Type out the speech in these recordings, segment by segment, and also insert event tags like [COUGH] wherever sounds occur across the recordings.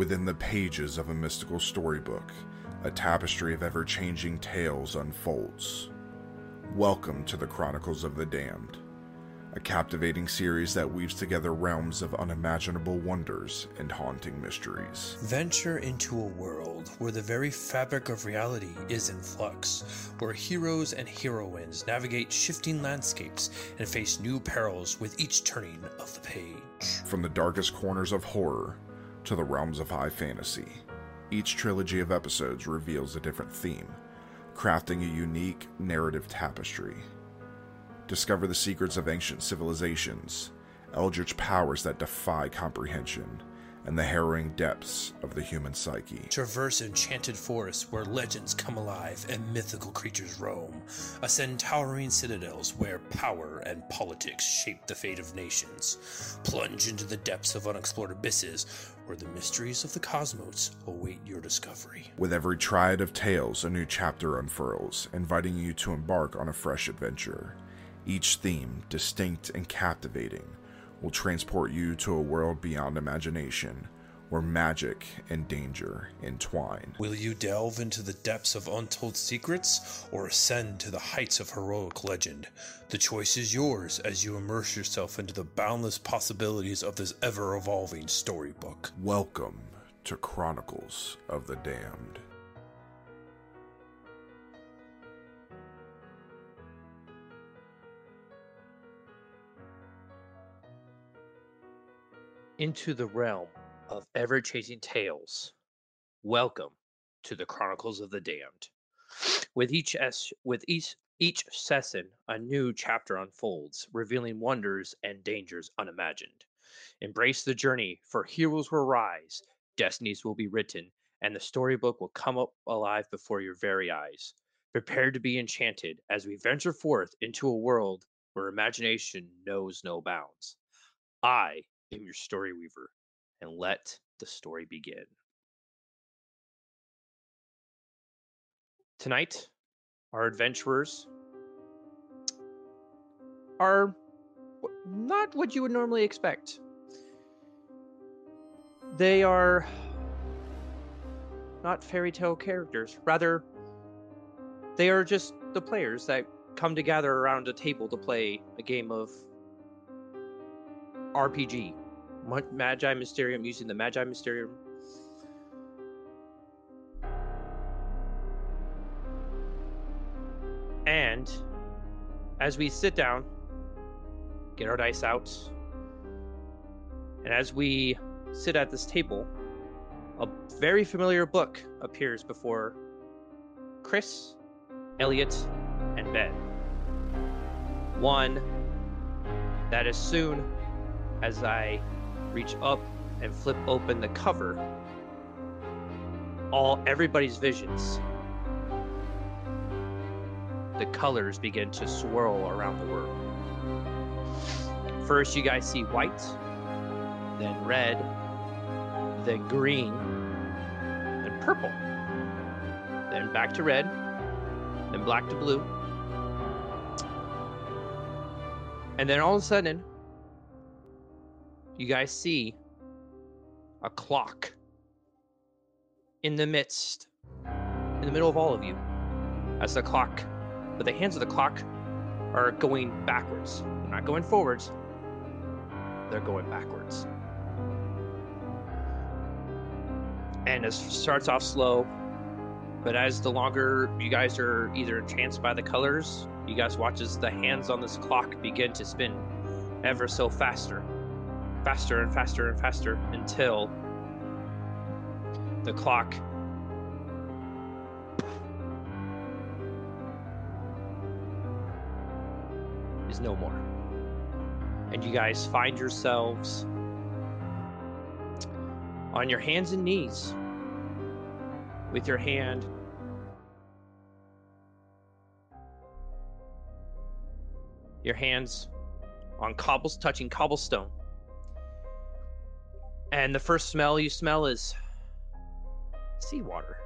Within the pages of a mystical storybook, a tapestry of ever changing tales unfolds. Welcome to the Chronicles of the Damned, a captivating series that weaves together realms of unimaginable wonders and haunting mysteries. Venture into a world where the very fabric of reality is in flux, where heroes and heroines navigate shifting landscapes and face new perils with each turning of the page. From the darkest corners of horror to the realms of high fantasy, each trilogy of episodes reveals a different theme, crafting a unique narrative tapestry. Discover the secrets of ancient civilizations, eldritch powers that defy comprehension, and the harrowing depths of the human psyche. Traverse enchanted forests where legends come alive and mythical creatures roam. Ascend towering citadels where power and politics shape the fate of nations. Plunge into the depths of unexplored abysses where the mysteries of the cosmos await your discovery. With every triad of tales, a new chapter unfurls, inviting you to embark on a fresh adventure. Each theme, distinct and captivating, will transport you to a world beyond imagination, where magic and danger entwine. Will you delve into the depths of untold secrets or ascend to the heights of heroic legend? The choice is yours as you immerse yourself into the boundless possibilities of this ever evolving storybook. Welcome to Chronicles of the Damned. into the realm of ever chasing tales. Welcome to the Chronicles of the Damned. With each es- with each each session, a new chapter unfolds, revealing wonders and dangers unimagined. Embrace the journey, for heroes will rise, destinies will be written, and the storybook will come up alive before your very eyes. Prepare to be enchanted as we venture forth into a world where imagination knows no bounds. I am your story weaver, and let the story begin. Tonight, our adventurers are not what you would normally expect. They are not fairy tale characters. Rather, they are just the players that come together around a table to play a game of RPG. Magi Mysterium using the Magi Mysterium. And as we sit down, get our dice out, and as we sit at this table, a very familiar book appears before Chris, Elliot, and Ben. One that as soon as I reach up and flip open the cover, all everybody's visions, the colors begin to swirl around the room. First, you guys see white, then red, then green, then purple, then back to red, then black to blue. And then all of a sudden, you guys see a clock in the midst, in the middle of all of you, as the clock, but the hands of the clock are going backwards. They're not going forwards, they're going backwards. And it starts off slow, but as the longer you guys are either entranced by the colors, you guys watch as the hands on this clock begin to spin ever so faster faster and faster and faster until the clock is no more. And you guys find yourselves on your hands and knees with your hand your hands on cobbles touching cobblestone and the first smell you smell is seawater.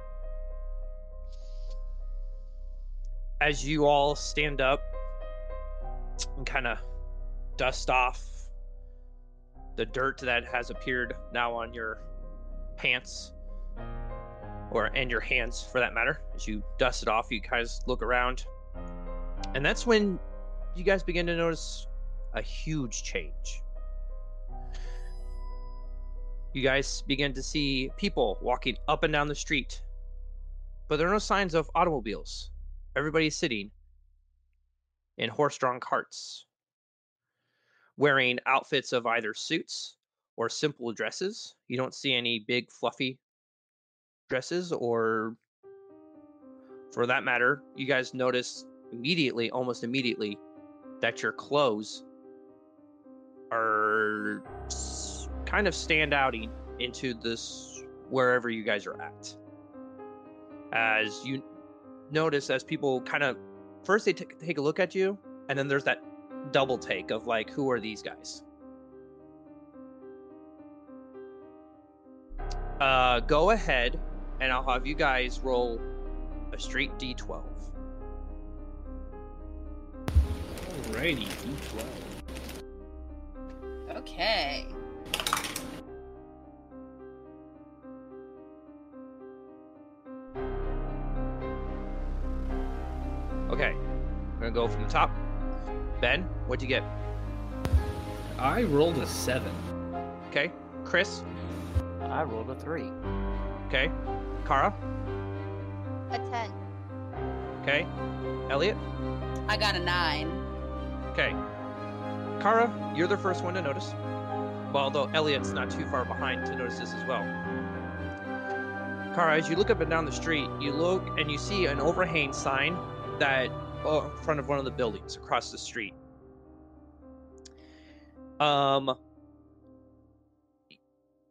As you all stand up and kind of dust off the dirt that has appeared now on your pants, or and your hands for that matter. As you dust it off, you guys look around, and that's when you guys begin to notice a huge change. You guys begin to see people walking up and down the street, but there are no signs of automobiles. Everybody's sitting in horse drawn carts, wearing outfits of either suits or simple dresses. You don't see any big, fluffy dresses, or for that matter, you guys notice immediately, almost immediately, that your clothes are kind of stand outing into this wherever you guys are at. As you notice, as people kind of first they t- take a look at you, and then there's that double take of like, who are these guys? Uh, go ahead, and I'll have you guys roll a straight d12. Alrighty, D12. Okay. Okay, go from the top. Ben, what'd you get? I rolled a seven. Okay, Chris. I rolled a three. Okay, Kara. A 10. Okay, Elliot. I got a nine. Okay, Kara, you're the first one to notice. Well, although Elliot's not too far behind to notice this as well. Kara, as you look up and down the street, you look and you see an overhang sign that in front of one of the buildings across the street. Um,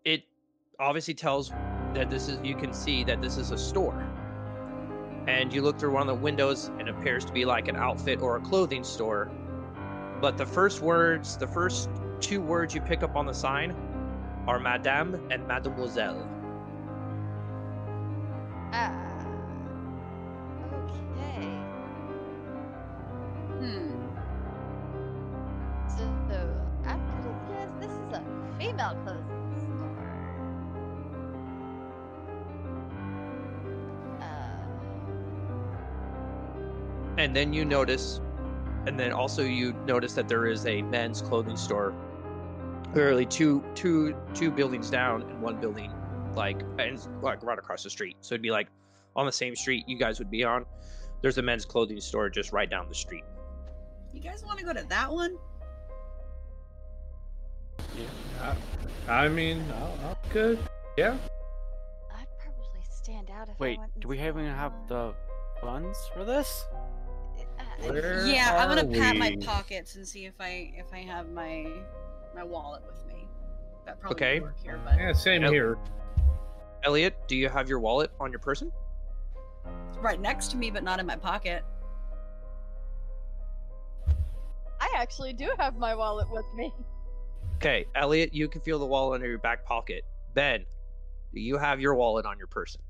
it obviously tells that this is. You can see that this is a store, and you look through one of the windows, and it appears to be like an outfit or a clothing store. But the first words, the first two words you pick up on the sign, are Madame and Mademoiselle. Ah. Hmm. So, after this, this is a female clothing store. Uh, and then you notice and then also you notice that there is a men's clothing store literally two two two buildings down and one building like and like right across the street so it'd be like on the same street you guys would be on there's a men's clothing store just right down the street You guys want to go to that one? Yeah, I, I mean, I'll, I'll good. Yeah. I'd probably stand out if I Wait, went do we even have the funds for this? Uh, Where yeah, I'm gonna pat my pockets and see if I if I have my my wallet with me. That probably Okay. work here, but Yeah, same Yep. here. elliot do you have your wallet on your person it's right next to me, but not in my pocket. Actually do have my wallet with me. okay elliot you can feel the wallet under your back pocket ben do you have your wallet on your person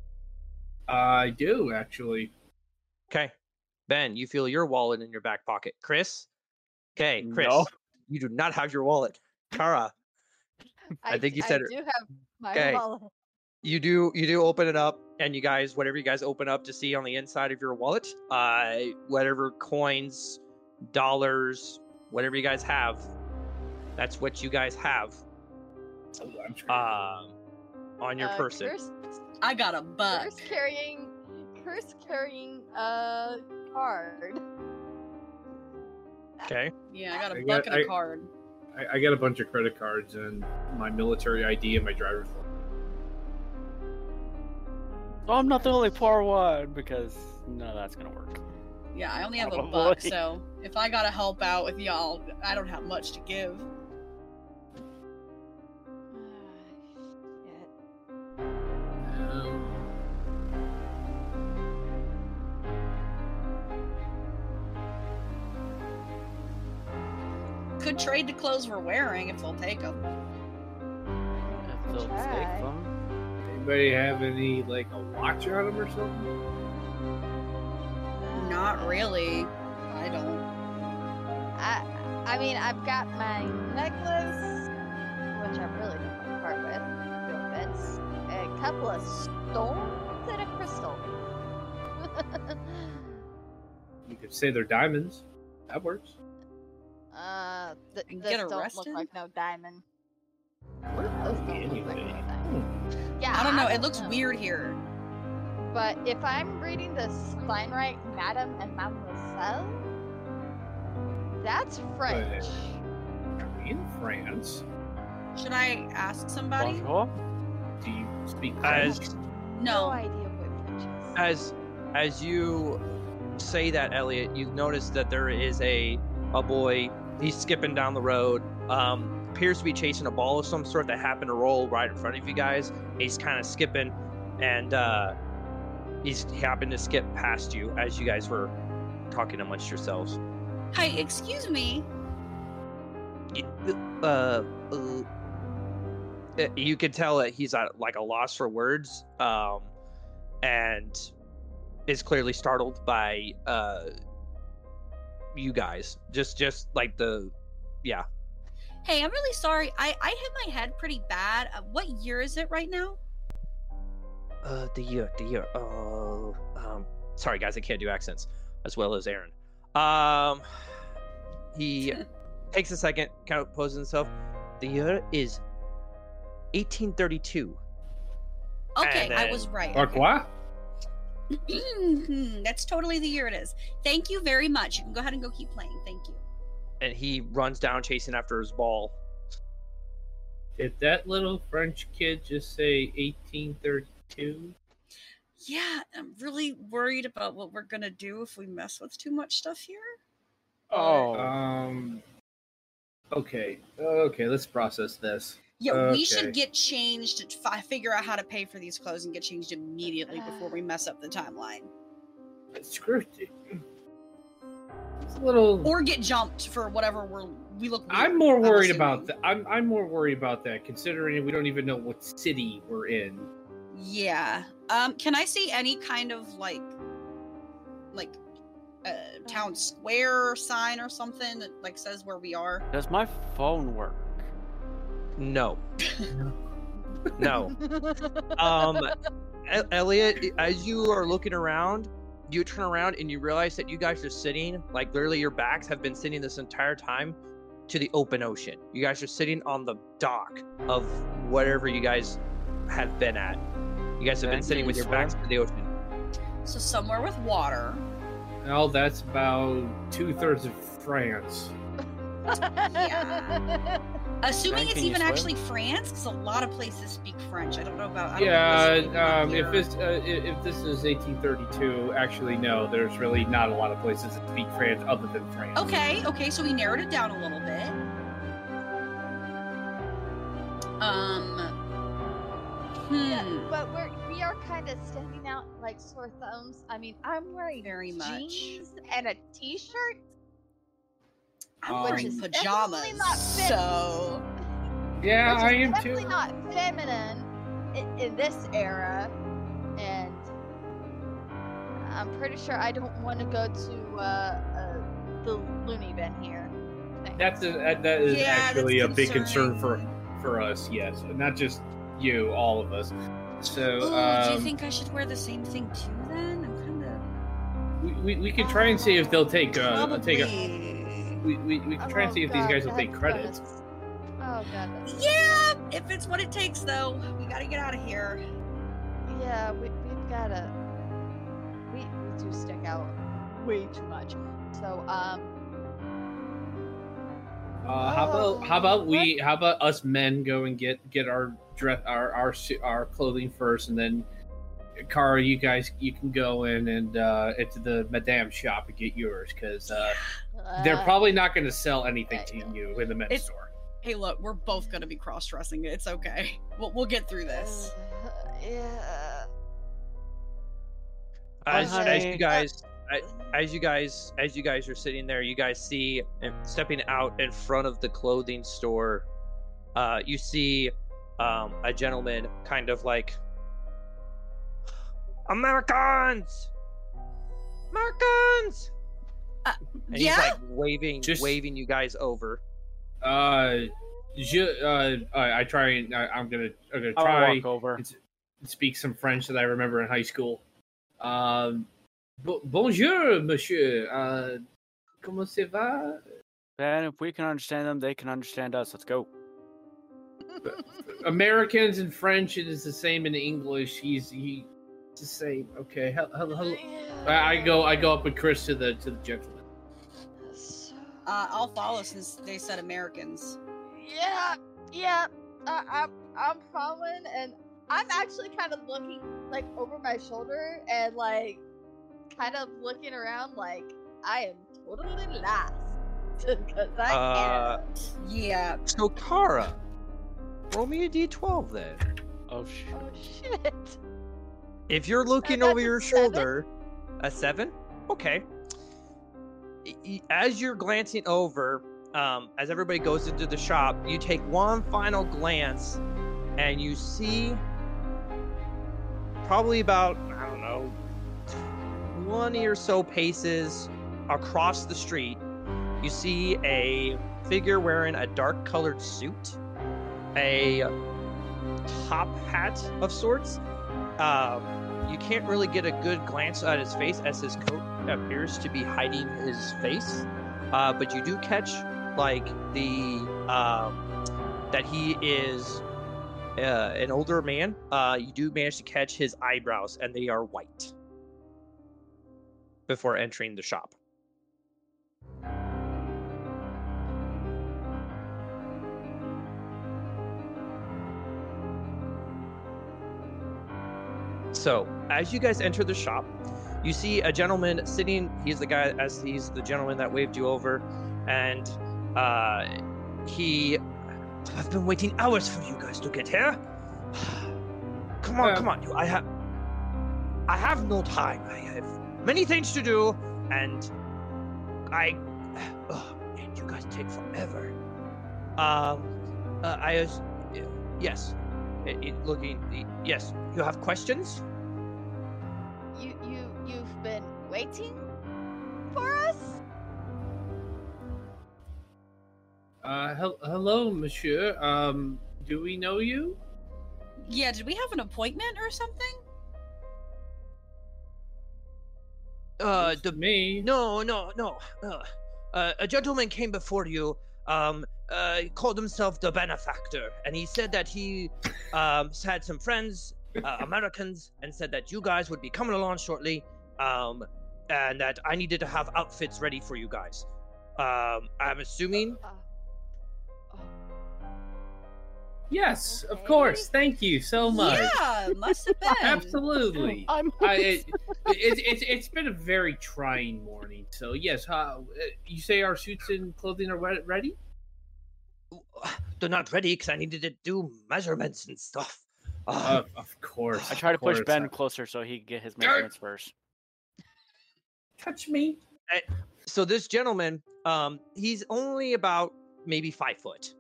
I do actually. okay ben you feel your wallet in your back pocket chris okay chris No. you do not have your wallet kara [LAUGHS] I think you said I it- do have my Okay. wallet. you do you do open it up and you guys whatever you guys open up to see on the inside of your wallet uh whatever coins dollars whatever you guys have that's what you guys have Oh, I'm trying. um on your Uh, person Curse, I got a buck. curse carrying, curse carrying a card. okay Yeah, I got a I got- buck and a I- card. I, I got a bunch of credit cards and my military ID and my driver's license. Oh, I'm not the only poor one because none of that's gonna work. Yeah, I only have a Probably. buck, so if I gotta help out with y'all, I don't have much to give. Could trade the clothes we're wearing if they'll take them. If they'll try. take them. anybody have any like a watch on them or something? Not really. I don't. I, I mean, I've got my necklace, which I really don't want to part with. No offense. A couple of stones Is it a crystal? [LAUGHS] You could say they're diamonds. That works. Uh, th- this get don't arrested? look like no diamond. Where are Those we don't look like no diamond. Yeah, I don't know. It don't looks know. weird here. But if I'm reading this line right, Madame and Mademoiselle, that's French. Are we in France? Should I ask somebody? Bonjour. Do you speak As French? No No. idea what French is. as as you say that, Elliot, you notice that there is a a boy. He's skipping down the road. Um, appears to be chasing a ball of some sort that happened to roll right in front of you guys. He's kind of skipping, and uh, he's happened to skip past you as you guys were talking amongst yourselves. Hi, excuse me. Uh, uh, uh, you can tell that he's at like a loss for words, um, and is clearly startled by uh you guys. Just, just like the, yeah. Hey, I'm really sorry. I I hit my head pretty bad. Uh, what year is it right now? Uh, the year, the year. Oh, um, sorry guys, I can't do accents as well as Aaron. Um, he [LAUGHS] takes a second, kind of poses himself. The year is 1832. Okay, I was right. Or okay. quoi? [CLEARS THROAT] That's totally the year it is. Thank you very much. You can go ahead and go keep playing. Thank you. and he runs down chasing after his ball. Did that little French kid just say 1832? Yeah, I'm really worried about what we're gonna do if we mess with too much stuff here. Oh. Um. Okay. Okay. Let's process this. Yeah, we should get changed to fi- figure out how to pay for these clothes and get changed immediately before we mess up the timeline, Screw it. It's a little. or get jumped for whatever we're we look. I'm more worried assuming. about that. I'm I'm more worried about that, considering we don't even know what city we're in. Yeah. Um. Can I see any kind of like, like, uh, town square sign or something that like says where we are? Does my phone work? No. no. Um, E- Elliot, as you are looking around, you turn around and you realize that you guys are sitting, like literally your backs have been sitting this entire time to the open ocean. You guys are sitting on the dock of whatever you guys have been at. You guys have been sitting with your backs to the ocean. So somewhere with water. Well, that's about two thirds of France. Yeah. Assuming it's even actually France, because a lot of places speak French. I don't know about. I don't know Yeah, if this um, if this uh, if this is 1832, actually no, there's really not a lot of places that speak France other than France. Okay, okay, so we narrowed it down a little bit. Um. Yeah, Hmm. but we're we are kind of standing out like sore thumbs. I mean, I'm wearing Very much. jeans and a t-shirt. I'm Um, wearing pajamas, not fit. so Yeah, which I is am definitely too. not feminine in, in this era, and I'm pretty sure I don't want to go to uh, uh, the loony bin here. Thanks. That's a, that, that is Yeah, actually a big concern for for us. Yes, not just you, all of us. So Ooh, um, do you think I should wear the same thing too? Then I'm kind of we, we, we can try and see if they'll take uh, take a. We, we, we can try and Oh, see if these guys will take that's credits. Oh god. Yeah, if it's what it takes, though, we gotta get out of here. Yeah, we we've gotta. We we do stick out way too much. So um. Uh, how Oh, about how about we how about us men go and get get our dress our our our clothing first, and then Kara, you guys you can go in and uh, into the Madame shop and get yours because uh, they're uh, probably not going to sell anything to know. you in the men's It's- store. Hey, look, we're both gonna be cross dressing. It's okay. We'll, we'll get through this. uh, yeah. As, as you guys, as you guys, as you guys are sitting there, you guys see uh, stepping out in front of the clothing store. Uh, you see um, a gentleman, kind of like Americans, Americans, and yeah. he's like waving, Just- waving you guys over. Uh, je, uh, I, I try and I, I'm gonna I'm gonna I'll try. walk over. It's- speak some French that I remember in high school. Um, bo- bonjour, monsieur. Uh, comment ça va? And if we can understand them, they can understand us. Let's go. Americans and French it is the same in English. He's he, it's the same. Okay. Hello. hello. I I go I go up with Chris to the to the gentleman. Uh, I'll follow since they said Americans. yeah, yeah. Uh, I'm I'm following, and I'm actually kind of looking like over my shoulder and like kind of looking around like I am totally lost [LAUGHS] because I Uh, am. Yeah. So Kara, roll me a d12 then. Oh shit. Oh shit! If you're looking over your seven. shoulder, a seven. Okay. Y- y- As you're glancing over, um, as everybody goes into the shop, you take one final glance, and you see probably about I don't know twenty or so paces across the street. You see a figure wearing a dark colored suit, a top hat of sorts. Um, you can't really get a good glance at his face as his coat appears to be hiding his face. Uh, but you do catch like the um, that he is uh, an older man. Uh, you do manage to catch his eyebrows, and they are white before entering the shop. So, as you guys enter the shop, you see a gentleman sitting. He's the guy, as he's the gentleman that waved you over, and uh, he. I've been waiting hours for you guys to get here. [SIGHS] come on, Uh, come on, you. I have. I have no time. I have many things to do, and I. [SIGHS] Ugh, and you guys take forever. Um, uh, I was. Yes. It, it- looking. Yes. You have questions? You you you've been waiting for us? Uh, hel- hello, monsieur. Um, do we know you? Yeah, did we have an appointment or something? Uh, the me. No, no, no. Uh, uh, a gentleman came before you. Um, uh, called himself the benefactor, and he said that he um had some friends, uh, Americans, and said that you guys would be coming along shortly. Um, and that I needed to have outfits ready for you guys. Um, I'm assuming. Uh, oh, Yes, of course. Thank you so much. Yeah, must have [LAUGHS] been. Absolutely. [LAUGHS] I'm. I, it, it, it's it's been a very trying morning. So yes, uh, you say our suits and clothing are ready? They're not ready because I needed to do measurements and stuff. Uh, of course. I try to push course. Ben closer so he can get his measurements first. Touch me. so this gentleman, um, he's only about maybe five foot,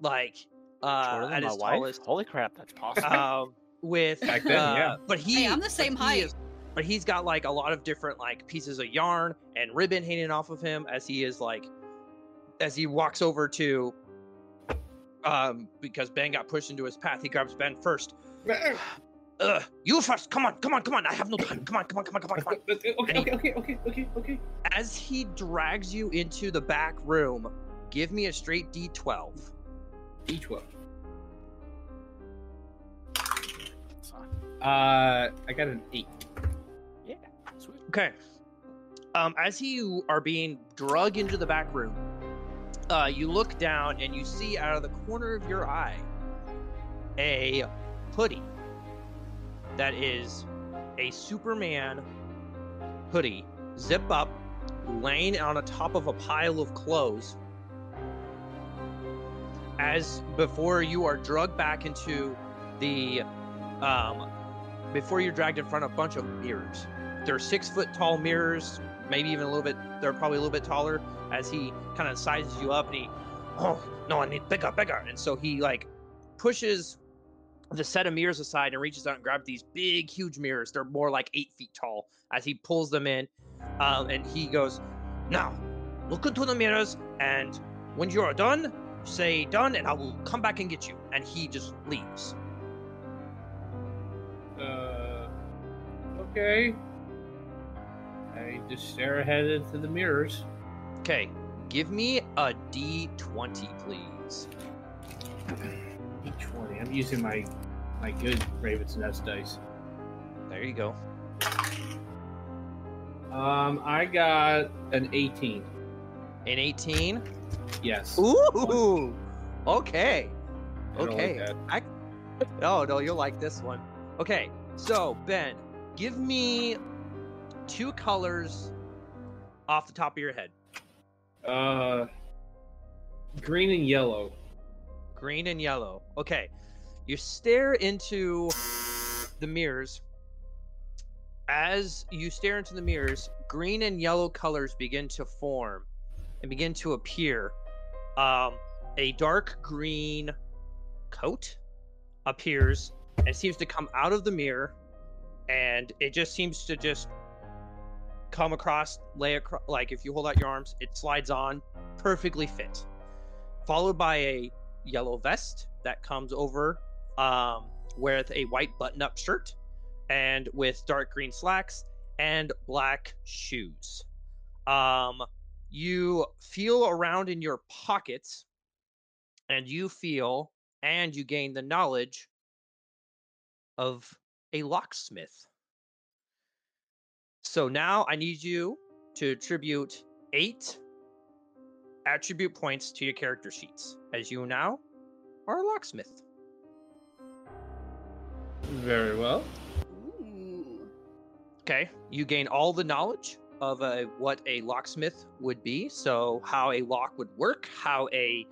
like uh, at his wife. tallest. Holy crap, that's [LAUGHS] possible. um, with Back then, uh, yeah. But he, Hey, I'm the but same he height. is- but he's got like a lot of different like pieces of yarn and ribbon hanging off of him as he is like, as he walks over to, um, because Ben got pushed into his path. He grabs Ben first. Ugh, you first. Come on, come on, come on. I have no time. Come on, come on, come on, come on, come on. [LAUGHS] Okay, okay, okay, okay, okay, okay. As he drags you into the back room, give me a straight D12. D12. Uh, I got an eight. yeah, sweet. Okay. Um, as you are being drug into the back room, uh, you look down and you see out of the corner of your eye a hoodie that is a Superman hoodie, zip up, laying on the top of a pile of clothes. As before you are drugged back into the, um, before you're dragged in front of a bunch of mirrors they're six foot tall mirrors, maybe even a little bit. They're probably a little bit taller. As he kind of sizes you up, and he, oh no, I need bigger, bigger. And so he like pushes the set of mirrors aside and reaches out and grabs these big, huge mirrors. They're more like eight feet tall. As he pulls them in, um, and he goes, "Now, look into the mirrors, and when you are done, say done, and I will come back and get you." And he just leaves. Okay. I just stare ahead into the mirrors. Okay, give me a D20, please. [CLEARS THROAT] D20. I'm using my my good Raven's Nest dice. There you go. Um, I got an 18. An 18. Yes. Ooh. Okay. I like Okay. that. I. [LAUGHS] Oh no, you'll like this one. Okay, so Ben, give me two colors off the top of your head. Uh, green and yellow. Green and yellow. Okay. You stare into the mirrors. As you stare into the mirrors, green and yellow colors begin to form and begin to appear. Um, a dark green coat appears and seems to come out of the mirror, and it just seems to just come across, lay across. Like if you hold out your arms, it slides on, perfectly fit. Followed by a yellow vest that comes over um, with a white button-up shirt and with dark green slacks and black shoes. Um, you feel around in your pockets and you feel and you gain the knowledge of a locksmith. So now I need you to attribute eight attribute points to your character sheets, as you now are a locksmith. Very well. Ooh. Okay, you gain all the knowledge of uh, what a locksmith would be. So how a lock would work, how a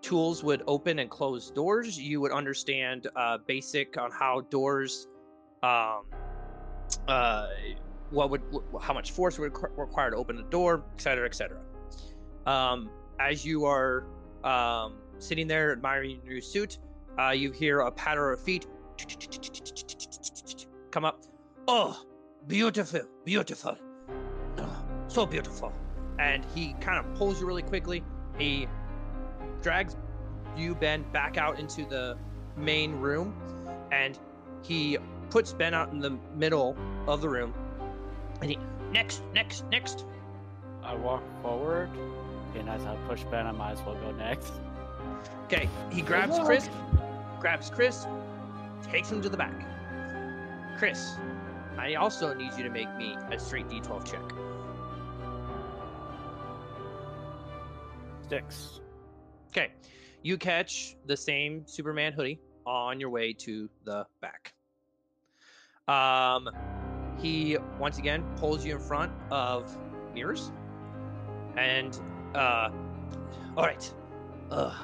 tools would open and close doors. You would understand uh, basic on how doors, um, uh, what would how much force would require to open a door, etc., cetera, et cetera. Um, as you are um, sitting there admiring your new suit, uh, you hear a patter of feet come up. Oh, beautiful, beautiful. Oh, so beautiful. And he kind of pulls you really quickly. He drags you, Ben, back out into the main room. And he puts Ben out in the middle of the room. And he, next, next, next. I walk forward, and as I push Ben, I might as well go next. Okay, he grabs luck. Chris, grabs Chris, takes him to the back. Chris, I also need you to make me a straight D12 check. Six. Okay, you catch the same Superman hoodie on your way to the back. Um, he once again pulls you in front of mirrors, and uh, all right, uh,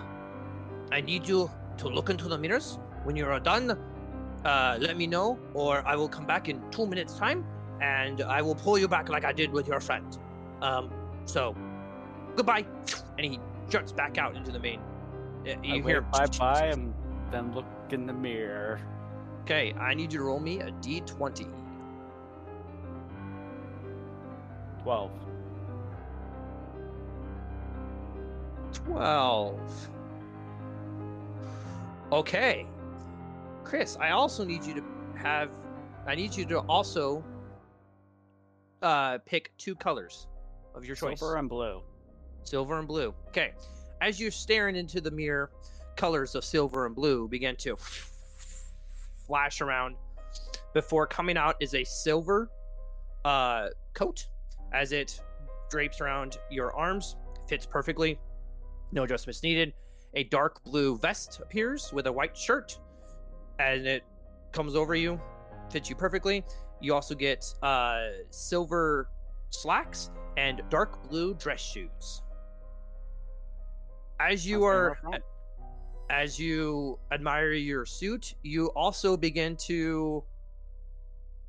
I need you to look into the mirrors. When you are done, uh, let me know, or I will come back in two minutes' time, and I will pull you back like I did with your friend. Um, so goodbye, and he juts back out into the main. uh, I You wave hear bye [LAUGHS] bye and then look in the mirror. Okay, I need you to roll me a d20. Twelve. 12. Okay. Chris, I also need you to have I need you to also uh pick two colors of your choice. Silver and blue. silver and blue. Okay. As you're staring into the mirror, colors of silver and blue begin to flash around. Before coming out is a silver uh, coat as it drapes around your arms, fits perfectly, no adjustments needed. A dark blue vest appears with a white shirt, and it comes over you, fits you perfectly. You also get uh, silver slacks and dark blue dress shoes. As you are as you admire your suit, you also begin to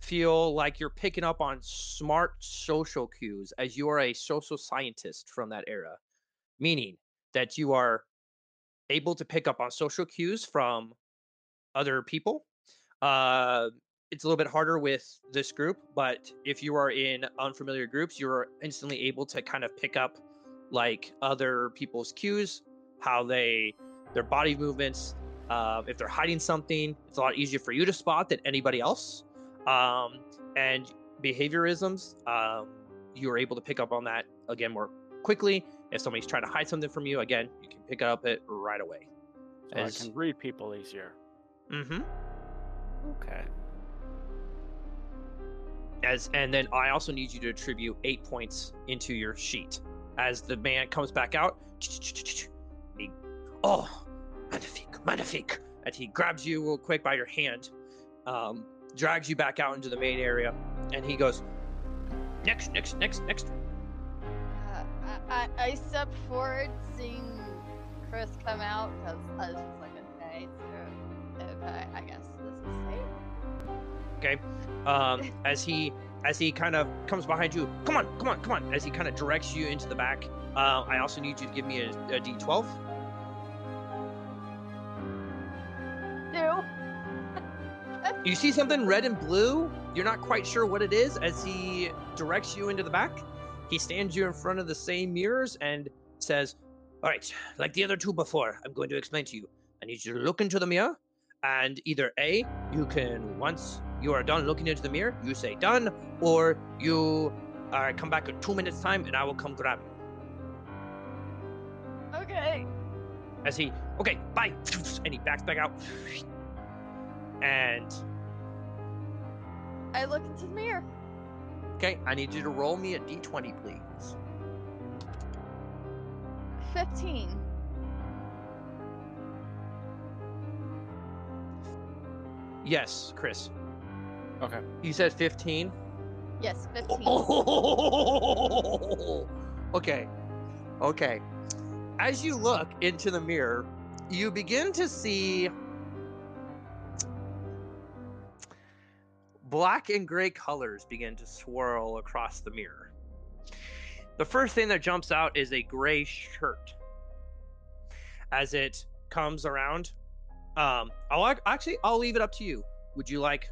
feel like you're picking up on smart social cues as you are a social scientist from that era, meaning that you are able to pick up on social cues from other people. Uh, it's a little bit harder with this group, but if you are in unfamiliar groups, you're instantly able to kind of pick up like other people's cues, how they, their body movements. Uh, if they're hiding something, it's a lot easier for you to spot than anybody else. Um, and behaviorisms, um, you're able to pick up on that again more quickly. If somebody's trying to hide something from you, again, you can pick up it right away. So I can read people easier. Mm-hmm. Okay. As and then I also need you to attribute eight points into your sheet. As the man comes back out, he, oh, magnifique, magnifique, and he grabs you real quick by your hand, um, drags you back out into the main area, and he goes, next, next, next, next. I, I, I step forward, seeing Chris come out, because I was just like, okay, so, okay, I guess this is safe. Okay, um, as he as he kind of comes behind you, come on, come on, come on. As he kind of directs you into the back, uh, I also need you to give me a, a d12. No. [LAUGHS] You see something red and blue? You're not quite sure what it is. As he directs you into the back, he stands you in front of the same mirrors and says, All right, like the other two before, I'm going to explain to you. I need you to look into the mirror, and either A, you can, once you are done looking into the mirror, you say done, or you uh, come back in two minutes' time and I will come grab you. Okay. As he, okay, bye, and he backs back out. And I look into the mirror. Okay, I need you to roll me a d20, please. 15. Yes, Chris. Okay. You said 15. Yes, [LAUGHS] 15. Oh, okay. Okay. As you look into the mirror, you begin to see black and gray colors begin to swirl across the mirror. The first thing that jumps out is a gray shirt. As it comes around, um, I'll actually I'll leave it up to you. Would you like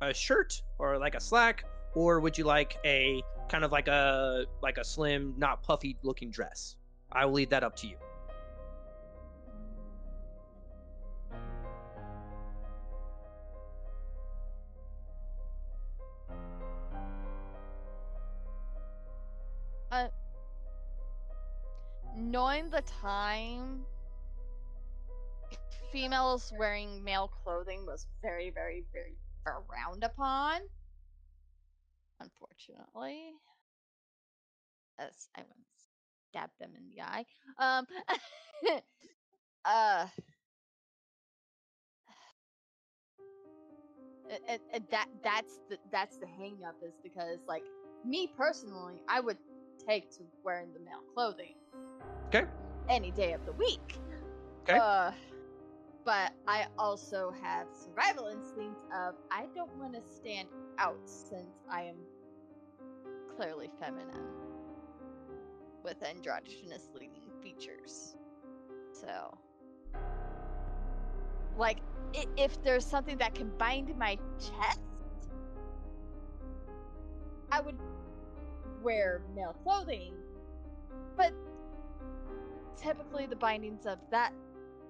a shirt or like a slack, or would you like a kind of like a like a slim, not puffy looking dress? I will leave that up to you. Uh, knowing the time, females wearing male clothing was very, very, very frowned upon. Unfortunately, as I went stab them in the eye. Um, [LAUGHS] uh, and that that's the that's the hang up is because like me personally, I would take to wearing the male clothing. Okay. Any day of the week. 'Kay. Uh, but I also have survival instinct of I don't want to stand out since I am clearly feminine with androgynous leading features. So, like, if there's something that can bind my chest, I would wear male clothing. But typically, the bindings of that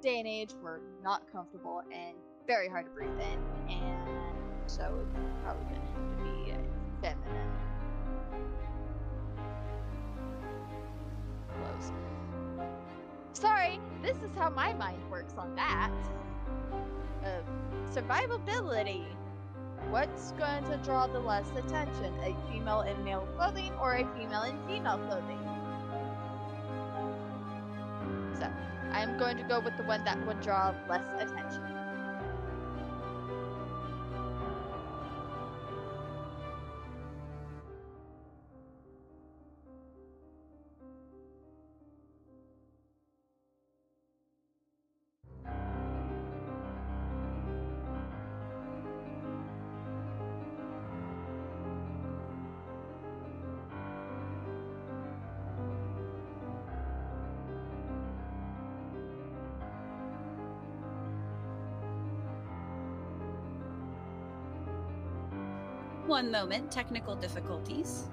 day and age were not comfortable and very hard to breathe in, and so it's probably have to be feminine clothes. Sorry, this is how my mind works on that. Uh, survivability. What's going to draw the less attention? A female in male clothing or a female in female clothing? So, I'm going to go with the one that would draw less attention. One moment, technical difficulties.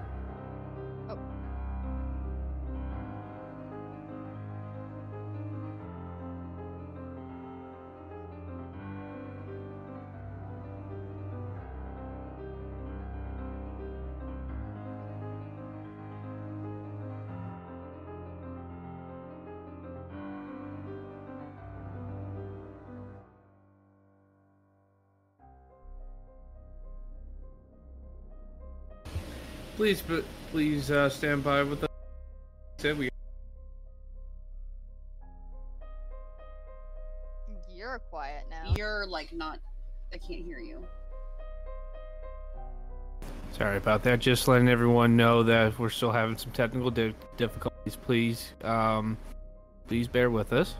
Please, but please uh, stand by with us. Said we. You're quiet now. You're like not. I can't hear you. Sorry about that. Just letting everyone know that we're still having some technical di- difficulties. Please, um, please bear with us.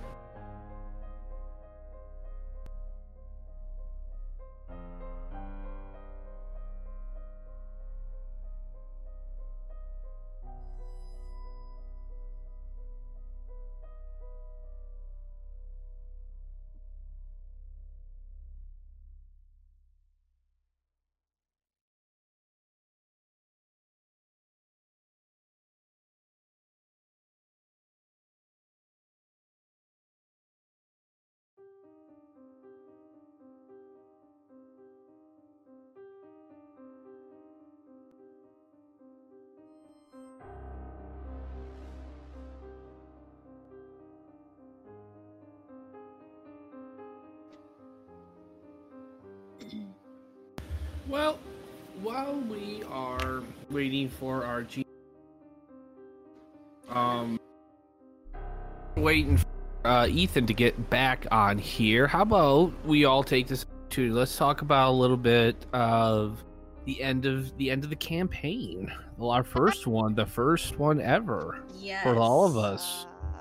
Ethan to get back on here, how about we all take this opportunity? Let's talk about a little bit of the end of the end of the campaign. Well, our first one, the first one ever Yes. for all of us. Uh,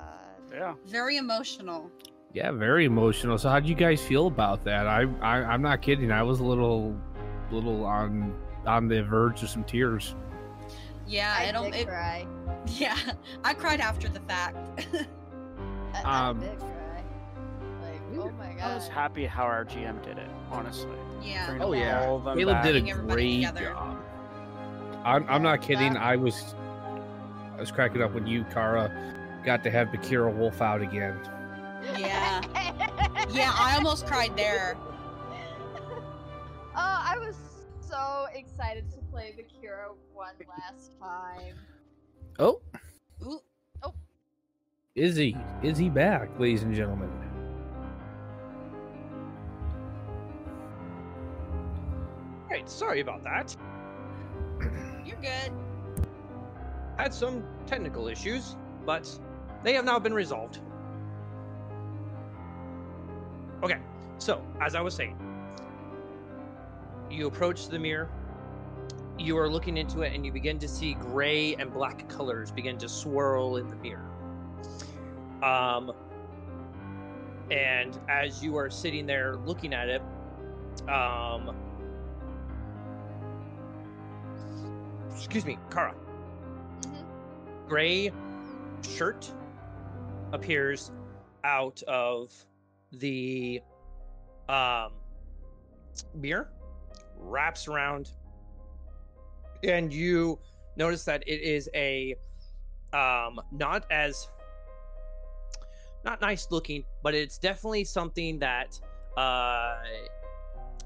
Yeah. Very emotional. Yeah, very emotional. So, how do you guys feel about that? I, I I'm not kidding. I was a little, little on on the verge of some tears. Yeah, I it'll. did It, cry. [LAUGHS] yeah, I cried after the fact. [LAUGHS] I, I Um, did cry. Like, oh my god. I was happy how our GM did it, honestly. yeah. Bringing Oh, yeah. all of them Caleb back. did a Getting great job. I'm, I'm not kidding. I was I was cracking up when you, Kara, got to have Bakira Wolf out again. [LAUGHS] Yeah. Yeah, I almost cried there. [LAUGHS] oh, I was so excited to play Bakira one last time. Oh, Ooh, is he? Is he back, ladies and gentlemen? Right, sorry about that. [CLEARS THROAT] you're good. Had some technical issues, but they have now been resolved. Okay, so as I was saying, you approach the mirror. You are looking into it, and you begin to see gray and black colors begin to swirl in the mirror. Um, and as you are sitting there looking at it, um, excuse me, Kara, Mhm. gray shirt appears out of the um mirror wraps around and you notice that it is a um not as not nice looking but it's definitely something that uh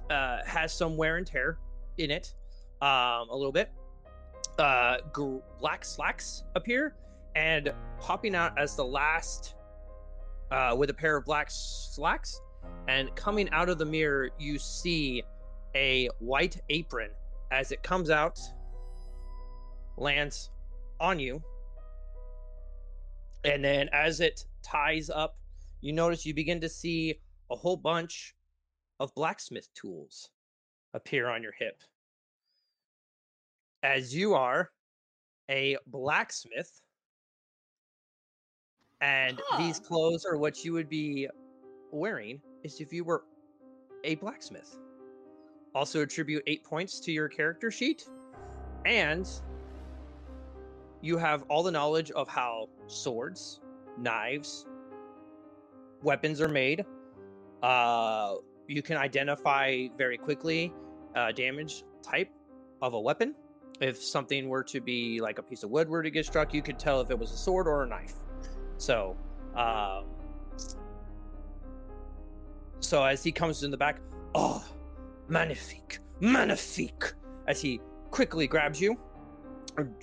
uh has some wear and tear in it um a little bit. Uh gr- black slacks appear and popping out as the last uh with a pair of black slacks. And coming out of the mirror you see a white apron. As it comes out lands on you and then as it ties up you notice you begin to see a whole bunch of blacksmith tools appear on your hip. As you are a blacksmith and these clothes are what you would be wearing is if you were a blacksmith. Also attribute eight points to your character sheet and you have all the knowledge of how swords knives weapons are made. Uh you can identify very quickly uh, damage type of a weapon. If something were to be like a piece of wood were to get struck you could tell if it was a sword or a knife. So um so as he comes in the back oh magnifique magnifique as he quickly grabs you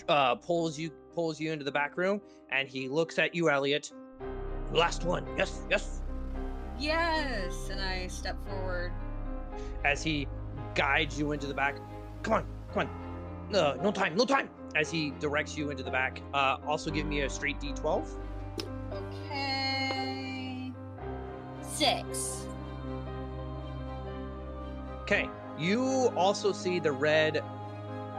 uh pulls you pulls you into the back room and he looks at you elliot last one yes yes Yes, and I step forward. as he guides you into the back come on come on no no time no time as he directs you into the back. Uh, also, give me a straight d12. Okay. Six. Okay. You also see the red,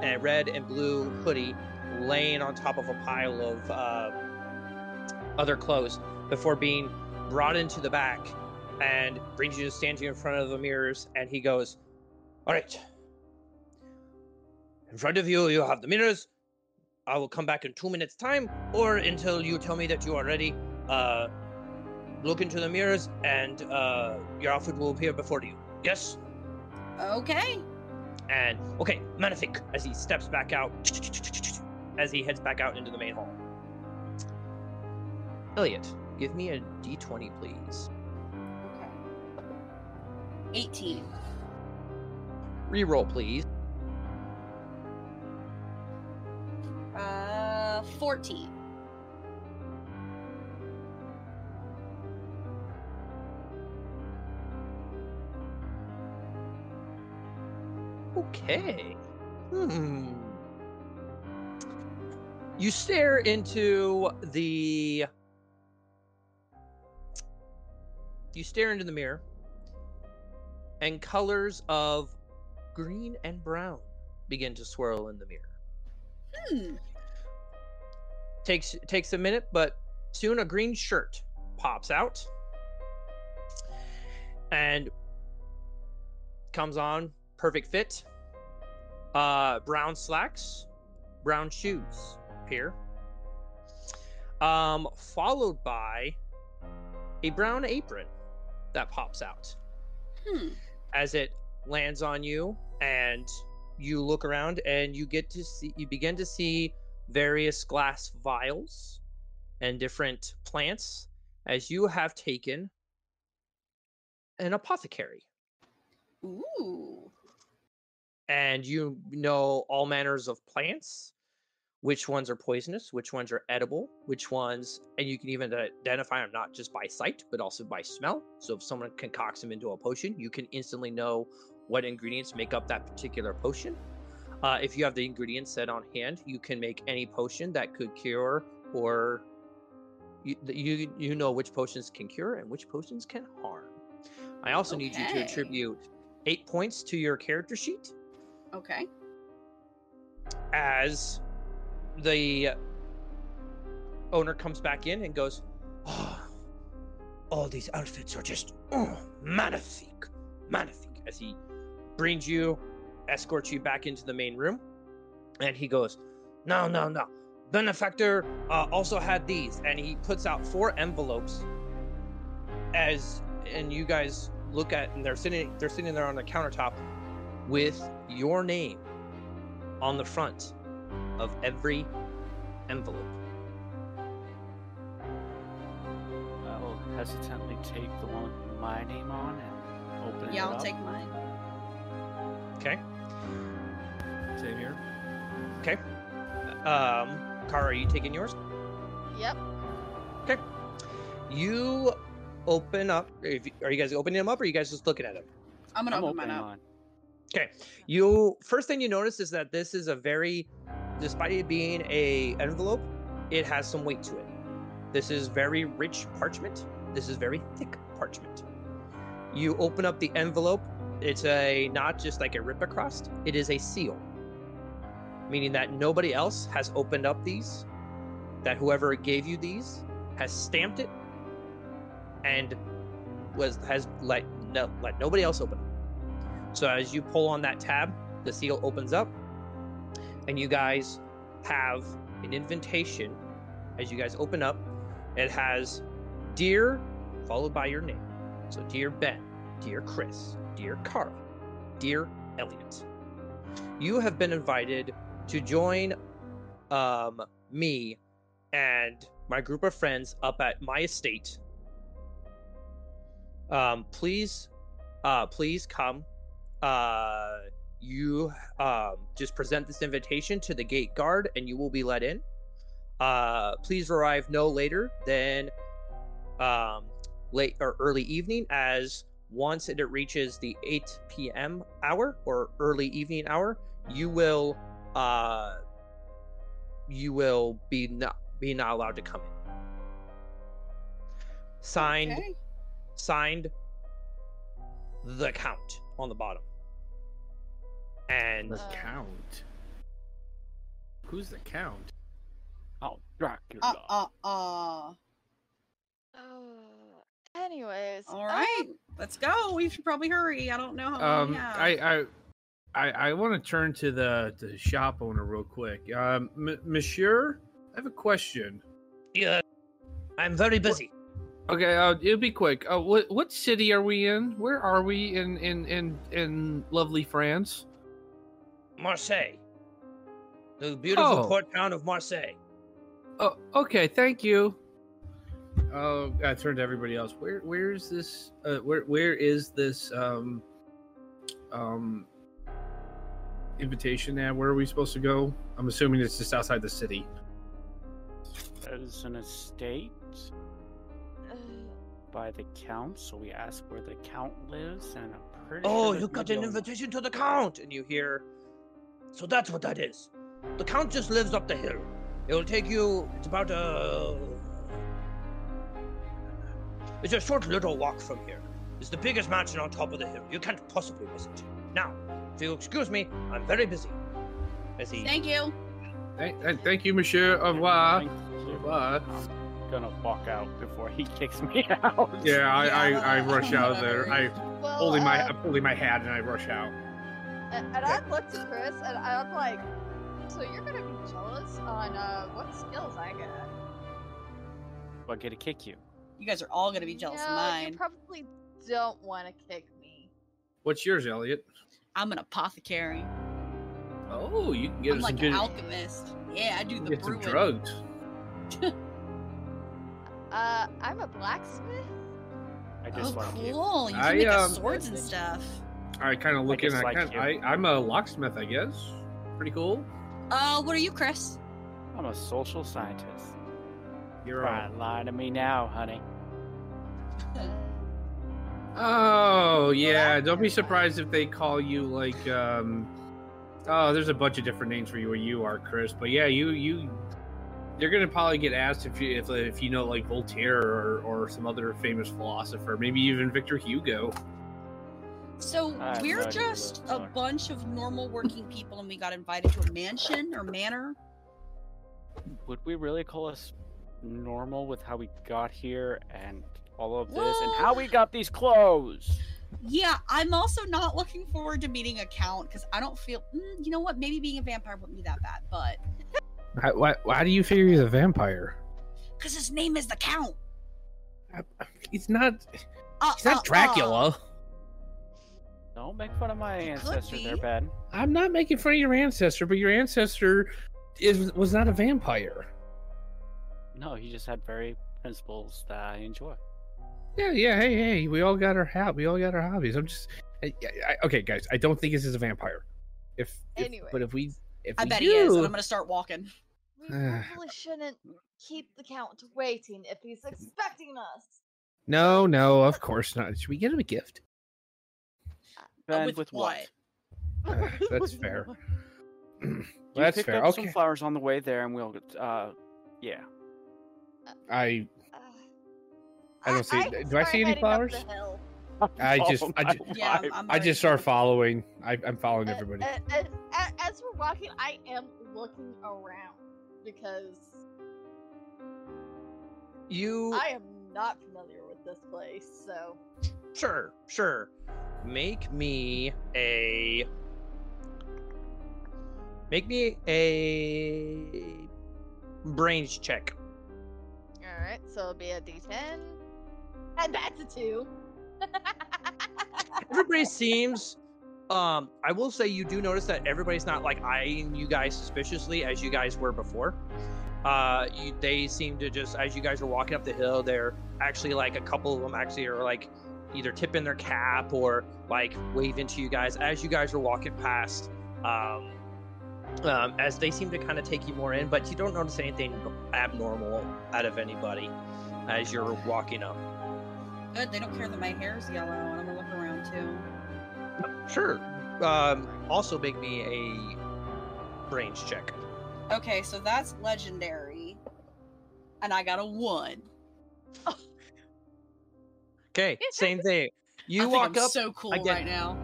uh, red and blue hoodie laying on top of a pile of uh, other clothes before being brought into the back and brings you to stand in front of the mirrors. And he goes, "All right. In front of you, you have the mirrors. I will come back in two minutes' time, or until you tell me that you are ready. Uh, look into the mirrors, and uh, your outfit will appear before you. Yes." Okay. And okay, magnifique, as he steps back out, as he heads back out into the main hall. Elliot, give me a d20, please. Okay. 18. Reroll, please. Uh, 14. Okay. Hmm. You stare into the. You stare into the mirror, and colors of green and brown begin to swirl in the mirror. Hmm. takes takes a minute, but soon a green shirt pops out and comes on, perfect fit. Uh, brown slacks, brown shoes appear. Um, followed by a brown apron that pops out Hmm. as it lands on you and you look around and you get to see you begin to see various glass vials and different plants as you have taken an apothecary Ooh. And you know all manners of plants which ones are poisonous which ones are edible which ones and you can even identify them not just by sight but also by smell. So if someone concocts them into a potion you can instantly know what ingredients make up that particular potion. Uh, if you have the ingredients set on hand you can make any potion that could cure or you, you you know which potions can cure and which potions can harm. I also need you to attribute eight points to your character sheet Okay. as the owner comes back in and goes, oh, all these outfits are just oh, magnifique, magnifique. As he brings you, escorts you back into the main room, and he goes, no, no, no. Benefactor uh, also had these, and he puts out four envelopes. As and you guys look at, and they're sitting, they're sitting there on the countertop with your name on the front of every envelope. I will hesitantly take the one with my name on and open it. Yeah, it I'll up. take mine. Okay. Same here. Okay. Um, Kara, are you taking yours? Yep. Okay. You open up. Are you guys opening them up, or are you guys just looking at them? I'm gonna I'm open mine up. mine. Okay. You first thing you notice is that this is a very, despite it being a envelope, it has some weight to it. This is very rich parchment. This is very thick parchment. You open up the envelope. It's a not just like a rip across. It is a seal, meaning that nobody else has opened up these. That whoever gave you these has stamped it and was has let no let nobody else open. So as you pull on that tab, the seal opens up, and you guys have an invitation. As you guys open up, it has "Dear," followed by your name. So dear Ben, dear Chris, dear Kara, dear Elliot. You have been invited to join um, me and my group of friends up at my estate. Um, please, uh, please come uh you um just present this invitation to the gate guard and you will be let in uh please arrive no later than um late or early evening as once it reaches the 8 p.m hour or early evening hour you will uh you will be not be not allowed to come in. Signed, Okay. signed. The count on the bottom. And The Uh, count. Who's the count? Oh, Dracula. Uh, uh, uh. Uh, anyways. All uh, right, let's go. We should probably hurry. I don't know how Um, we. I, I, I, I want to turn to the the shop owner real quick. Um, M- Monsieur, I have a question. yeah, I'm very busy. Okay, uh, it'll be quick. Uh, what what city are we in? Where are we in in in in lovely France? Marseille. The beautiful Oh. port town of Marseille. Oh, okay. Thank you. Oh, I turned to everybody else. Where where is this? Uh, where where is this? Um, um, invitation at? Where are we supposed to go? I'm assuming it's just outside the city. That is an estate by the count, so we ask where the count lives, and I'm pretty Oh, sure you got an invitation to the count, and you hear. So that's what that is. The count just lives up the hill. It will take you. It's about a. It's a short little walk from here. It's the biggest mansion on top of the hill. You can't possibly miss it. Now, if you'll excuse me, I'm very busy. As he. Thank you. Thank, thank- thank you, Monsieur. Au revoir. Thank you. Revoir. I'm gonna walk out before he kicks me [LAUGHS] out. Yeah, I, I, I rush out of there. I well, holding my uh, I'm holding my hat and I rush out. And, and I looked at Chris and I'm like, so you're gonna be jealous on uh, what skills I got? I'm gonna kick you. You guys are all gonna be jealous no, of mine. You probably don't want to kick me. What's yours, Elliot? I'm an apothecary. Oh, you can get I'm us like some an good, alchemist. Yeah, I do the get some drugs. [LAUGHS] Uh, I'm a blacksmith. I Oh, dislike you. cool! You can I, make us um, swords and stuff. I kind of look in. I, dislike kind you. I I'm a locksmith, I guess. Pretty cool. Uh, what are you, Chris? I'm a social scientist. You're Try right. lie to me now, honey. [LAUGHS] Oh yeah, that- don't be surprised if they call you like um oh there's a bunch of different names for you where you are, Chris. But yeah, you you you're gonna probably get asked if you if, if you know like Voltaire or, or some other famous philosopher, maybe even Victor Hugo. So I we're no just a bunch of normal working people, and we got invited to a mansion or manor. Would we really call us normal with how we got here and all of this and how we got these clothes? Yeah, I'm also not looking forward to meeting a count because I don't feel. Mm, you know what? Maybe being a vampire wouldn't be that bad, but How, why, why do you figure he's a vampire? because his name is the Count. He's not. Uh, He's not uh, Dracula. uh. Don't make fun of my ancestor there, be. Ben. I'm not making fun of your ancestor, but your ancestor is was not a vampire. No, he just had very principles that I enjoy. Yeah, yeah. Hey, hey. We all got our hat. We all got our hobbies. I'm just. I, I, okay, guys. I don't think this is a vampire. If, if but if we if I we bet do, he is, and I'm gonna start walking. We probably [SIGHS] shouldn't keep the count waiting if he's expecting us. no, no, of course not. Should we get him a gift? Ben, Uh, with with, what? Uh, [LAUGHS] that's fair. [CLEARS THROAT] You That's pick fair. up Okay. some flowers on the way there, and we'll. Uh, yeah. I Uh, I don't see- can do I see any flowers? [LAUGHS] I just- Oh I my ju- Yeah, I'm. I'm I just start following. I, I'm following Uh, everybody. uh, uh, as we're walking, I am looking around because You. I am not familiar with this place. So Sure, sure. Make me a. Make me a brains check. all right, so it'll be a D10, and that's a two. [LAUGHS] Everybody seems. Um, I will say you do notice that everybody's not like eyeing you guys suspiciously as you guys were before. Uh, you, they seem to just as you guys are walking up the hill, they're actually like a couple of them actually are like either tip in their cap or like wave into you guys as you guys are walking past. Um, um, as they seem to kind of take you more in, but you don't notice anything abnormal out of anybody as you're walking up. Good. They don't care that my hair's yellow, and I'm gonna look around too. Sure. Um, also make me a brains check. Okay, so that's legendary. And I got a one. [LAUGHS] Okay, same thing. You I think walk I'm up so cool again. right now.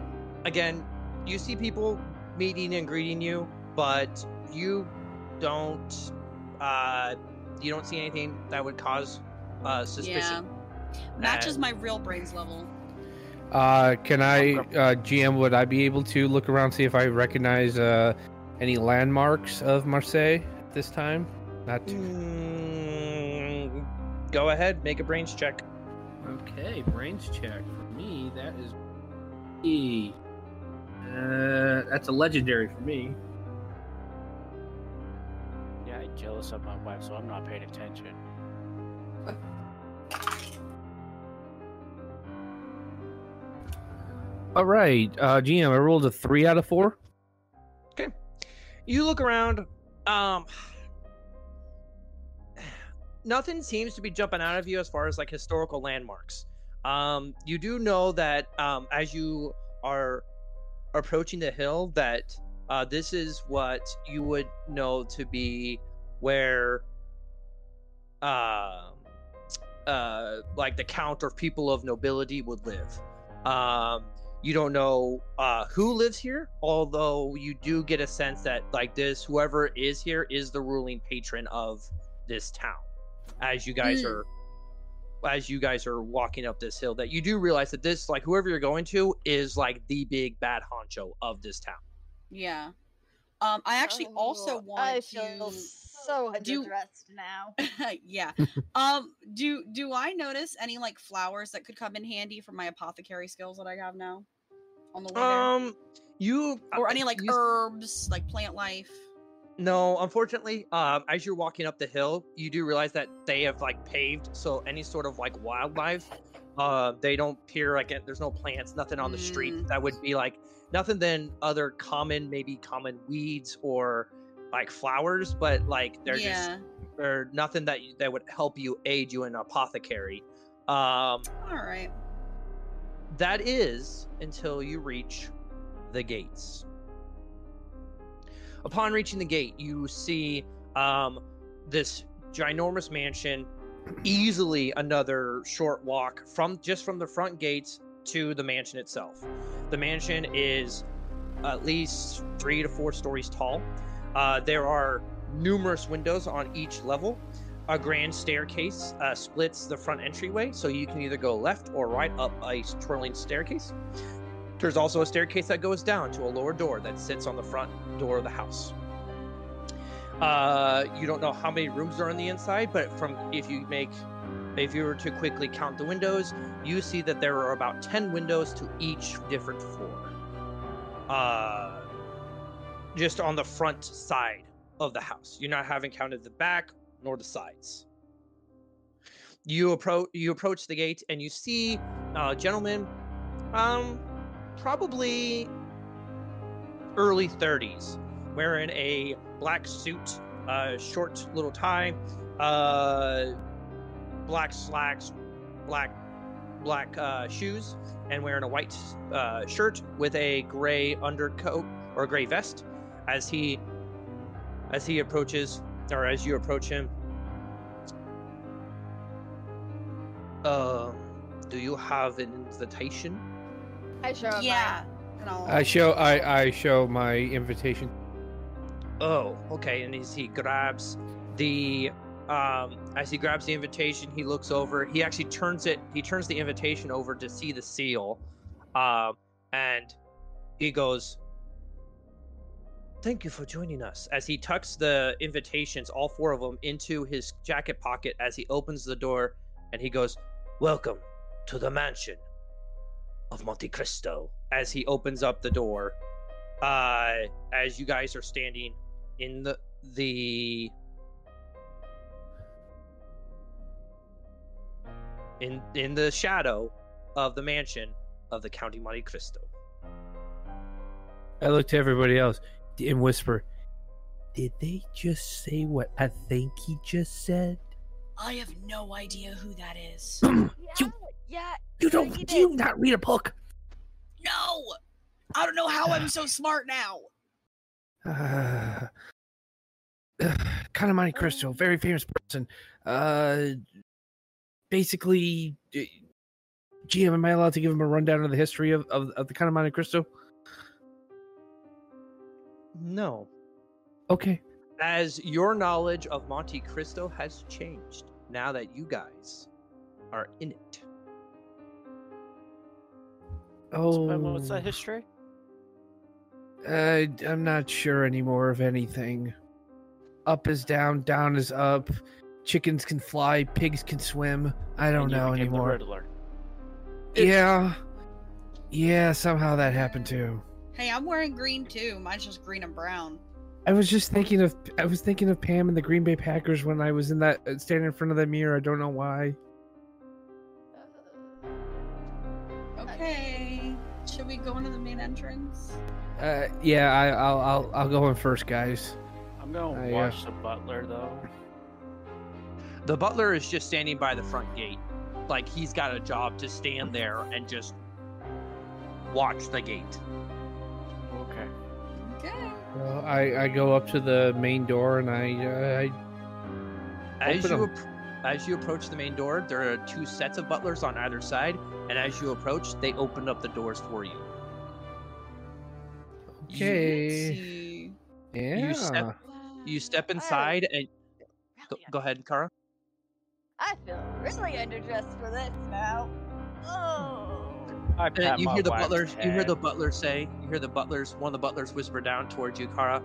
again. You see people meeting and greeting you, but you don't. Uh, you don't see anything that would cause uh, suspicion. Yeah. Matches And- my real brains level. Uh, can I, uh, GM, would I be able to look around see if I recognize uh, any landmarks of Marseille this time? Not too. Mm, go ahead, make a brains check. Okay, brains check for me. That is E. Uh, that's a legendary for me. Yeah, I'm jealous of my wife, so I'm not paying attention. All right, uh, GM, I rolled a three out of four. Okay. You look around. Um, nothing seems to be jumping out of you as far as like historical landmarks. Um, you do know that um, as you are approaching the hill, that uh, this is what you would know to be where, um, uh, like the count or people of nobility would live. Um, you don't know uh, who lives here, although you do get a sense that like this, whoever is here is the ruling patron of this town. As you guys Mm. are, as you guys are walking up this hill, that you do realize that this, like whoever you're going to, is like the big bad honcho of this town. Yeah. Um, I actually also Oh, want I feel to. feel so do- now. [LAUGHS] yeah. um. Do Do I notice any like flowers that could come in handy for my apothecary skills that I have now? On the way there? Um, you or uh, any like you- herbs, like plant life. No, unfortunately, um, as you're walking up the hill, you do realize that they have like paved, so any sort of like wildlife, uh, they don't appear like it, there's no plants, nothing on the street Mm. that would be like nothing than other common, maybe common weeds or like flowers, but like they're just yeah. they're nothing that that would help you aid you in apothecary. Um, All right. that is until you reach the gates. Upon reaching the gate, you see um, this ginormous mansion, easily another short walk from just from the front gates to the mansion itself. The mansion is at least three to four stories tall. Uh, there are numerous windows on each level. A grand staircase uh, splits the front entryway, so you can either go left or right up a twirling staircase. There's also a staircase that goes down to a lower door that sits on the front door of the house. Uh, you don't know how many rooms are on the inside, but from if you make, if you were to quickly count the windows, you see that there are about ten windows to each different floor. Uh, just on the front side of the house. You're not having counted the back nor the sides. You approach you approach the gate and you see a gentleman, um, probably early 30s, wearing a black suit, uh, short little tie, uh, black slacks, black black uh, shoes, and wearing a white uh, shirt with a gray undercoat or gray vest. As he as he approaches, or as you approach him, uh, do you have an invitation? I show him Yeah. And I'll, I show I I show my invitation. Oh, okay. And as he grabs the um as he grabs the invitation, he looks over. He actually turns it he turns the invitation over to see the seal. Um and he goes Thank you for joining us. As he tucks the invitations, all four of them, into his jacket pocket as he opens the door and he goes, Welcome to the mansion of Monte Cristo. As he opens up the door, uh, as you guys are standing in the the in in the shadow of the mansion of the Count of Monte Cristo. I look to everybody else and whisper, "Did they just say what I think he just said?" I have no idea who that is. [CLEARS THROAT] Yeah, You- yeah. You don't. Do you not read a book? no, I don't know how I'm so [SIGHS] smart now. Uh, uh, Count of Monte Cristo, very famous person. Uh, basically, uh, GM, am I allowed to give him a rundown of the history of, of, of the Count of Monte Cristo? No. Okay. As your knowledge of Monte Cristo has changed now that you guys are in it. Oh, what's that history? Uh, I'm not sure anymore of anything. Up is down, down is up. Chickens can fly, pigs can swim. I don't And know became the anymore. Yeah. Yeah, somehow that happened too. Hey, I'm wearing green too. Mine's just green and brown. I was just thinking of I was thinking of Pam and the Green Bay Packers when I was in that uh, standing in front of the mirror. I don't know why. Okay. Should we go into the main entrance? Uh, yeah, I, I'll I'll I'll go in first, guys. I'm gonna I, uh, watch the butler though. The butler is just standing by the front gate. Like he's got a job to stand there and just watch the gate. Okay. Okay. Well, I I go up to the main door and I uh, I As Open you 'em. ap- as you approach the main door, there are two sets of butlers on either side, and as you approach, they open up the doors for you. okay. Fancy. Yeah. You step you step inside and go, go ahead, Kara. I feel really underdressed for this now. Oh. I And pat you hear the wife's butlers. You hear the head. butlers say. You hear the butlers. One of the butlers whisper down towards you, Kara.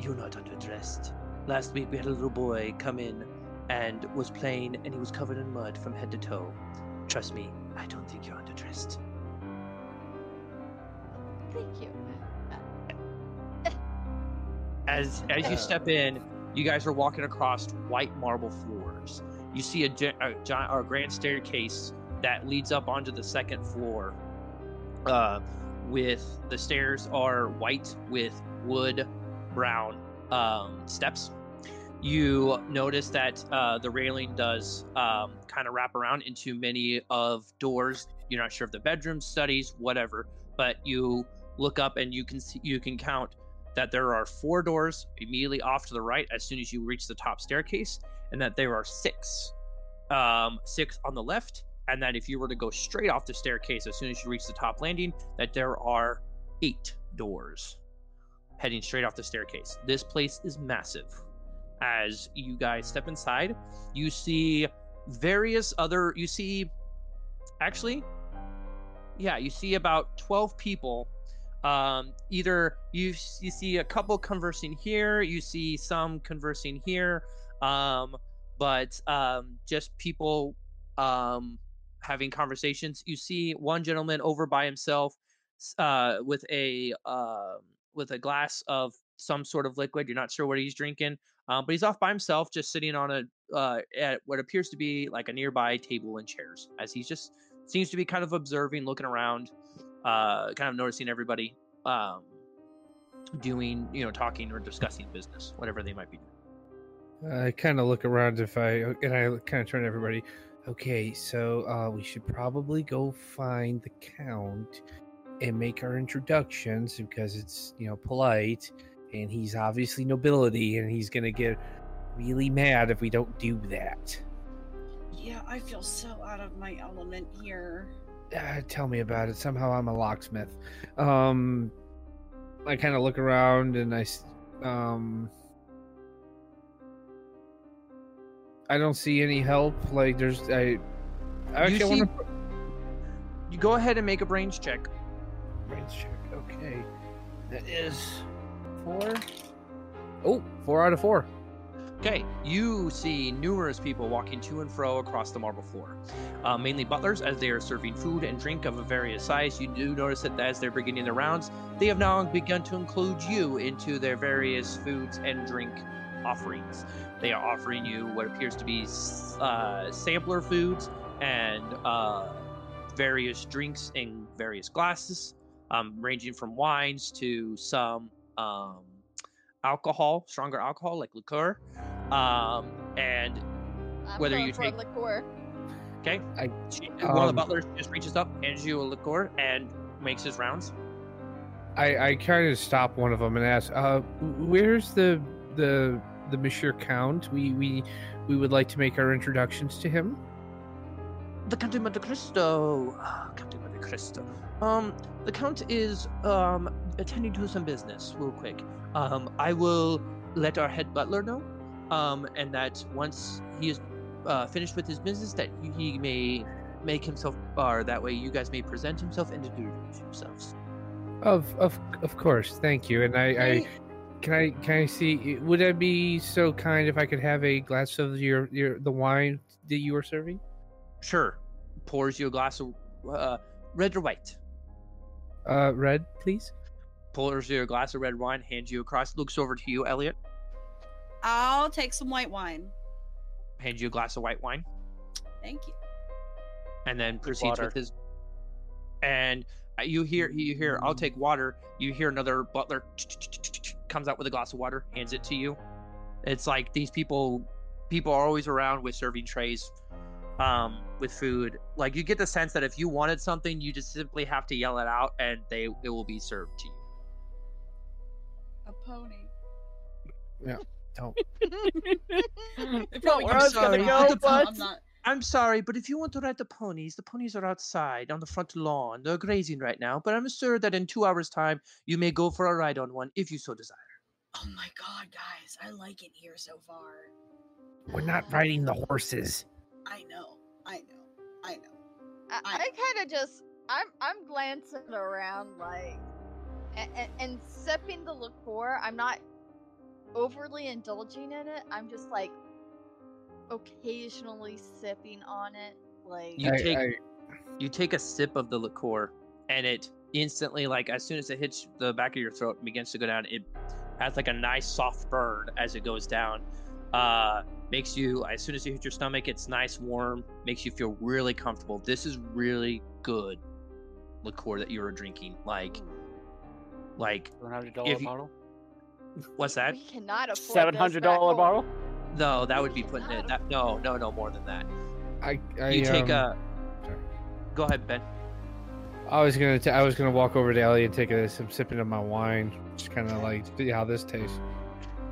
You're not underdressed. Last week we had a little boy come in and was playing, and he was covered in mud from head to toe. Trust me, I don't think you're underdressed. Thank you. As as you [LAUGHS] step in, you guys are walking across white marble floors. You see a, a giant or a grand staircase that leads up onto the second floor. Uh, with the stairs are white with wood brown um, steps. You notice that uh, the railing does um, kind of wrap around into many of doors. You're not sure if the bedrooms, studies, whatever, but you look up and you can see you can count that there are four doors immediately off to the right as soon as you reach the top staircase, and that there are six, um, six on the left, and that if you were to go straight off the staircase as soon as you reach the top landing, that there are eight doors heading straight off the staircase. This place is massive. As you guys step inside, you see various other. You see, actually, yeah, you see about twelve people um either you you see a couple conversing here you see some conversing here um but um just people um having conversations you see one gentleman over by himself uh with a uh with a glass of some sort of liquid you're not sure what he's drinking um but he's off by himself just sitting on a uh at what appears to be like a nearby table and chairs as he's just seems to be kind of observing looking around uh, kind of noticing everybody um, doing, you know, talking or discussing business, whatever they might be doing. I kind of look around if I and I kind of turn to everybody. Okay, so uh, we should probably go find the count and make our introductions because it's you know polite, and he's obviously nobility, and he's gonna get really mad if we don't do that. Yeah, I feel so out of my element here. Uh, tell me about it. Somehow I'm a locksmith. Um, I kind of look around and I, um, I don't see any help. Like there's I. I You actually see- want to You go ahead and make a brains check. brains check. Okay, that is four. Oh, four out of four. Okay, you see numerous people walking to and fro across the marble floor, uh, mainly butlers as they are serving food and drink of a various size. You do notice that as they're beginning their rounds, they have now begun to include you into their various foods and drink offerings. They are offering you what appears to be uh, sampler foods and uh, various drinks in various glasses, um, ranging from wines to some um, alcohol, stronger alcohol like liqueur. Um, and I'm Whether you for take- liqueur. okay, I- she- one of the um, butlers just reaches up, hands you a liqueur, and makes his rounds. I I kind of stop one of them and ask, uh, where's the the the Monsieur Count. We we we would like to make our introductions to him. The Count de Monte Cristo. Ah, Count de Monte Cristo. Um, the Count is um attending to some business real quick. Um, I will let our head butler know. Um, and that once he is uh, finished with his business, that he may make himself, bar. that way you guys may present himself and introduce yourselves. Of of of course, thank you. And I, I can I can I see? Would I be so kind if I could have a glass of your your the wine that you are serving? Sure. Pours you a glass of uh, red or white. Uh, red, please. Pours you a glass of red wine, hands you across, looks over to you, Elliot, I'll take some white wine. hands you a glass of white wine. Thank you. and then proceeds water. with his and uh, you hear you hear i'll take water you hear another butler comes out with a glass of water hands it to you it's like these people people are always around with serving trays um with food like you get the sense that if you wanted something you just simply have to yell it out and they it will be served to you A pony. Yeah. [LAUGHS] Don't. It Not probably where I comes was gonna from- go, I'm but- not. I'm sorry, but if you want to ride the ponies, the ponies are outside on the front lawn. They're grazing right now, but I'm sure that in two hours' time you may go for a ride on one if you so desire. Oh my god, guys, I like it here so far. We're not riding the horses. I know, I know, I know. I, I- I kind of just I'm I'm glancing around like and, and sipping the liqueur. I'm not overly indulging in it. I'm just like occasionally sipping on it. Like You I- take I- you take a sip of the liqueur, and it instantly, like as soon as it hits the back of your throat and begins to go down, it has like a nice soft burn as it goes down. Uh, makes you as soon as you hit your stomach, it's nice warm, makes you feel really comfortable. This is really good liqueur that you are drinking. Like, like One hundred dollar bottle. what's that? we cannot afford Seven hundred dollar bottle. No, that would be putting it. That no, no, no more than that. I, I, You take um, a. sorry. Go ahead, Ben. I was gonna t- I was gonna walk over to Ellie and take a some sipping of my wine, just kind of like see how this tastes.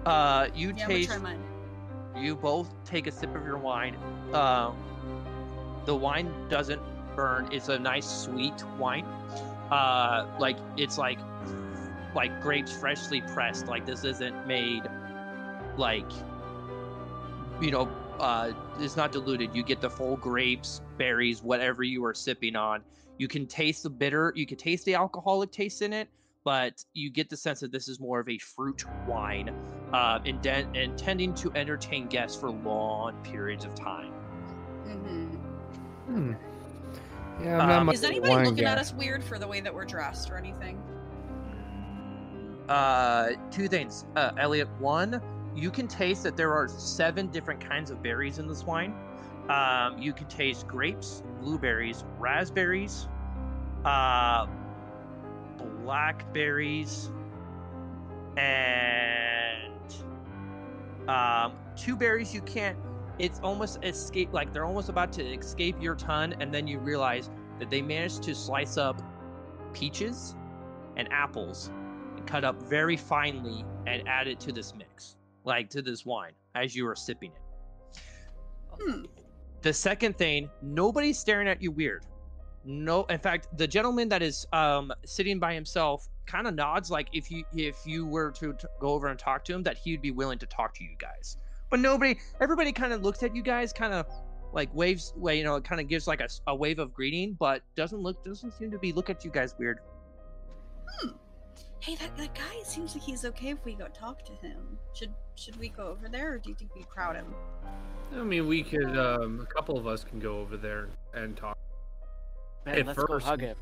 Uh, you Yeah, I'm taste. mine. You both take a sip of your wine. Um, the wine doesn't burn. It's a nice sweet wine. Uh, like it's like like grapes freshly pressed. Like this isn't made like you know uh it's not diluted. You get the full grapes, berries, whatever you are sipping on. You can taste the bitter. You can taste the alcoholic taste in it, but you get the sense that this is more of a fruit wine uh, indent- intending to entertain guests for long periods of time. hmm Hmm. Yeah, I'm Um, much Is anybody looking guy. at us weird for the way that we're dressed or anything? Uh, two things, uh, Elliot. One, you can taste that there are seven different kinds of berries in this wine. Um, you can taste grapes, blueberries, raspberries, uh, blackberries, and um, two berries you can't. It's almost escape like they're almost about to escape your tongue, and then you realize that they managed to slice up peaches and apples and cut up very finely and add it to this mix, like to this wine as you are sipping it. Hmm. The second thing, nobody's staring at you weird. No, in fact, the gentleman that is um sitting by himself kind of nods like if you if you were to t- go over and talk to him that he'd be willing to talk to you guys. But nobody, everybody kind of looks at you guys, kind of like waves, way you know, it kind of gives like a wave of greeting, but doesn't look doesn't seem to be look at you guys weird. Hey, that, that guy it seems like he's okay if we go talk to him. Should should we go over there, or do you think we crowd him? I mean, we could. Um, a couple of us can go over there and talk. Man, Hey, let's go first- hug him.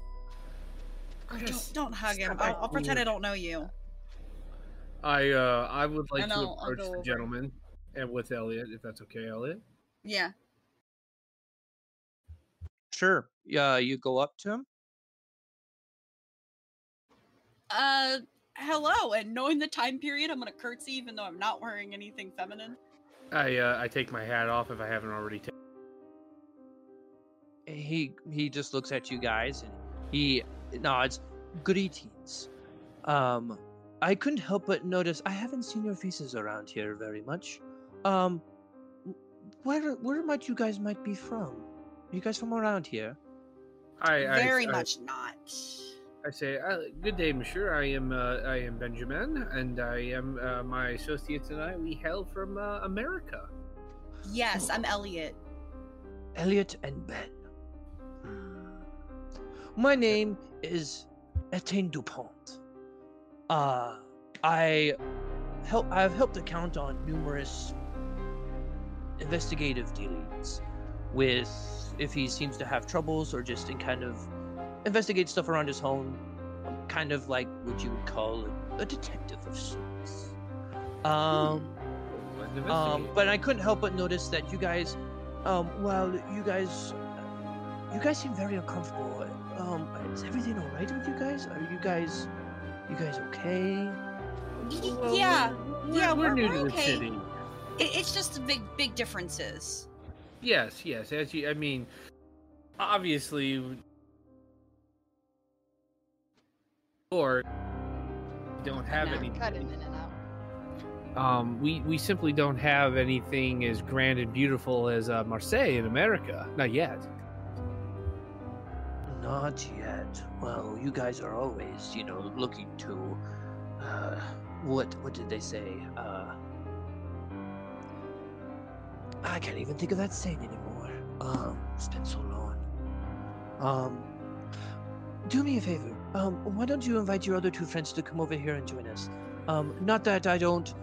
Oh, don't don't hug him. I'll, I'll pretend I don't know you. I uh, I would like And to I'll- I'll approach go the gentleman and with Elliot, if that's okay, Elliot. Yeah. Sure. Yeah, you go up to him. Uh, hello. And knowing the time period, I'm gonna curtsy even though I'm not wearing anything feminine. I uh, I take my hat off if I haven't already taken. he he just looks at you guys and he nods greetings um I couldn't help but notice I haven't seen your faces around here very much. Um, where where might you guys might be from? Are you guys from around here? I, I- Very I- much not. I say, uh, "Good day, Monsieur. I am uh, I am Benjamin, and I am uh, my associates and I. We hail from uh, America. Yes, I'm Elliot. Elliot and Ben. Hmm. My name is Etienne Dupont. Uh, I help. I've helped account on numerous investigative dealings with if he seems to have troubles or just in kind of investigate stuff around his home. I'm kind of like what you would call a, a detective of sorts. Um. An Um, but I couldn't help but notice that you guys, um, well, you guys, you guys seem very uncomfortable. Um, is everything all right with you guys? Are you guys, you guys okay? Well, yeah, we're, yeah, we're, we're- new we're to the okay. city. it, it's just the big, big differences. Yes, yes. As you, I mean, obviously, or don't have Nah, any. Cut in and out. Um, we we simply don't have anything as grand and beautiful as uh, Marseille in America. Not yet. Not yet. Well, you guys are always, you know, looking to, uh, what, what did they say? Uh, I can't even think of that saying anymore. Um, it's been so long. Um, do me a favor. Um, why don't you invite your other two friends to come over here and join us? Um, not that I don't,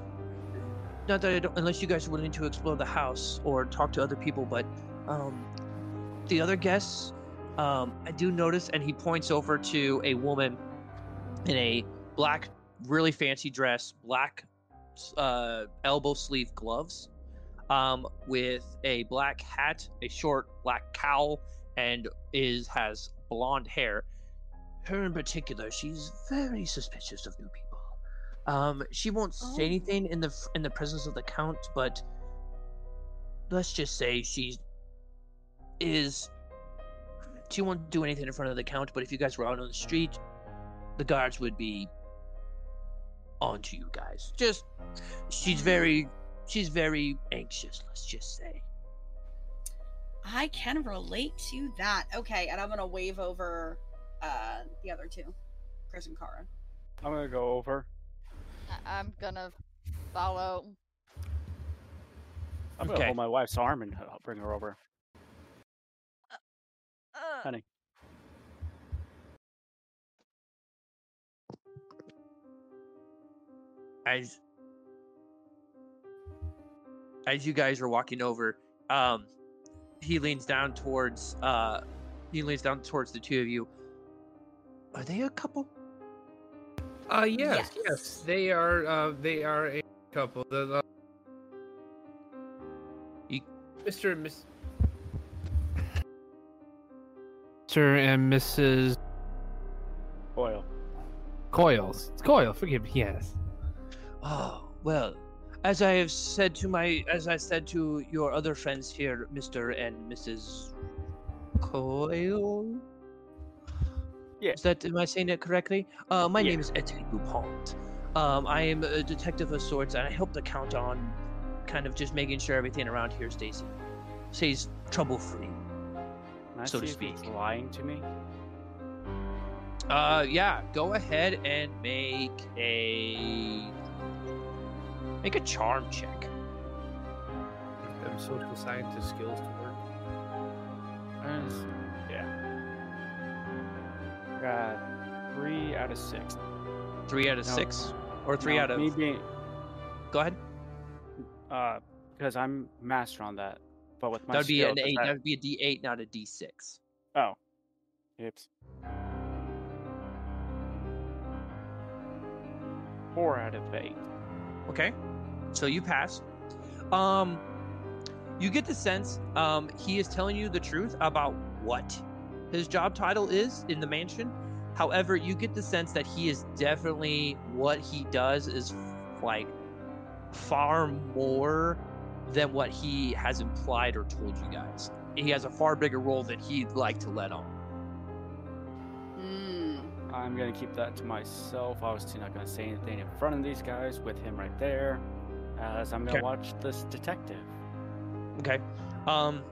not that I don't, unless you guys are willing to explore the house or talk to other people, but, um, the other guests, um, I do notice, and he points over to a woman in a black, really fancy dress, black uh, elbow sleeve gloves, um, with a black hat, a short black cowl, and is has blonde hair. Her in particular, she's very suspicious of new people. Um, she won't Oh. say anything in the in the presence of the count, but let's just say she is she won't do anything in front of the count, but if you guys were out on the street, the guards would be onto you guys. Just she's very she's very anxious, let's just say. I can relate to that. Okay, and I'm gonna wave over uh the other two, Chris and Kara. I'm gonna go over. I- I'm gonna follow. I'm gonna Okay. hold my wife's arm and uh, bring her over. Uh, Honey. As as you guys are walking over, um he leans down towards uh he leans down towards the two of you. Are they a couple? Uh, yes, yes, Yes. they are. Uh, they are a couple. The, You- Mr. and Miss. Sir and Mrs. Oil. Coils. It's Coyle. Forgive me. Yes. Oh, well, as I have said to my, as I said to your other friends here, Mr. and Mrs. Coyle? Yeah. Is that, am I saying that correctly? Uh, my Yeah. name is Etienne Dupont. Um, I am a detective of sorts, and I help the count on kind of just making sure everything around here stays, stays trouble-free. So to speak. lying to me? Uh, yeah, go ahead and make a, make a charm check. Them social scientist skills to work. Got three out of six. Three out of No. six, or three No, out of. me being Go ahead. uh because I'm master on that. But with my That would be skill, an eight. that- That would be a D eight, not a D six. Oh. Oops. Four out of eight. Okay, so you pass. Um, you get the sense um he is telling you the truth about what his job title is in the mansion. However, you get the sense that he is definitely what he does is like far more than what he has implied or told you guys. He has a far bigger role than he'd like to let on. Hmm. I I'm gonna keep that to myself. Obviously, not gonna say anything in front of these guys with him right there, as I'm gonna Okay. watch this detective. Okay. Um,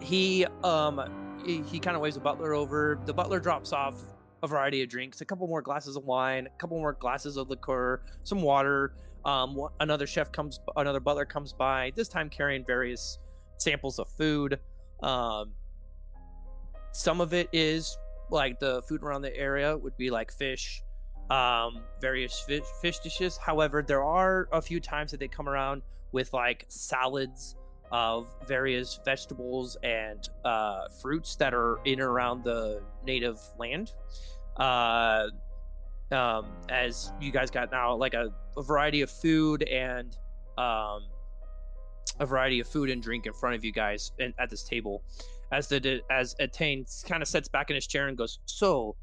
he um he, he kind of waves the butler over. The butler drops off a variety of drinks, a couple more glasses of wine, a couple more glasses of liqueur, some water. Um, another chef comes, another butler comes by. This time carrying various samples of food. Um, some of it is like the food around the area would be like fish, um, various fish, fish dishes. However, there are a few times that they come around with like salads of various vegetables and uh, fruits that are in and around the native land. Uh, um, as you guys got now like a, a variety of food and um, a variety of food and drink in front of you guys and at this table. As the as Etienne kind of sits back in his chair and goes, "So,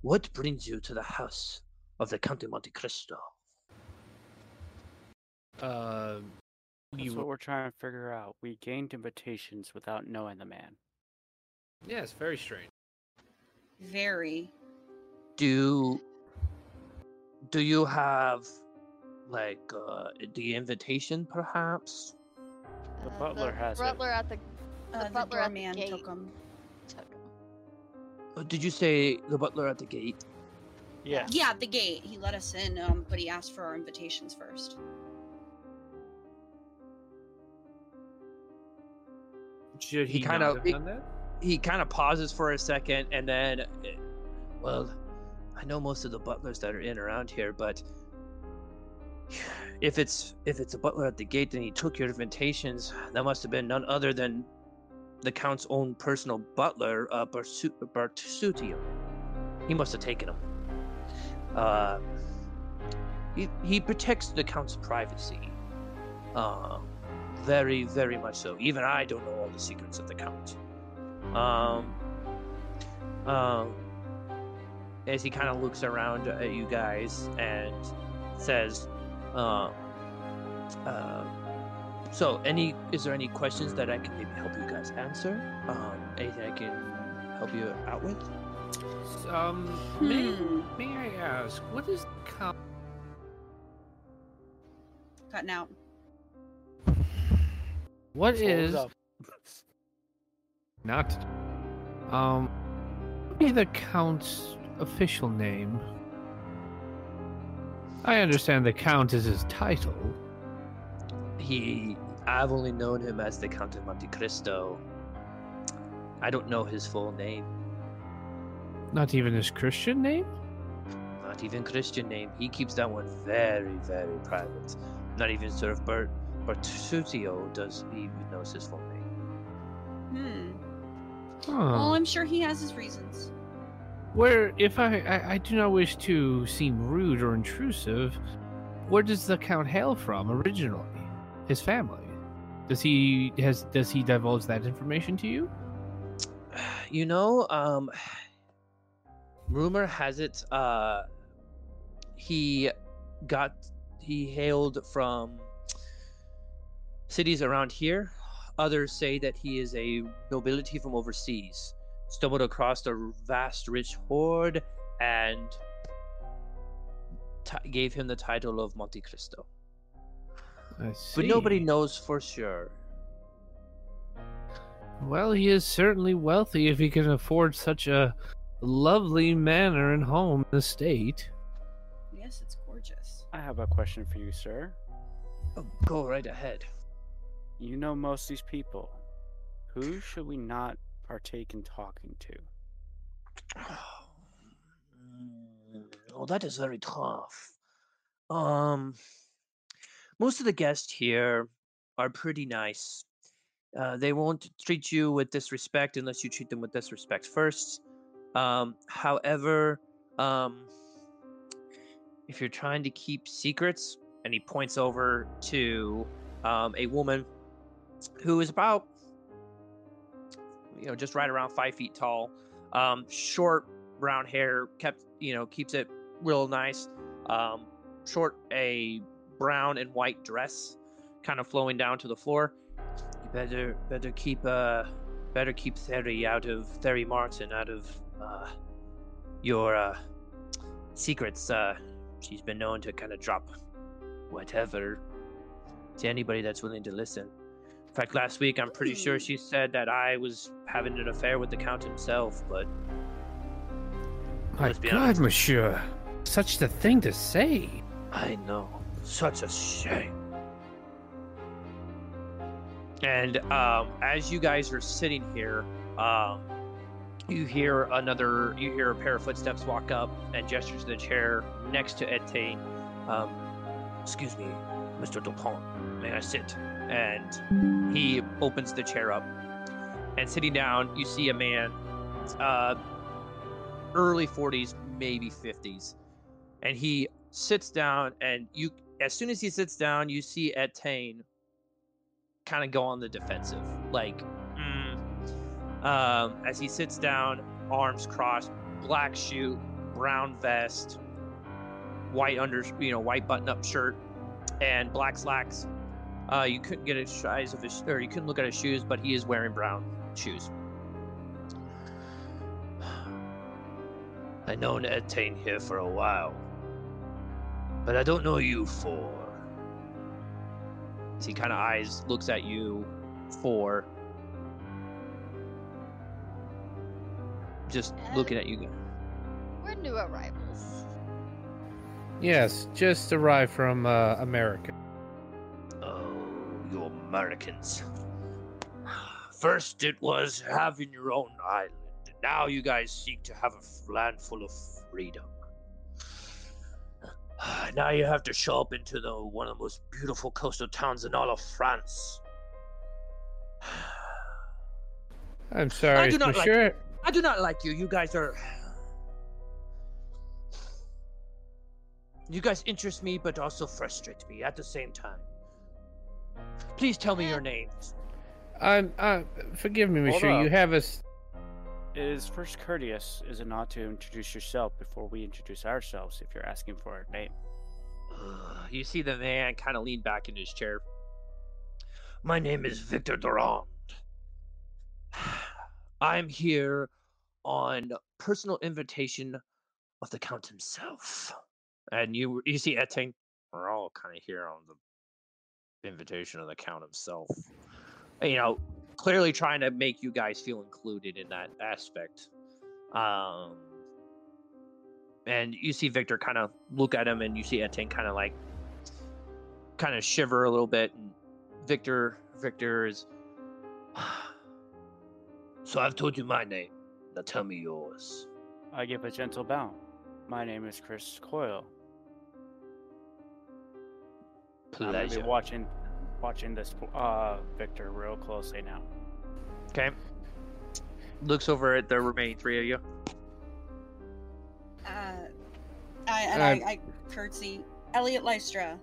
what brings you to the house of the Count de Monte Cristo?" Uh, we That's what we're trying to figure out. We gained invitations without knowing the man. yeah, it's very strange. Very. do do you have like uh the invitation perhaps The Uh, butler has it. The butler at the Uh, the butler at the doorman gate. took him. took him. Uh, did you say the butler at the gate Yeah. Yeah, at the gate. He let us in, um, but he asked for our invitations first. Should He he, kinda- he- he kind of pauses for a second and then uh, well i know most of the butlers that are in around here but if it's if it's a butler at the gate then he took your invitations that must have been none other than the count's own personal butler uh Bertuccio. he must have taken them uh he, he protects the count's privacy. Uh very very much so even i don't know all the secrets of the count um, um, as he kind of looks around at you guys and says, uh, uh, "So, any is there any questions that I can maybe help you guys answer? Um, anything I can help you out with?" Um, may, Hmm. may I ask, what is the count? Cutting out. What Slow it is up. [LAUGHS] not? Um, what is the count's official name? I understand the count is his title. He, I've only known him as the Count of Monte Cristo. I don't know his full name, Not even his Christian name. not even Christian name. He keeps that one very, very private. Not even sort of Bert Bertuccio does he even knows his full name. Hmm. Huh. Well, I'm sure he has his reasons. Where, if I, I, I do not wish to seem rude or intrusive, where does the count hail from originally? His family. Does he has does he divulge that information to you? [SIGHS] You know, um, [SIGHS] rumor has it, uh, he got he hailed from cities around here. Others say that he is a nobility from overseas, stumbled across a vast, rich hoard, and t- gave him the title of Monte Cristo. I see. But nobody knows for sure. Well, he is certainly wealthy if he can afford such a lovely manor and home in the state. Yes, it's gorgeous. I have a question for you, sir. Oh, go right ahead. You know most of these people. Who should we not partake in talking to? [SIGHS] Oh, that is very tough. Um, most of the guests here are pretty nice. Uh, they won't treat you with disrespect unless you treat them with disrespect first. Um, however, um, if you're trying to keep secrets, and he points over to um, a woman who is about, you know, just right around five feet tall, um, short brown hair, kept, you know, keeps it real nice. Um, short, a brown and white dress, kind of flowing down to the floor. You better, better keep, uh, better keep Theri out of Theri Martin out of, uh, your, uh, secrets. Uh, she's been known to kind of drop whatever to anybody that's willing to listen. In fact, last week I'm pretty sure she said that I was having an affair with the count himself, but My Let's be God, honest. monsieur. Such the thing to say. I know. Such a shame. And um, as you guys are sitting here, um, you hear another, you hear a pair of footsteps walk up and gesture to the chair next to Etienne. Um, excuse me, Mr. Dupont, may I sit? And he opens the chair up. And sitting down, you see a man, uh, early 40s, maybe 50s. And he sits down and you as soon as he sits down you see Etienne kind of go on the defensive like mm. um, as he sits down arms crossed black shoe brown vest white under you know white button up shirt and black slacks uh, you couldn't get a size of his or you couldn't look at his shoes but he is wearing brown shoes I known Etienne here for a while but I don't know you for. As he kind of eyes, looks at you for. Just looking at you. We're new arrivals. Yes, just arrived from uh, America. You Americans. First it was having your own island, now you guys seek to have a land full of freedom. [SIGHS] Now you have to show up into the one of the most beautiful coastal towns in all of France. [SIGHS] I'm sorry, I do not like. I do not like you. You guys are. [SIGHS] You guys interest me, but also frustrate me at the same time. Please tell me your names. I'm. Uh, forgive me, Hold monsieur. You up. have us. It is first courteous, is it not, to introduce yourself before we introduce ourselves if you're asking for our name? [SIGHS] You see the man kind of lean back in his chair. My name is Victor Durand. [SIGHS] I'm here on personal invitation of the Count himself. And you you see Etienne, we're all kind of here on the invitation of the Count himself. You know, clearly trying to make you guys feel included in that aspect. Um, and you see Victor kind of look at him, and you see Etienne kind of like, kind of shiver a little bit. And Victor, Victor is. [SIGHS] so I've told you my name. Now tell me yours. I give a gentle bow. My name is Chris Coyle. I'm gonna be watching, watching this, uh, Victor real closely now. Okay. Looks over at the remaining three of you. Uh, I, and Um, I, I curtsy. Elliot Lystra.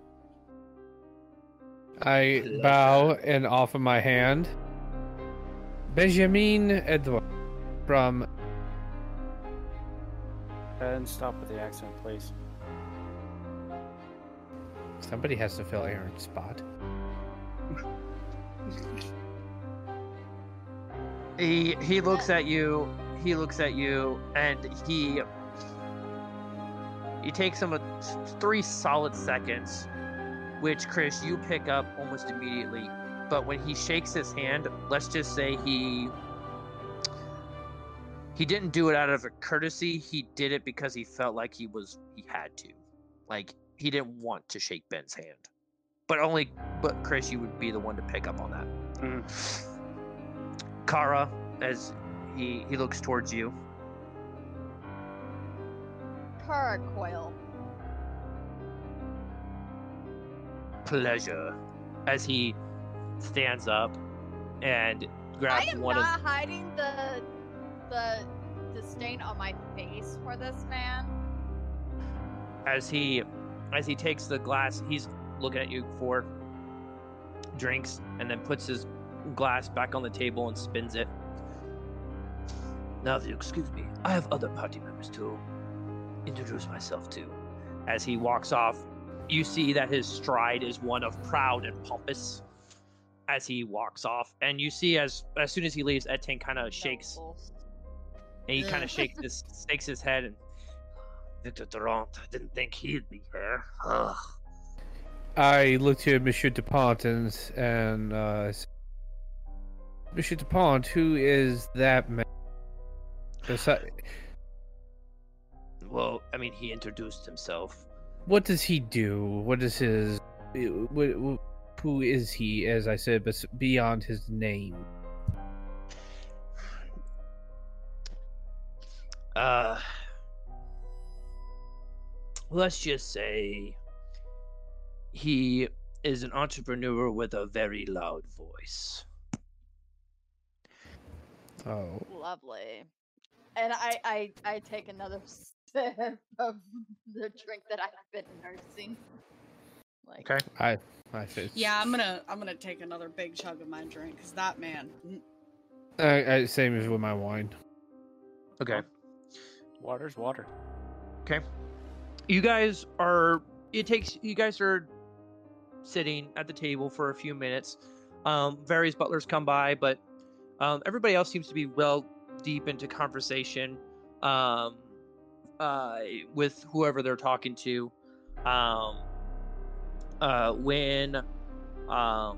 I bow and offer my hand. Benjamin Edouard from. And stop with the accent, please. Somebody has to fill Aaron's spot. He he looks at you. He looks at you, and he he takes him a, three solid seconds, which Chris you pick up almost immediately. But when he shakes his hand, let's just say he he didn't do it out of a courtesy. He did it because he felt like he was he had to, like he didn't want to shake Ben's hand. But only, but Chris, you would be the one to pick up on that. Mhm. Kara, as he he looks towards you. Kara Coyle. Pleasure, as he stands up and grabs I grabs am one not of. hiding the the disdain on my face for this man. As he as he takes the glass, he's looking at you for drinks, and then puts his glass back on the table and spins it. Now, if you excuse me, I have other party members to introduce myself to. As he walks off, you see that his stride is one of proud and pompous. As he walks off, and you see as as soon as he leaves, Etienne kind of shakes and he kind of [LAUGHS] shakes his shakes his head and Victor Durand. I didn't think he'd be here. Ugh. I looked to Monsieur Dupont and and uh, Monsieur Dupont, who is that man? Besi- Well, I mean, he introduced himself. what does he do? What is his? Who is he? As I said, bes- beyond his name. Uh, let's just say he is an entrepreneur with a very loud voice. Oh, Lovely. And I, I, I take another [LAUGHS] sip of the drink that I've been nursing. Like, Okay. I, I said. Yeah, I'm gonna I'm gonna take another big chug of my drink because that man. I, I, uh, uh, same as with my wine. Okay. Water's water. Okay. You guys are. It takes. You guys are sitting at the table for a few minutes. Um, various butlers come by, but um, everybody else seems to be well deep into conversation um, uh, with whoever they're talking to. Um, uh, when um,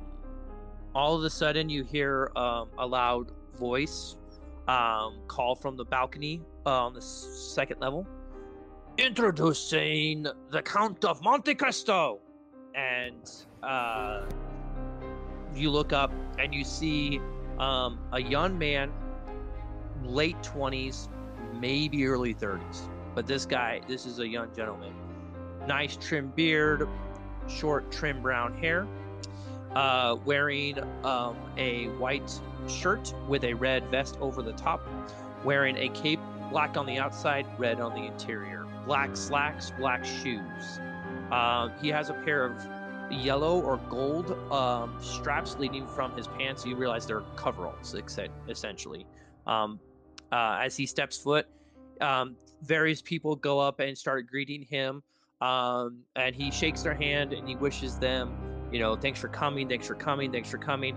all of a sudden you hear um, a loud voice um, call from the balcony uh, on the second level. Introducing the Count of Monte Cristo, and uh, you look up and you see um, a young man, late twenties, maybe early thirties. But this guy, this is a young gentleman. Nice trim beard, short trim brown hair, uh, wearing um, a white shirt with a red vest over the top, wearing a cape, black on the outside, red on the interior, black slacks, black shoes. Um, he has a pair of yellow or gold um, straps leading from his pants. You realize they're coveralls, essentially. Um, uh, as he steps foot, um, various people go up and start greeting him. Um, and he shakes their hand and he wishes them, you know, thanks for coming, thanks for coming, thanks for coming.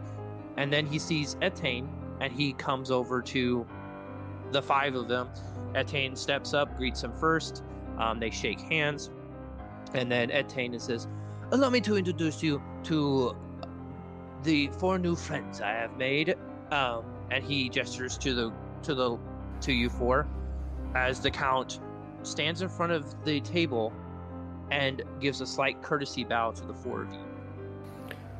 And then he sees Etienne and he comes over to the five of them. Etienne steps up, greets him first. Um, they shake hands. And then Ed Etienne says, Allow me to introduce you to the four new friends I have made. Um, and he gestures to the to the to you four as the count stands in front of the table and gives a slight courtesy bow to the four of you.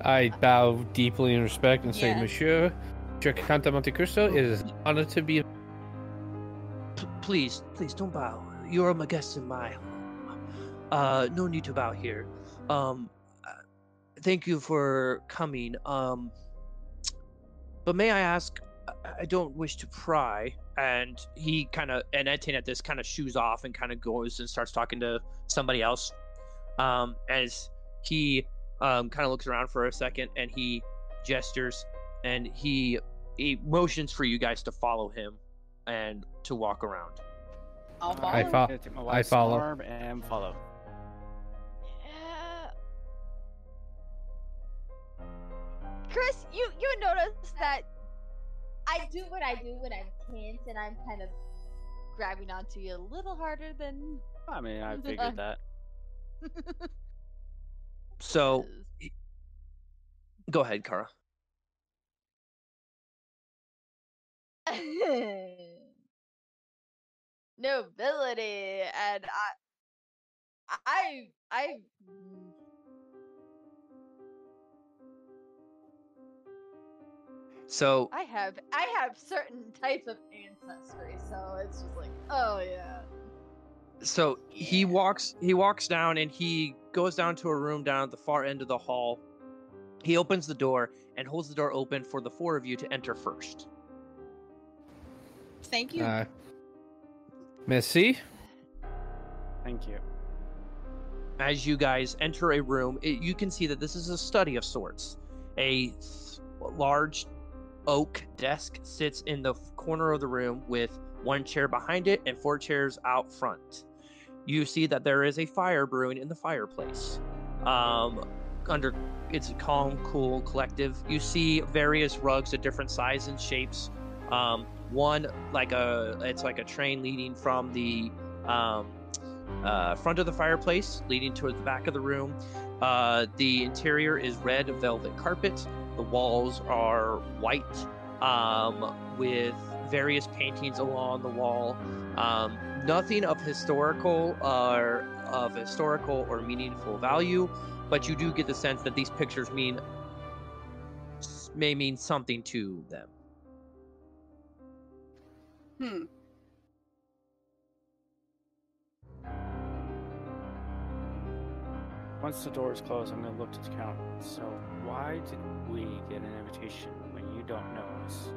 I bow deeply in respect and say, Yeah. Monsieur, Monsieur Count of Monte Cristo, it is an honor to be. P- please, please don't bow. You're my guest in my home. Uh, no need to bow here. Um, uh, thank you for coming. Um, but may I ask? I- don't wish to pry. And he kind of, and Etienne at this kind of shoes off and kind of goes and starts talking to somebody else. Um, as he um, kind of looks around for a second and he gestures and he he motions for you guys to follow him and to walk around. I'll I follow. fo- Gonna take my I follow. arm and follow. Yeah. Chris, you you notice that I do what I do when I'm tense, and I'm kind of grabbing onto you a little harder than. I mean, I [LAUGHS] figured that. [LAUGHS] So go ahead, Kara. [LAUGHS] nobility and i i i So i have i have certain types of ancestry so it's just like oh yeah so he walks he walks down and he goes down to a room down at the far end of the hall. He opens the door and holds the door open for the four of you to enter first. Thank you. Uh, Merci. Thank you. As you guys enter a room, it, you can see that this is a study of sorts. A th- large oak desk sits in the f- corner of the room with one chair behind it and four chairs out front. You see that there is a fire brewing in the fireplace. Um, under it's a calm, cool, collective. You see various rugs of different sizes and shapes. Um, one like a it's like a train leading from the um, uh, front of the fireplace, leading towards the back of the room. Uh, the interior is red velvet carpet. The walls are white, um, with various paintings along the wall. Um, nothing of historical or of historical or meaningful value, but you do get the sense that these pictures mean may mean something to them. Hmm. Once the door is closed, I'm gonna look to the count. So why did we get an invitation when you don't know us?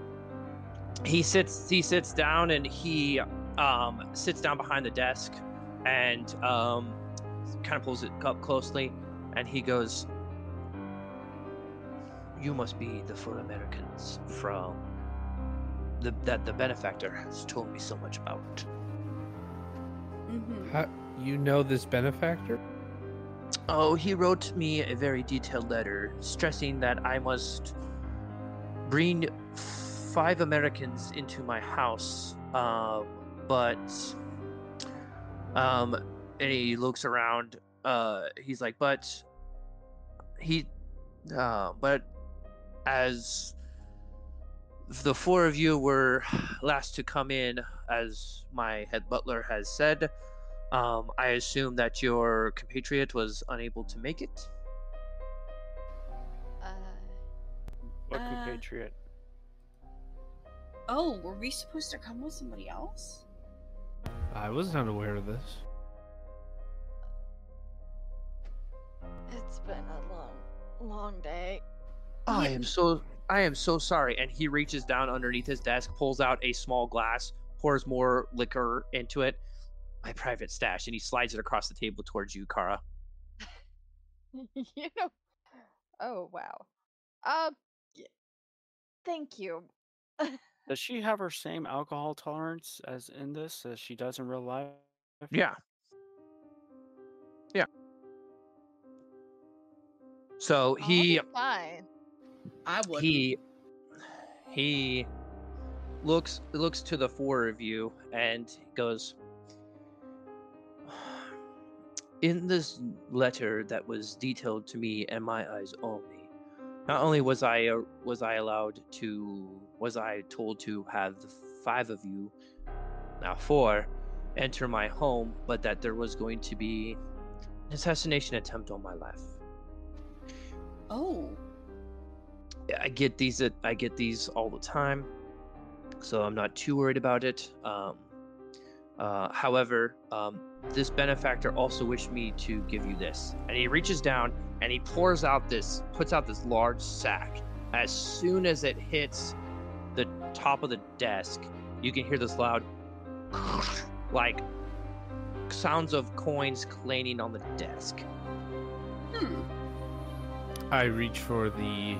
he sits he sits down and he um sits down behind the desk and um kind of pulls it up closely and he goes you must be the four americans from the that the benefactor has told me so much about Mm-hmm. How, you know this benefactor? oh he wrote me a very detailed letter stressing that i must bring five Americans into my house, um, but um, and he looks around. Uh, he's like, but he, uh, but as the four of you were last to come in, as my head butler has said, um, I assume that your compatriot was unable to make it. Uh, What Uh, compatriot? Oh, were we supposed to come with somebody else? I was not aware of this. it's been a long, long day. I am so I am so sorry. And he reaches down underneath his desk, pulls out a small glass, pours more liquor into it. My private stash, and he slides it across the table towards you, Kara. [LAUGHS] you know. Oh wow. Uh, thank you. [LAUGHS] Does she have her same alcohol tolerance as in this as she does in real life? Yeah. Yeah. So he be fine. I would. he he looks looks to the four of you and goes in this letter that was detailed to me and my eyes only not only was i uh, was i allowed to was i told to have the five of you now four enter my home but that there was going to be an assassination attempt on my life Oh. I get these at I get these all the time, so I'm not too worried about it. Um, uh, however, um, this benefactor also wished me to give you this, and he reaches down and he pours out this, puts out this large sack. As soon as it hits the top of the desk, you can hear this loud, [LAUGHS] like sounds of coins clanging on the desk. Hmm. I reach for the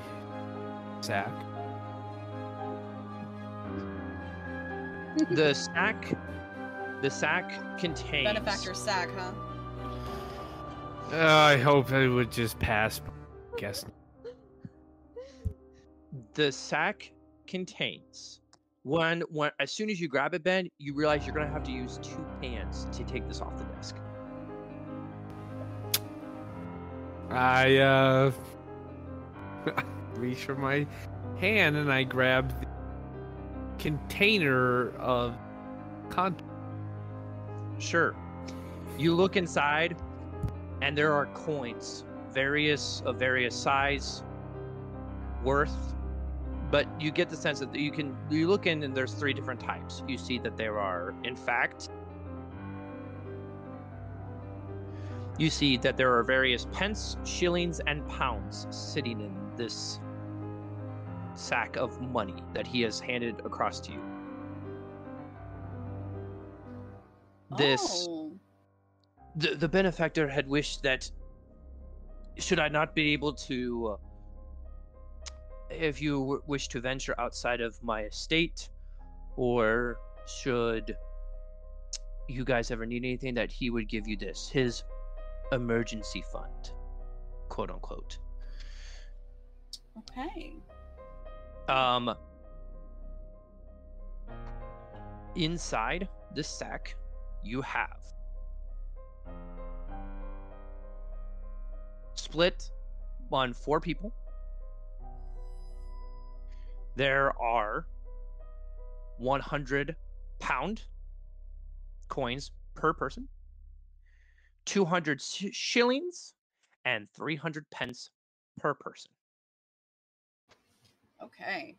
sack. The sack, the sack contains Benefactor sack, huh? Uh, I hope it would just pass. Guess. the sack contains one one as soon as you grab it ben you realize you're going to have to use two hands to take this off the desk I uh reach for my hand and I grab the container of content. sure you look inside and there are coins various of various size worth but you get the sense that you can you look in and there's three different types you see that there are in fact you see that there are various pence shillings and pounds sitting in this sack of money that he has handed across to you this Oh. the, the benefactor had wished that should I not be able to, uh, if you w- wish to venture outside of my estate, or should you guys ever need anything, that he would give you this his emergency fund, quote unquote. Okay. Um, inside this sack, you have split on four people. There are 100 pound coins per person, 200 shillings, and 300 pence per person. Okay.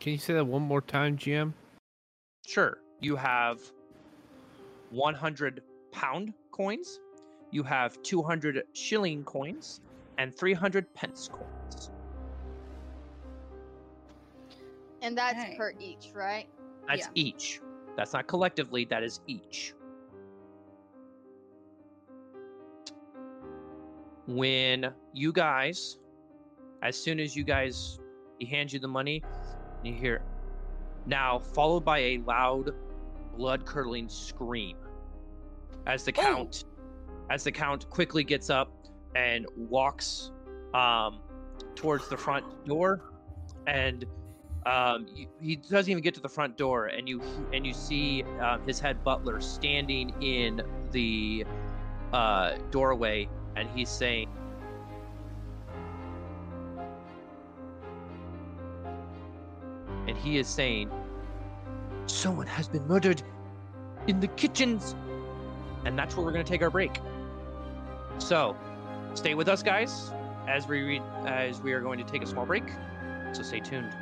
Can you say that one more time, GM? Sure, you have 100 pound coins, you have 200 shilling coins, and 300 pence coins. And that's Okay. per each, right? That's Yeah. each. That's not collectively, that is each. When you guys, as soon as you guys, he hands you the money, you hear, now followed by a loud, blood curdling scream as the Oh. count, as the count quickly gets up and walks um, towards the front door, and um, he doesn't even get to the front door, and you and you see uh, his head butler standing in the uh, doorway, and he's saying, he is saying, "Someone has been murdered in the kitchens," and that's where we're going to take our break. So, stay with us, guys, as we as we are going to take a small break. So stay tuned.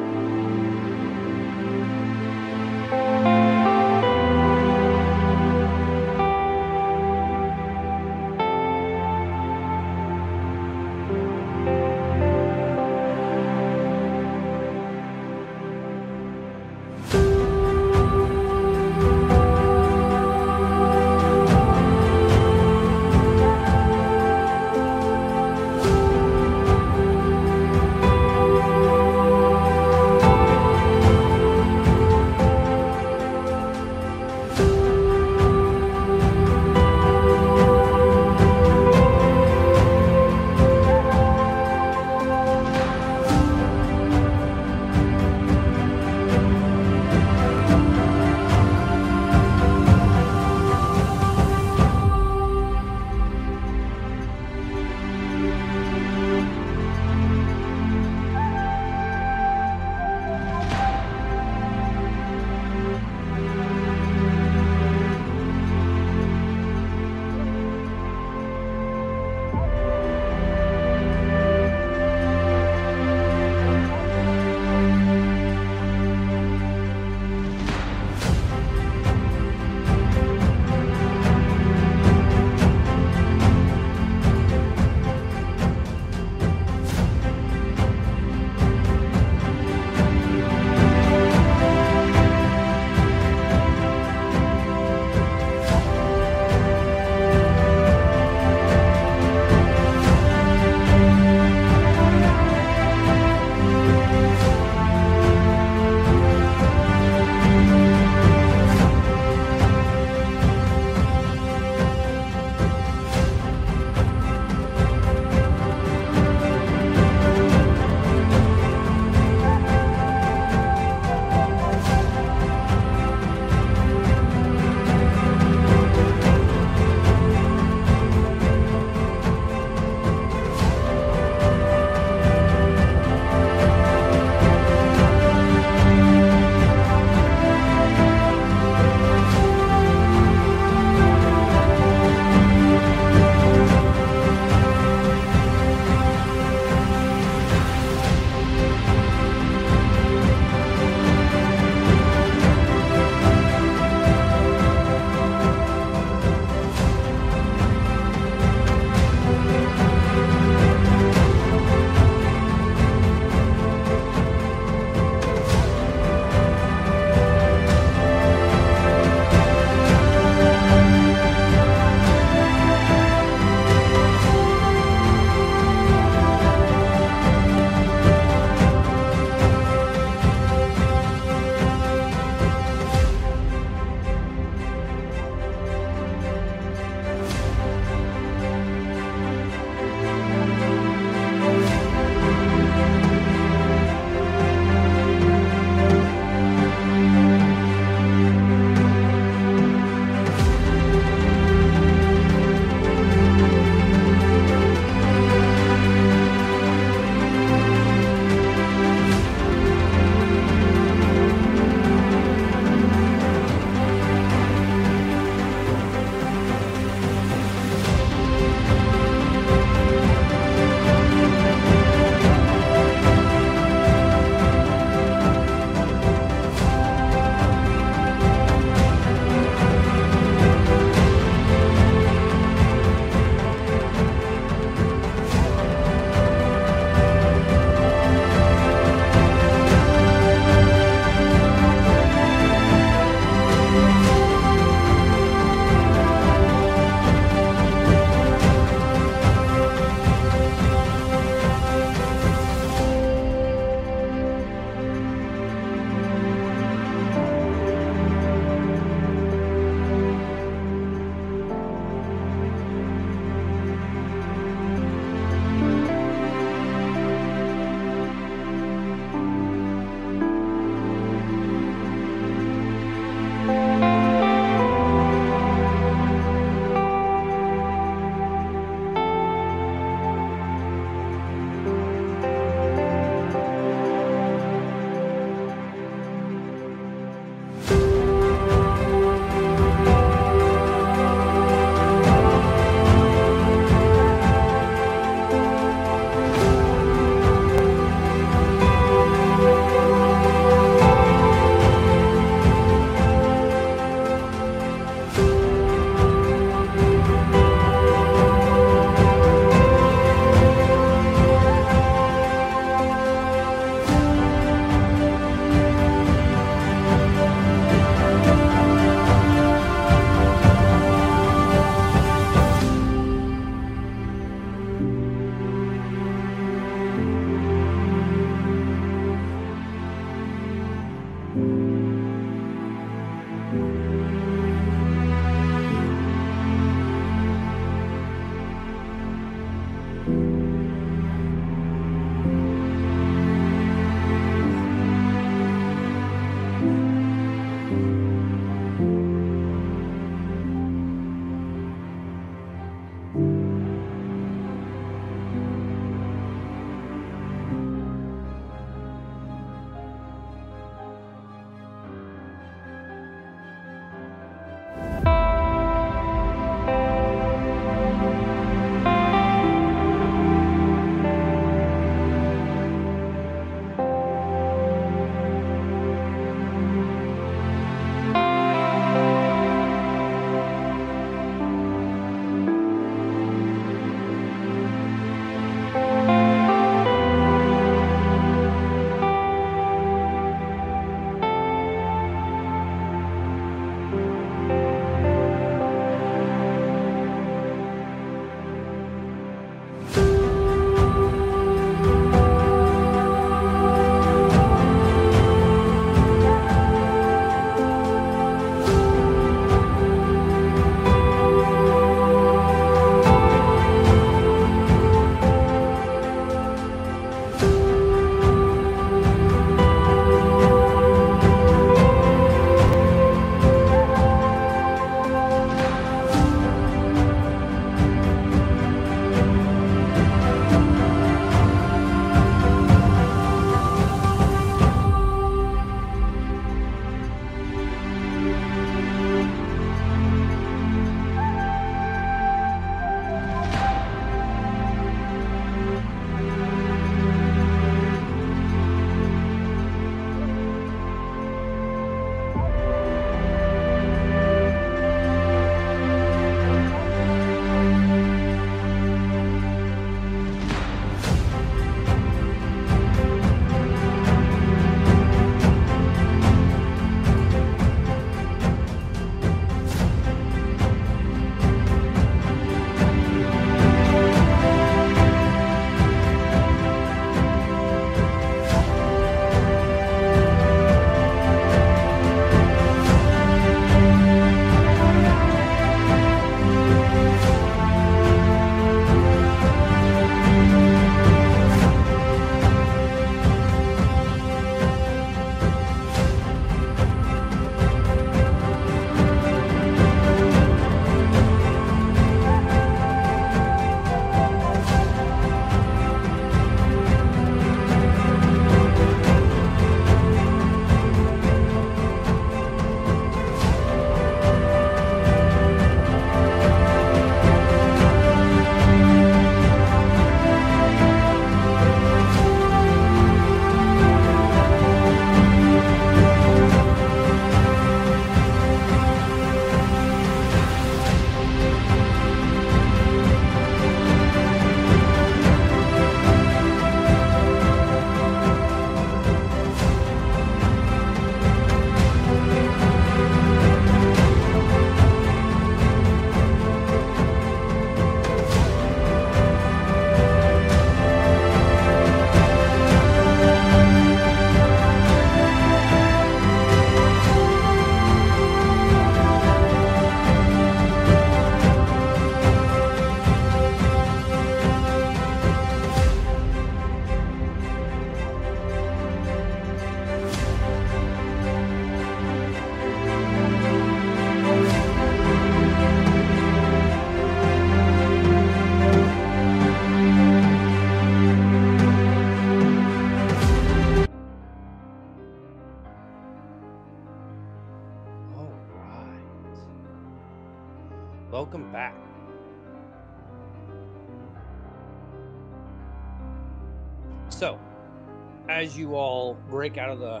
Break out of the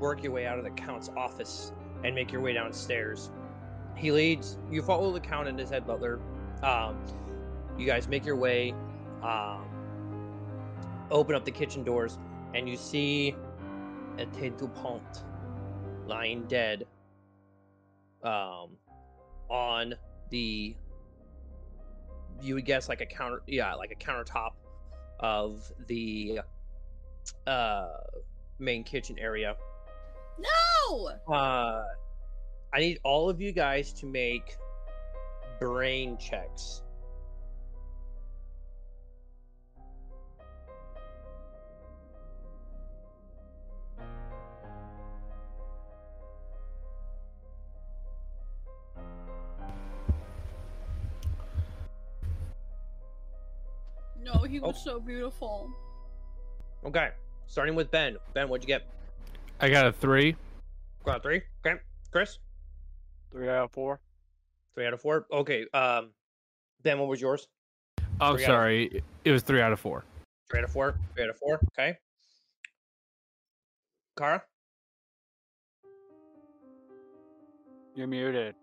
work your way out of the count's office and make your way downstairs, he leads you follow the count and his head butler. Um, you guys make your way, um, open up the kitchen doors, and you see a Etienne Dupont lying dead um, on the you would guess like a counter yeah like a countertop of the uh main kitchen area No! uh i need all of you guys to make brain checks No, he Oh. was so beautiful. okay starting with ben ben what'd you get I got a three. got a three okay chris Three out of four. Three out of four. Okay. Um, Ben, what was yours? I'm Three of- sorry. It was three out of four. Three out of four. Three out of four. Okay. Kara. You're muted.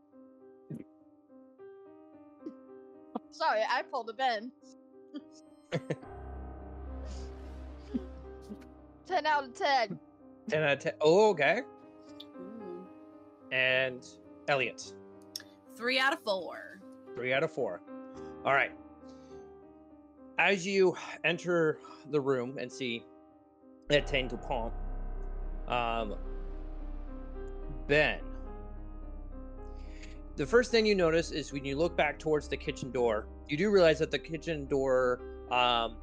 Sorry, I pulled a Ben. [LAUGHS] 10 out of 10. Ten out of ten. Oh, okay. Ooh. And Elliot. Three out of four. Three out of four. All right. As you enter the room and see Etienne Dupont, um, Ben, the first thing you notice is when you look back towards the kitchen door, you do realize that the kitchen door, um,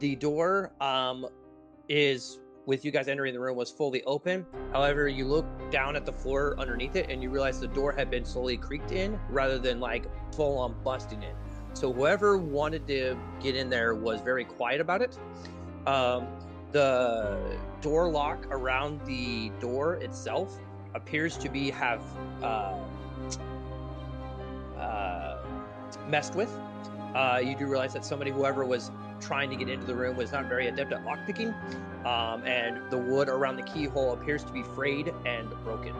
the door um, is with you guys entering the room was fully open. However, you look down at the floor underneath it and you realize the door had been slowly creaked in rather than like full on busting in. So whoever wanted to get in there was very quiet about it. Um, the door lock around the door itself appears to be have uh, uh, messed with. Uh, you do realize that somebody, whoever was trying to get into the room, was not very adept at lockpicking, um, and the wood around the keyhole appears to be frayed and broken.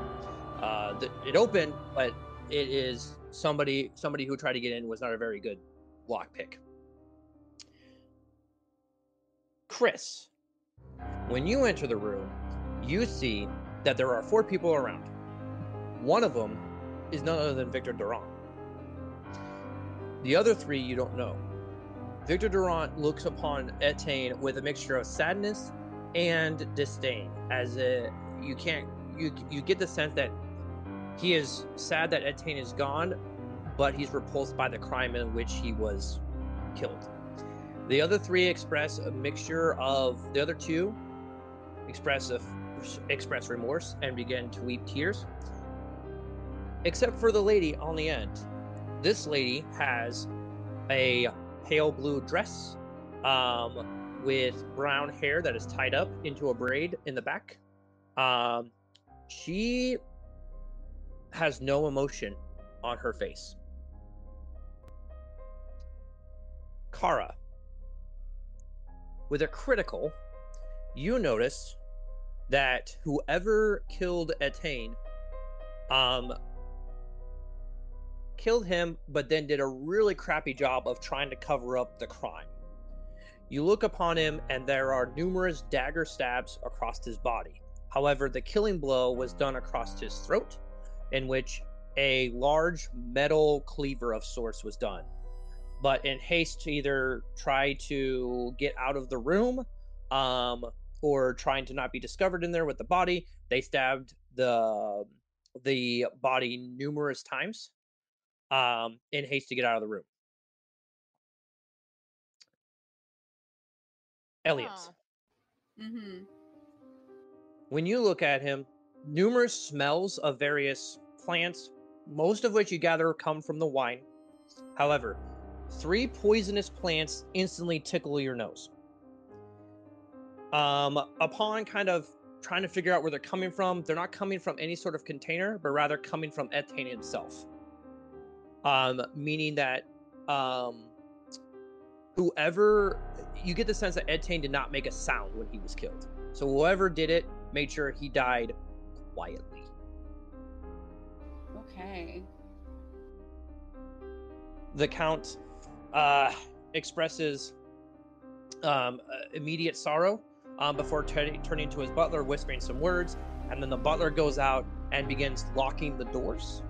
Uh, the, it opened, but it is somebody somebody who tried to get in was not a very good lockpick. Chris, when you enter the room, you see that there are four people around. One of them is none other than Victor Durand. The other three you don't know. Victor Durand looks upon Etienne with a mixture of sadness and disdain, as a, you can't you you get the sense that he is sad that Etienne is gone, but he's repulsed by the crime in which he was killed. The other three express a mixture of the other two express a, express remorse and begin to weep tears. Except for the lady on the end. This lady has a pale blue dress um, with brown hair that is tied up into a braid in the back. Um, she has no emotion on her face. Kara, with a critical, you notice that whoever killed Etienne um, killed him, but then did a really crappy job of trying to cover up the crime. You look upon him, and there are numerous dagger stabs across his body. However, the killing blow was done across his throat, in which a large metal cleaver of sorts was done. But in haste to either try to get out of the room, um, or trying to not be discovered in there with the body, they stabbed the the body numerous times um, in haste to get out of the room. Elliot, Huh. Mm-hmm. when you look at him, numerous smells of various plants, most of which you gather come from the wine. However, three poisonous plants instantly tickle your nose. Um, upon kind of trying to figure out where they're coming from, they're not coming from any sort of container, but rather coming from Etienne himself. Um, meaning that um, whoever you get the sense that Etienne did not make a sound when he was killed. So whoever did it made sure he died quietly. Okay. The count uh, expresses um, uh, immediate sorrow um, before turning turning to his butler, whispering some words, and then the butler goes out and begins locking the doors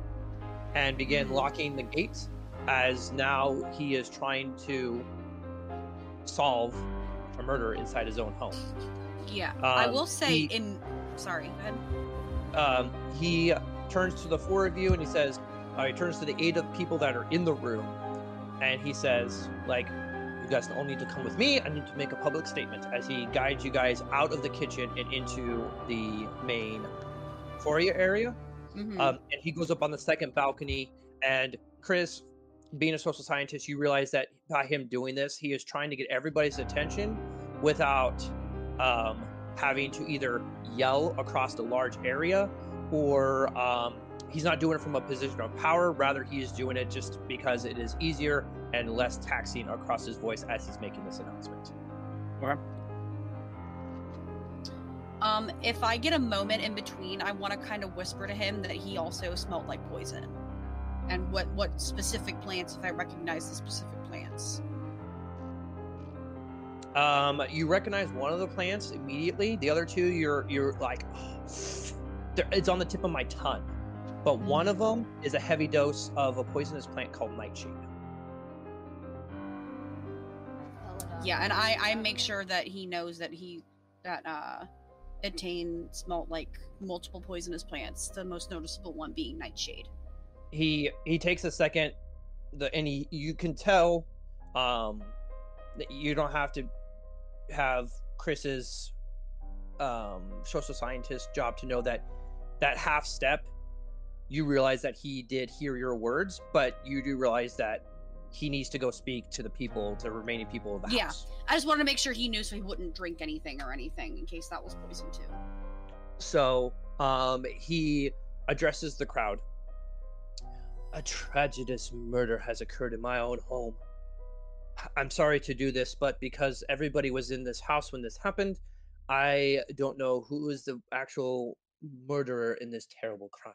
and begin locking the gates as now he is trying to solve a murder inside his own home. Yeah. I Um, will say he- in sorry, go ahead. um, he turns to the four of you and he says, uh, he turns to the eight of people that are in the room, and he says, like, you guys all need to come with me. I need to make a public statement as he guides you guys out of the kitchen and into the main foyer area. Mhm. Um, and he goes up on the second balcony. And Chris, being a social scientist, you realize that by him doing this, he is trying to get everybody's attention without um, having to either yell across a large area or um, he's not doing it from a position of power. Rather, he is doing it just because it is easier and less taxing across his voice as he's making this announcement. Okay. Um, if I get a moment in between, I want to kind of whisper to him that he also smelled like poison, and what what specific plants, if I recognize the specific plants. Um, you recognize one of the plants immediately. The other two, you're you're like, [SIGHS] they're- it's on the tip of my tongue. But one of them is a heavy dose of a poisonous plant called nightshade. Yeah, and I I make sure that he knows that he that uh Etienne smelled like multiple poisonous plants. The most noticeable one being nightshade. he he takes a second the and he you can tell um that you don't have to have chris's um social scientist job to know that that half step you realize that he did hear your words but you do realize that he needs to go speak to the people the remaining people of the Yeah. house I just wanted to make sure he knew so he wouldn't drink anything or anything in case that was poison too. So um, he addresses the crowd. A tragedious murder has occurred in my own home. I'm sorry to do this, but because everybody was in this house when this happened, I don't know who is the actual murderer in this terrible crime.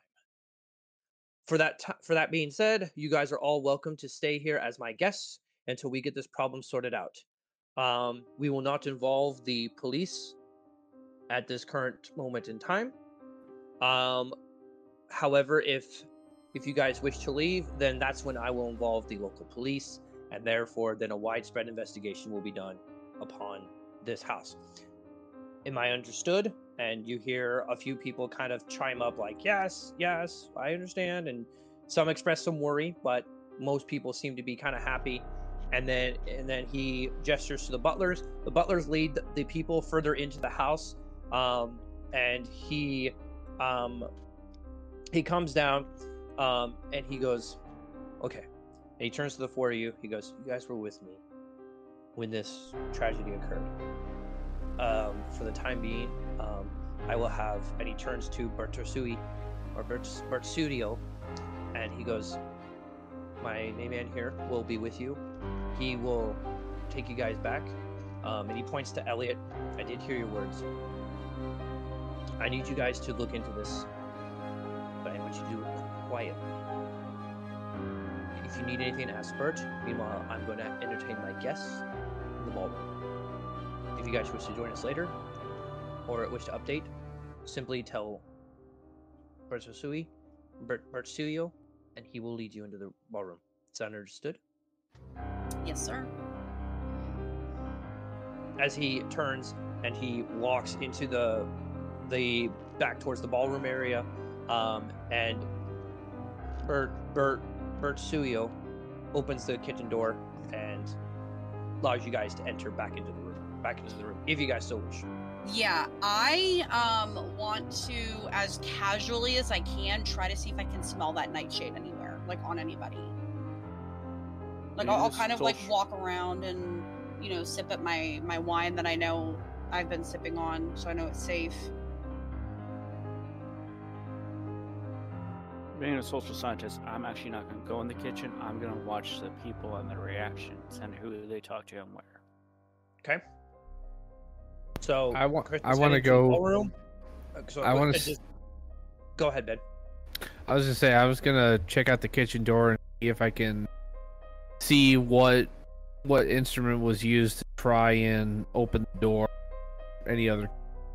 For that, ti for that being said, you guys are all welcome to stay here as my guests until we get this problem sorted out. Um, we will not involve the police at this current moment in time. Um, however, if if you guys wish to leave, then that's when I will involve the local police, and therefore, then a widespread investigation will be done upon this house. Am I understood? And you hear a few people kind of chime up, like, "Yes, yes, I understand," and some express some worry, but most people seem to be kind of happy. And then, and then he gestures to the butlers. The butlers lead the- people further into the house um, and he um, he comes down um, and he goes, "Okay." And he turns to the four of you. He goes, "You guys were with me when this tragedy occurred. Um, for the time being, I will have." And he turns to Bertuccio or Bert- Bertudio, and he goes, "My main man here will be with you. He will take you guys back." Um, and he points to Elliot. I did hear your words. I need you guys to look into this, but I want you to do it quietly. If you need anything, ask Bert. Meanwhile, I'm going to entertain my guests in the ballroom. If you guys wish to join us later, or wish to update, simply tell Bert Bertuccio, and he will lead you into the ballroom. Is that understood? Yes, sir. as he turns and he walks into the the back towards the ballroom area um, and Bert Bert Bertuccio opens the kitchen door and allows you guys to enter back into the room back into the room if you guys so wish Yeah, I um want to as casually as I can try to see if I can smell that nightshade anywhere, like on anybody. Like I'll, I'll kind of like walk around and you know sip at my my wine that I know I've been sipping on, so I know it's safe. Being a social scientist, I'm actually not going to go in the kitchen. I'm going to watch the people and their reactions and who they talk to and where. okay so I want- Chris I wanna heading to the go- ballroom. Uh, so I go- wanna uh, just- go ahead Ben I was gonna say I was gonna check out the kitchen door and see if I can see what what instrument was used to try and open the door. Any other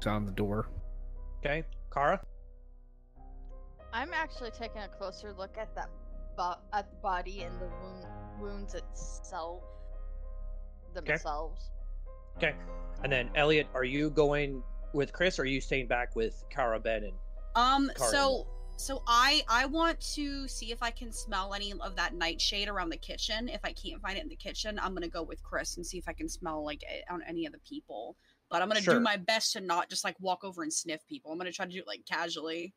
on the door? okay Kara I'm actually taking a closer look at that bo- at the body and the wound wounds itself themselves. okay and then Elliot are you going with Chris or are you staying back with Kara Ben and Um, Carton. so so I I want to see if I can smell any of that nightshade around the kitchen. If I can't find it in the kitchen, I'm gonna go with Chris and see if I can smell like it on any of the people. But I'm gonna Sure. do my best to not just like walk over and sniff people. I'm gonna try to do it like casually.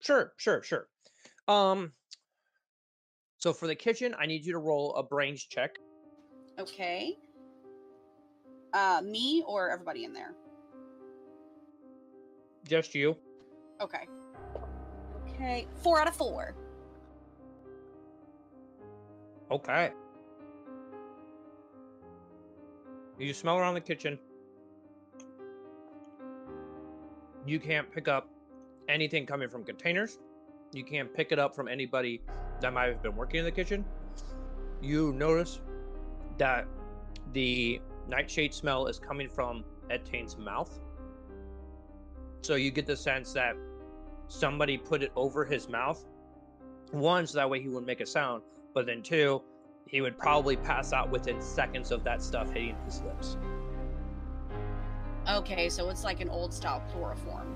Sure, sure, sure. Um so for the kitchen, I need you to roll a brains check. Okay. Uh, me or everybody in there? Just you. Okay. Okay, four out of four. Okay. You smell around the kitchen. You can't pick up anything coming from containers. You can't pick it up from anybody that might have been working in the kitchen. You notice that the nightshade smell is coming from Etienne's mouth. So you get the sense that somebody put it over his mouth. One, so that way he wouldn't make a sound, but then two, he would probably pass out within seconds of that stuff hitting his lips. Okay, so it's like an old style chloroform.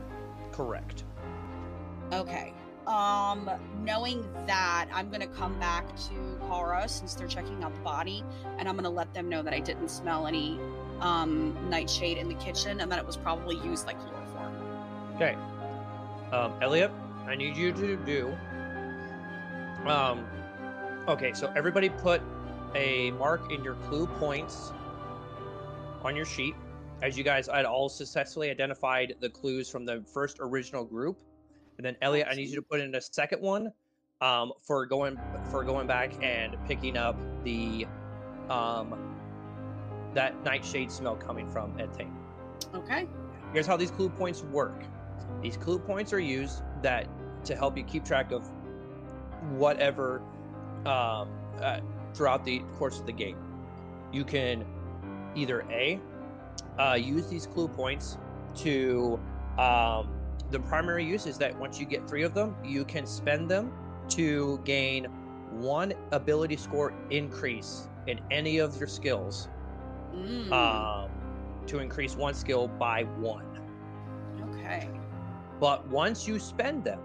Correct. Okay. Um, knowing that, I'm gonna come back to Kara since they're checking out the body, and I'm gonna let them know that I didn't smell any um nightshade in the kitchen and that it was probably used like chloroform. Okay. Um, Elliot, I need you to do. Um, okay, so everybody put a mark in your clue points on your sheet. As you guys had all successfully identified the clues from the first original group, and then Elliot, I need you to put in a second one um, for going for going back and picking up the um, that nightshade smell coming from Etienne. Okay. Here's how these clue points work. These clue points are used that to help you keep track of whatever um, uh, throughout the course of the game. You can either a uh, use these clue points to um, the primary use is that once you get three of them, you can spend them to gain one ability score increase in any of your skills Mm, um, to increase one skill by one. okay. But once you spend them,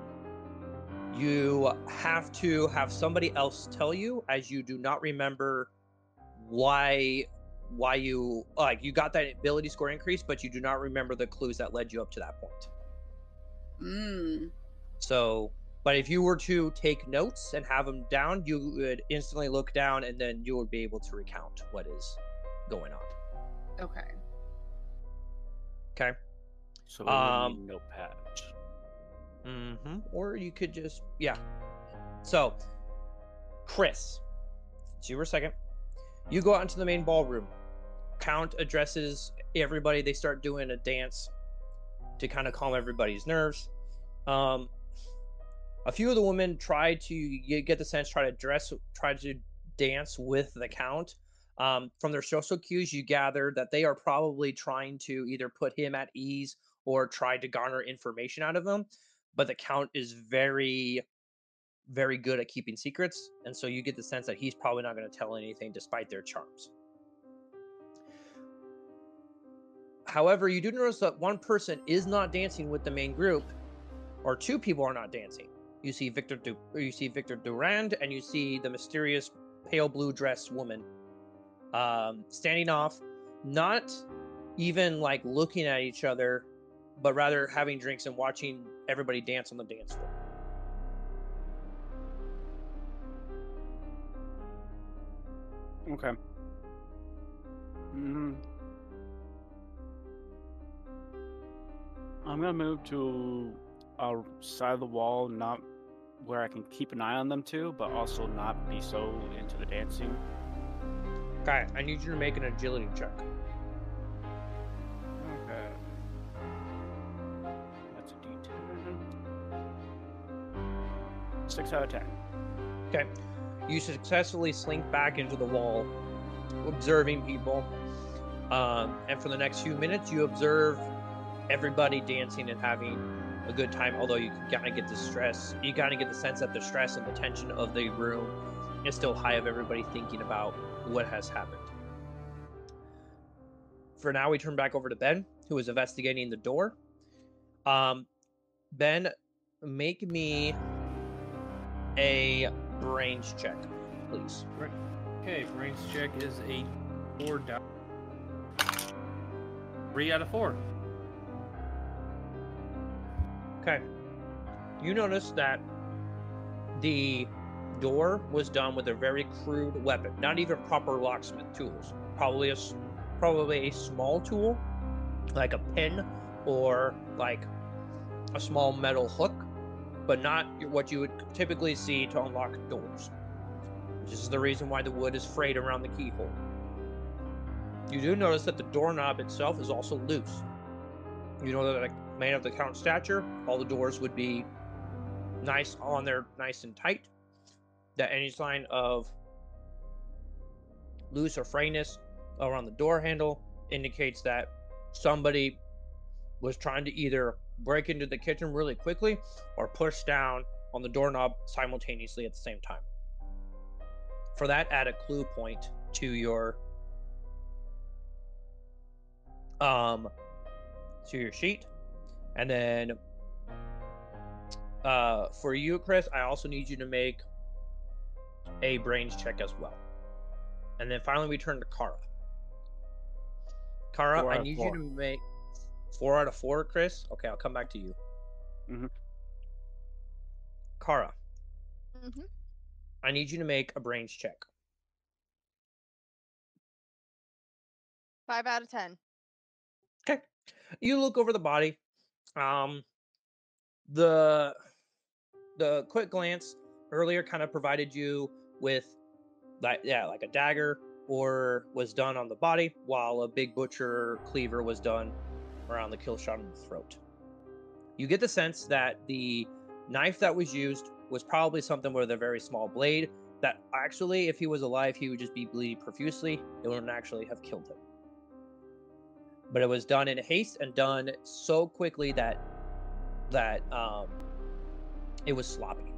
you have to have somebody else tell you, as you do not remember why why you like you got that ability score increase, but you do not remember the clues that led you up to that point. Mm. So, but if you were to take notes and have them down, you would instantly look down, and then you would be able to recount what is going on. Okay. Okay. So we Um, notepad. Mm-hmm. Or you could just yeah. So, Chris, it's you a second. You go out into the main ballroom. Count addresses everybody. They start doing a dance to kind of calm everybody's nerves. Um, a few of the women try to get the sense try to dress, try to dance with the count. Um, from their social cues, you gather that they are probably trying to either put him at ease or try to garner information out of him but the count is very very good at keeping secrets and so you get the sense that he's probably not going to tell anything despite their charms however you do notice that one person is not dancing with the main group or two people are not dancing you see victor du- you see victor durand and you see the mysterious pale blue dress woman um, standing off not even like looking at each other but rather having drinks and watching everybody dance on the dance floor. Okay. Mm. I'm gonna move to a side of the wall, not where I can keep an eye on them too, but also not be so into the dancing. Okay, I need you to make an agility check. Okay. That's a D10. Six out of ten. Okay, you successfully slink back into the wall, observing people. Um, and for the next few minutes, you observe everybody dancing and having a good time. Although you kind of get the stress, you kind of get the sense that the stress and the tension of the room is still high of everybody thinking about what has happened. For now, we turn back over to Ben, who is investigating the door. Um, Ben, make me a brains check, please. Okay, brains check is a four die. Three out of four. Okay. You notice that the door was done with a very crude weapon, not even proper locksmith tools. Probably a probably a small tool, like a pin or like a small metal hook. but not what you would typically see to unlock doors. This is the reason why the wood is frayed around the keyhole. You do notice that the doorknob itself is also loose. You know that, like, man of the count stature, all the doors would be nice on there, nice and tight. That any sign of loose or frayness around the door handle indicates that somebody was trying to either break into the kitchen really quickly or push down on the doorknob simultaneously at the same time. For that, add a clue point to your um to your sheet. And then uh for you, Chris, I also need you to make a brains check as well. And then finally we turn to Kara. Kara, I need you to make four out of four, Chris. Okay, I'll come back to you. Mhm. Kara, hmm I need you to make a brains check. Five out of ten. Okay. You look over the body. Um the the quick glance earlier kind of provided you with like yeah, like a dagger or was done on the body while a big butcher cleaver was done around the kill shot in the throat. You get the sense that the knife that was used was probably something with a very small blade that actually if he was alive he would just be bleeding profusely. It wouldn't actually have killed him but it was done in haste and done so quickly that that um, it was sloppy.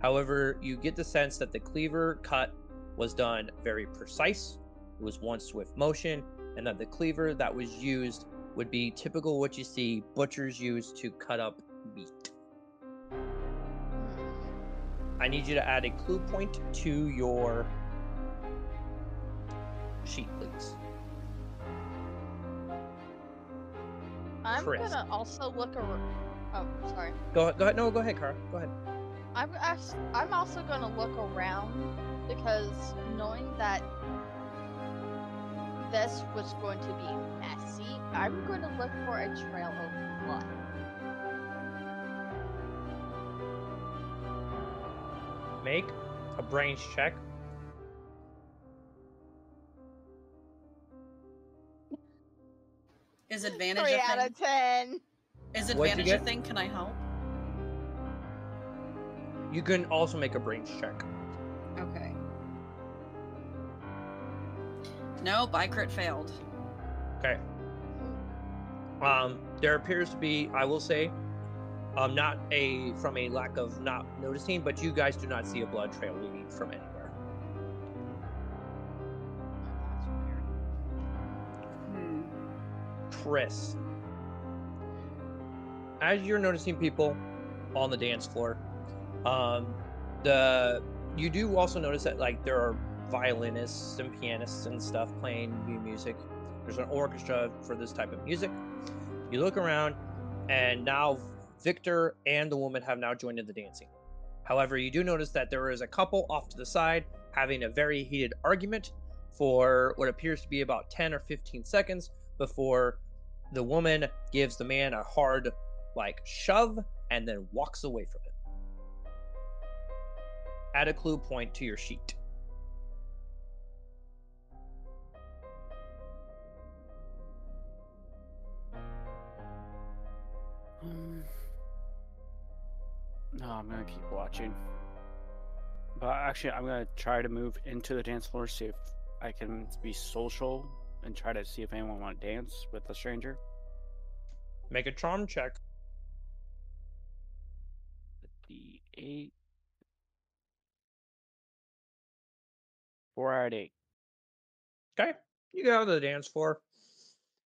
However, you get the sense that the cleaver cut was done very precise. It was one swift motion, and that the cleaver that was used would be typical what you see butchers use to cut up meat. I need you to add a clue point to your sheet, please. I'm Chris. gonna also look around. Oh, sorry. Go, go ahead. No, go ahead, Kara. Go ahead. I'm I'm also gonna look around because knowing that this was going to be messy, I'm going to look for a trail of blood. Make a brains check. Is advantage Three a out thing? of ten. Is advantage a get? thing? Can I help? You can also make a brains check. Okay. Nope, I crit failed. Okay. Um, there appears to be, I will say, um, not a from a lack of not noticing, but you guys do not see a blood trail leading from anywhere. Chris, as you're noticing people on the dance floor, um, the you do also notice that like there are violinists and pianists and stuff playing new music. There's an orchestra for this type of music. You look around, and now Victor and the woman have now joined in the dancing. However, you do notice that there is a couple off to the side having a very heated argument for what appears to be about 10 or 15 seconds before the woman gives the man a hard like shove and then walks away from it add a clue point to your sheet. Um, no, I'm gonna keep watching. But actually, I'm gonna try to move into the dance floor, see if I can be social, and try to see if anyone want to dance with a stranger. make a charm check D8. Four out of eight. okay you get out of the dance floor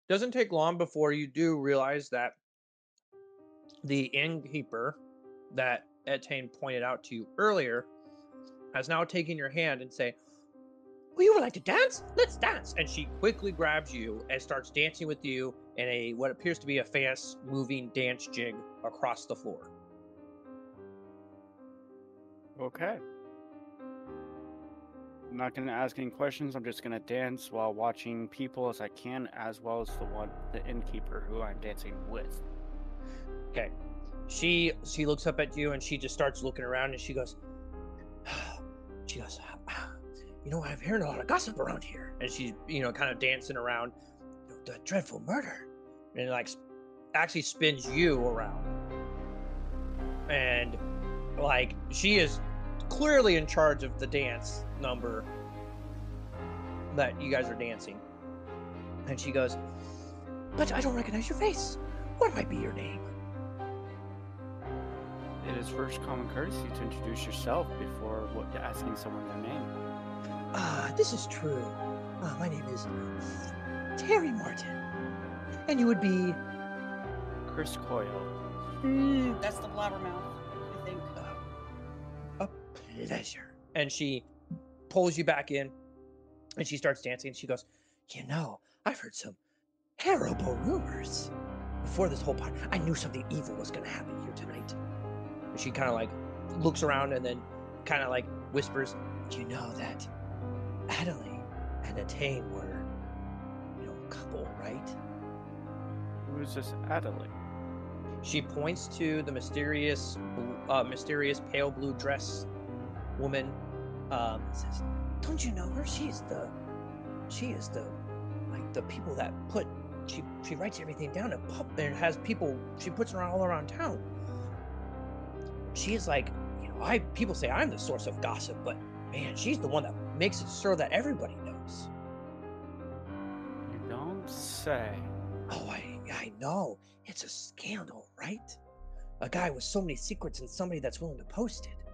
doesn't take long before you do realize that the innkeeper that Etienne pointed out to you earlier has now taken your hand and say, "Well, you would like to dance? Let's dance!" And she quickly grabs you and starts dancing with you in a what appears to be a fast moving dance jig across the floor. Okay. I'm not gonna ask any questions. I'm just gonna dance while watching people as I can, as well as the one, the innkeeper who I'm dancing with. Okay. she she looks up at you and she just starts looking around and she goes, [SIGHS] she goes, "Ah, you know, I'm hearing a lot of gossip around here, and she's you know kind of dancing around the dreadful murder, and like actually spins you around, and like she is clearly in charge of the dance number that you guys are dancing, and she goes, but I don't recognize your face. What might be your name? It is first common courtesy to introduce yourself before what, asking someone their name. Ah, this is true. Ah, my name is Terry Martin. And you would be Chris Coyle. Mm, that's the blabbermouth, I think. a pleasure. And she pulls you back in and she starts dancing. And She goes, You know, I've heard some terrible rumors. Before this whole part, I knew something evil was going to happen here tonight. And she kind of like looks around and then kind of like whispers, You know that Adeline and Etienne were, you know, a couple, right? Who is this Adeline? She points to the mysterious, uh, mysterious pale blue dress woman. Um, says, "Don't you know her? She's the, she is the, like the people that put. She she writes everything down and pub and has people. She puts around all around town. She is like, you know, I people say I'm the source of gossip, but man, she's the one that makes it sure that everybody knows. You don't say. Oh, I I know. It's a scandal, right? A guy with so many secrets and somebody that's willing to post it.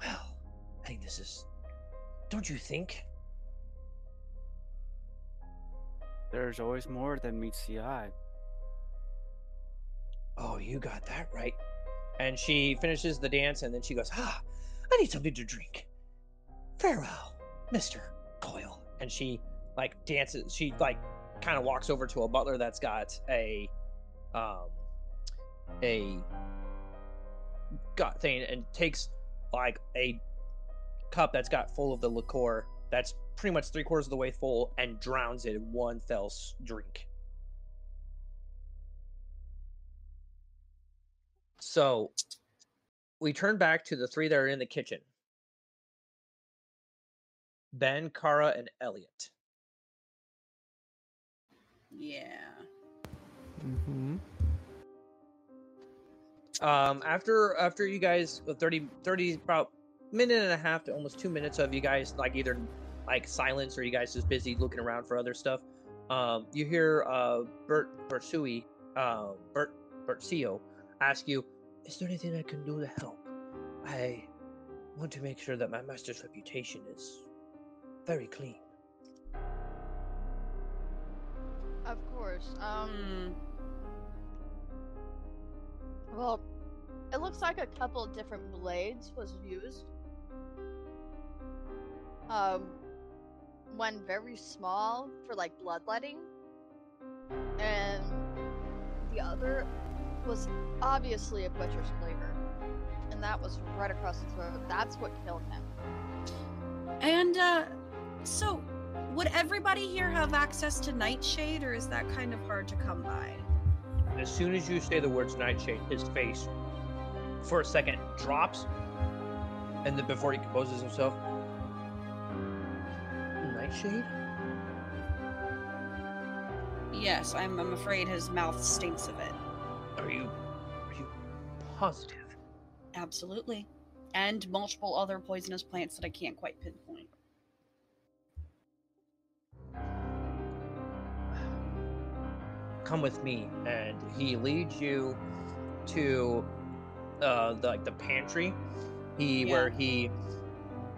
Well, I think this is. Don't you think? There's always more than meets the eye. Oh, you got that right. And she finishes the dance and then she goes, Ah, I need something to drink. Farewell, Mr. Coyle. And she like dances, she like kind of walks over to a butler that's got a um a got thing and takes like a cup that's got full of the liqueur that's pretty much three quarters of the way full and drowns it in one fell drink. So we turn back to the three that are in the kitchen. Ben, Kara, and Elliot. Yeah. Mm-hmm. Um, after after you guys uh, 30, 30 about minute and a half to almost two minutes of you guys like either like silence or you guys just busy looking around for other stuff. Um, you hear uh Bert Bersui, uh, Bert Bertuccio ask you, "Is there anything I can do to help? I want to make sure that my master's reputation is very clean." Of course. Um. Well, it looks like a couple of different blades was used. Um, one very small for like bloodletting, and the other was obviously a butcher's cleaver, and that was right across the throat. That's what killed him. And uh so would everybody here have access to Nightshade or is that kind of hard to come by? As soon as you say the words Nightshade, his face for a second drops, and then before he composes himself, Nightshade? Yes, I'm I'm afraid his mouth stinks of it. Are you are you positive? Absolutely. And multiple other poisonous plants that I can't quite pinpoint. Come with me, and he leads you to uh the, like the pantry. He Yeah. where he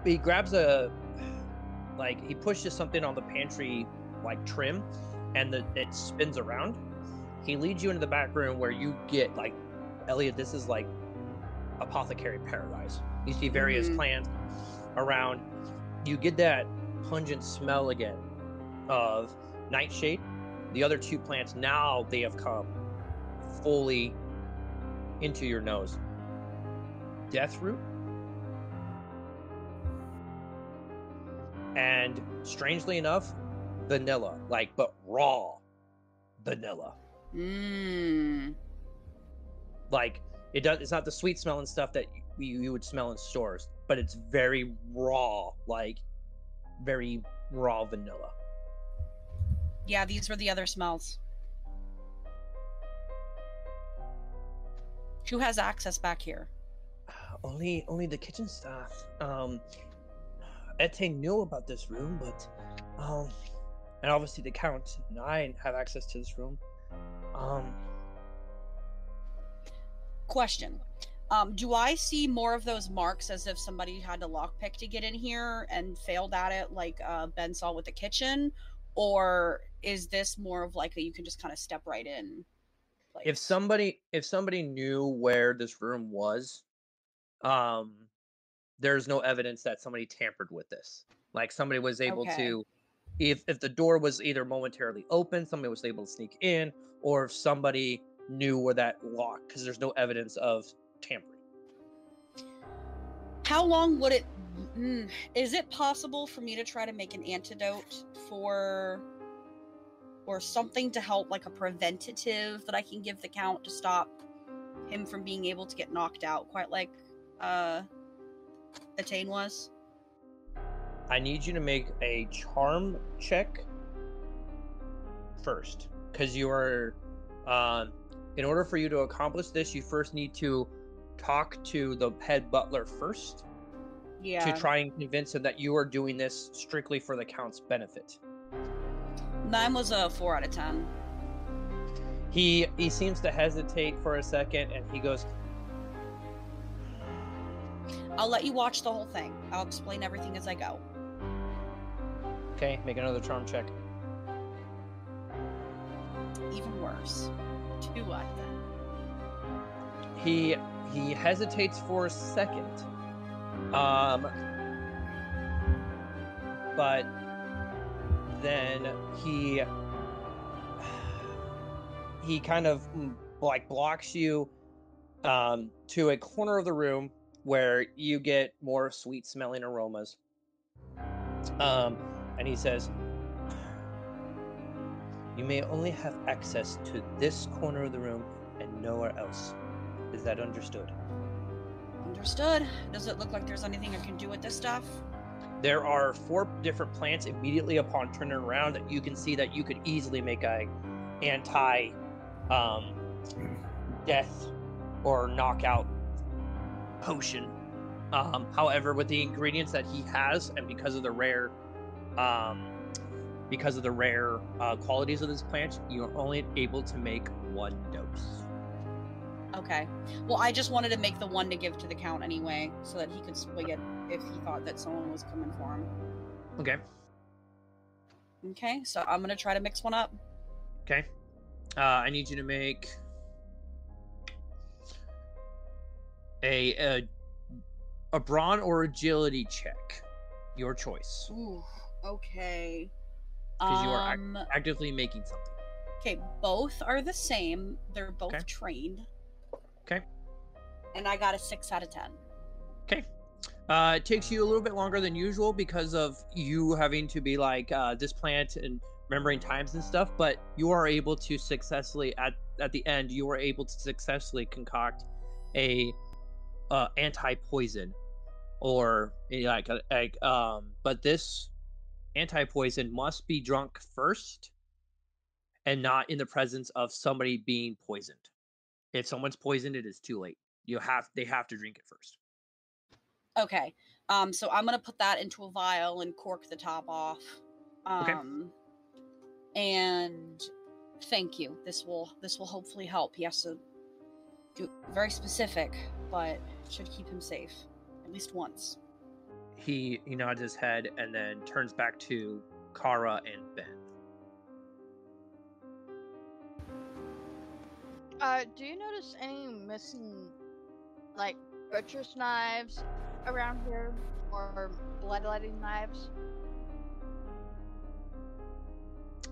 he grabs a like he pushes something on the pantry like trim, and the it spins around. He leads you into the back room where you get like Elliot. This is like apothecary paradise. You see various Mhm. plants around. You get that pungent smell again of nightshade. The other two plants now they have come fully into your nose. Deathroot and strangely enough, vanilla, like but raw vanilla. Mmm. Like It does. It's not the sweet smelling stuff that you, you would smell in stores, but it's very raw, like very raw vanilla. Yeah, these were the other smells. Who has access back here? [SIGHS] Only, only the kitchen staff. Um, Ete knew about this room, but um, and obviously the count and I have access to this room. Um, Question. Um, do I see more of those marks as if somebody had to lockpick to get in here and failed at it, like uh, Ben saw with the kitchen, or is this more of like a you can just kind of step right in? if somebody if somebody knew where this room was um there's no evidence that somebody tampered with this like somebody was able Okay. to if if the door was either momentarily open somebody was able to sneak in or if somebody knew where that lock because there's no evidence of tampering How long would it? Mm, is it possible for me to try to make an antidote for, or something to help, like a preventative that I can give the count to stop him from being able to get knocked out, quite like uh, Etienne was? i need you to make a charm check first because you are um in order for you to accomplish this you first need to talk to the head butler first Yeah. to try and convince him that you are doing this strictly for the count's benefit. Mine was a four out of ten. He he seems to hesitate for a second and he goes, I'll let you watch the whole thing. I'll explain everything as I go. "Okay, make another charm check." Even worse. Two out of ten. He he hesitates for a second. Um but then he he kind of mm, like blocks you um to a corner of the room where you get more sweet smelling aromas. Um and he says you may only have access to this corner of the room and nowhere else. Is that understood? Understood. Does it look like there's anything I can do with this stuff? There are four different plants immediately upon turning around that you can see that you could easily make a anti um, death or knockout potion. Um, however, with the ingredients that he has, and because of the rare, um, because of the rare uh, qualities of this plant, you are only able to make one dose. Okay. Well, I just wanted to make the one to give to the count anyway, so that he could swing it if he thought that someone was coming for him. Okay. Okay, so I'm gonna try to mix one up. Okay. Uh, I need you to make a a, a brawn or agility check. Your choice. Ooh. Okay. Because you are Um. actively making something. Okay, both are the same. They're both Okay. trained. Okay. And I got a six out of ten. Okay. Uh, it takes you a little bit longer than usual because of you having to be like uh, this plant and remembering times and stuff. But you are able to successfully at at the end. You are able to successfully concoct a uh, anti poison or eh, like a- like um. But this anti poison must be drunk first, and not in the presence of somebody being poisoned. If someone's poisoned, it is too late. You have they have to drink it first. Okay. Um, so I'm gonna put that into a vial and cork the top off. Okay. Um and thank you. This will this will hopefully help. He has to do very specific, but should keep him safe. At least once. he he nods his head and then turns back to Kara and Ben. Uh, do you notice any missing, like, butcher's knives around here? Or bloodletting knives?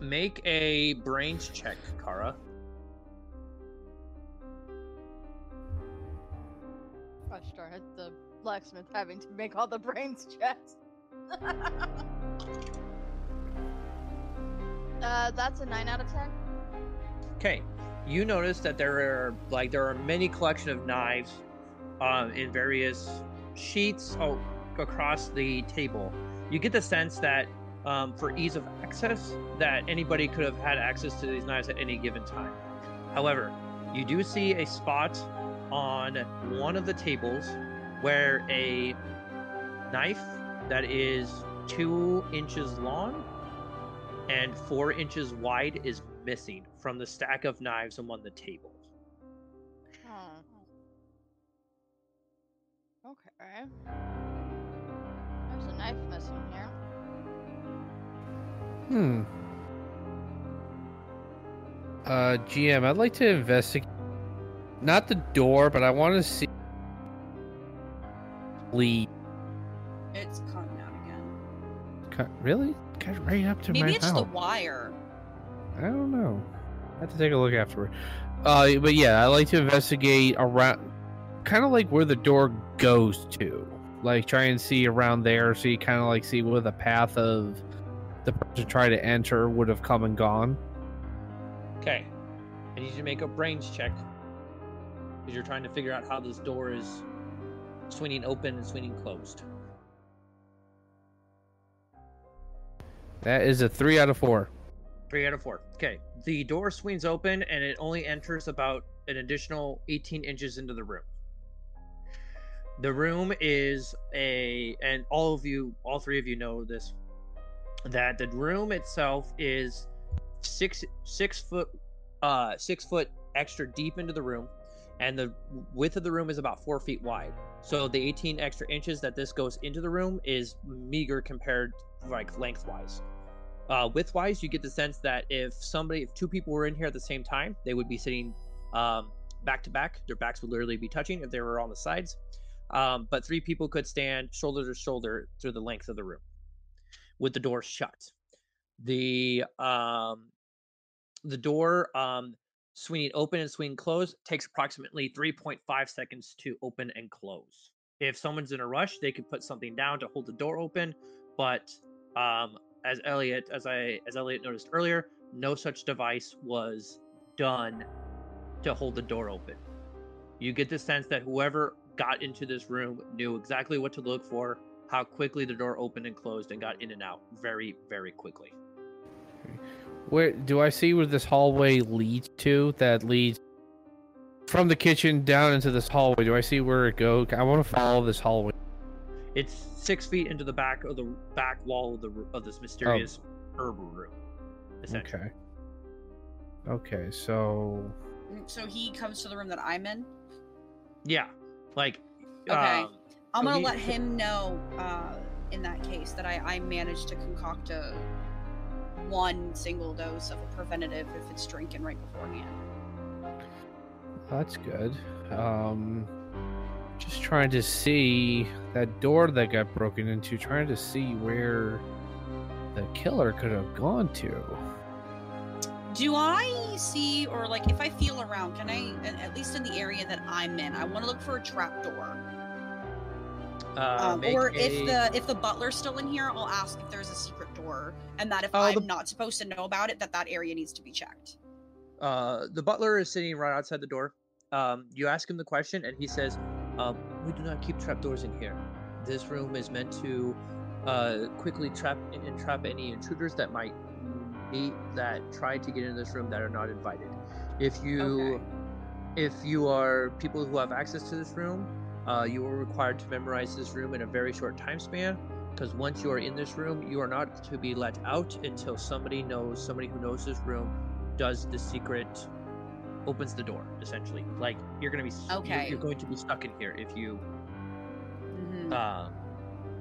Make a brains check, Kara. Gosh darn it, the blacksmith having to make all the brains checks. [LAUGHS] uh, that's a 9 out of 10. Okay, you notice that there are like there are many collection of knives um, in various sheets across the table. You get the sense that um, for ease of access, that anybody could have had access to these knives at any given time. However, you do see a spot on one of the tables where a knife that is two inches long and four inches wide is missing from the stack of knives on the table. Hmm. Okay. There's a knife missing here. Hmm. Uh, GM, I'd like to investigate not the door, but I want to see lead. It's coming out again. Co- Really? Cut right up to Maybe my Maybe it's the wire. I don't know. I have to take a look afterward. Uh, but yeah, I like to investigate around, kind of like where the door goes to. Like try and see around there, so you kind of like see where the path of the person trying to enter would have come and gone. Okay. I need you to make a brains check. Because you're trying to figure out how this door is swinging open and swinging closed. That is a three out of four. Three out of four. Okay. The door swings open and it only enters about an additional 18 inches into the room. The room is a, and all of you, all three of you know this, that the room itself is six six foot, uh, six foot extra deep into the room, and the width of the room is about four feet wide. So the 18 extra inches that this goes into the room is meager compared, like lengthwise. Uh, width wise, you get the sense that if somebody, if two people were in here at the same time, they would be sitting um, back to back. Their backs would literally be touching if they were on the sides. Um, but three people could stand shoulder to shoulder through the length of the room with the door shut. The um, the door um, swinging open and swinging closed takes approximately 3.5 seconds to open and close. If someone's in a rush, they could put something down to hold the door open, but um, as Elliot, as I as Elliot noticed earlier, no such device was done to hold the door open. You get the sense that whoever got into this room knew exactly what to look for, how quickly the door opened and closed, and got in and out very, very quickly. Where do I see where this hallway leads to? That leads from the kitchen down into this hallway. Do I see where it goes? I want to follow this hallway. It's six feet into the back of the back wall of the of this mysterious herbal room. Okay. Okay, so Mm, So he comes to the room that I'm in. Yeah, like. Okay. um, I'm gonna he- let him know uh, in that case that I, I managed to concoct a one single dose of a preventative if it's drinking right beforehand. that's good. Um, just trying to see that door that got broken into. Trying to see where the killer could have gone to. Do I see, or like if I feel around, can I, at at least in the area that I'm in, I want to look for a trap door. uh, Um, make or if a- the if the butler's still in here, I'll ask if there's a secret door, and that if Oh, I'm the- not supposed to know about it, that that area needs to be checked. uh, the butler is sitting right outside the door. Um, you ask him the question, and he says, um, "We do not keep trapdoors in here. This room is meant to uh, quickly trap and entrap any intruders that might meet that try to get into this room that are not invited. If you, Okay. if you are people who have access to this room, uh, you are required to memorize this room in a very short time span." Because once you are in this room, you are not to be let out until somebody knows, somebody who knows this room does the secret opens the door essentially like you're gonna be s- you're- you're, going to be stuck in here if you Mhm. um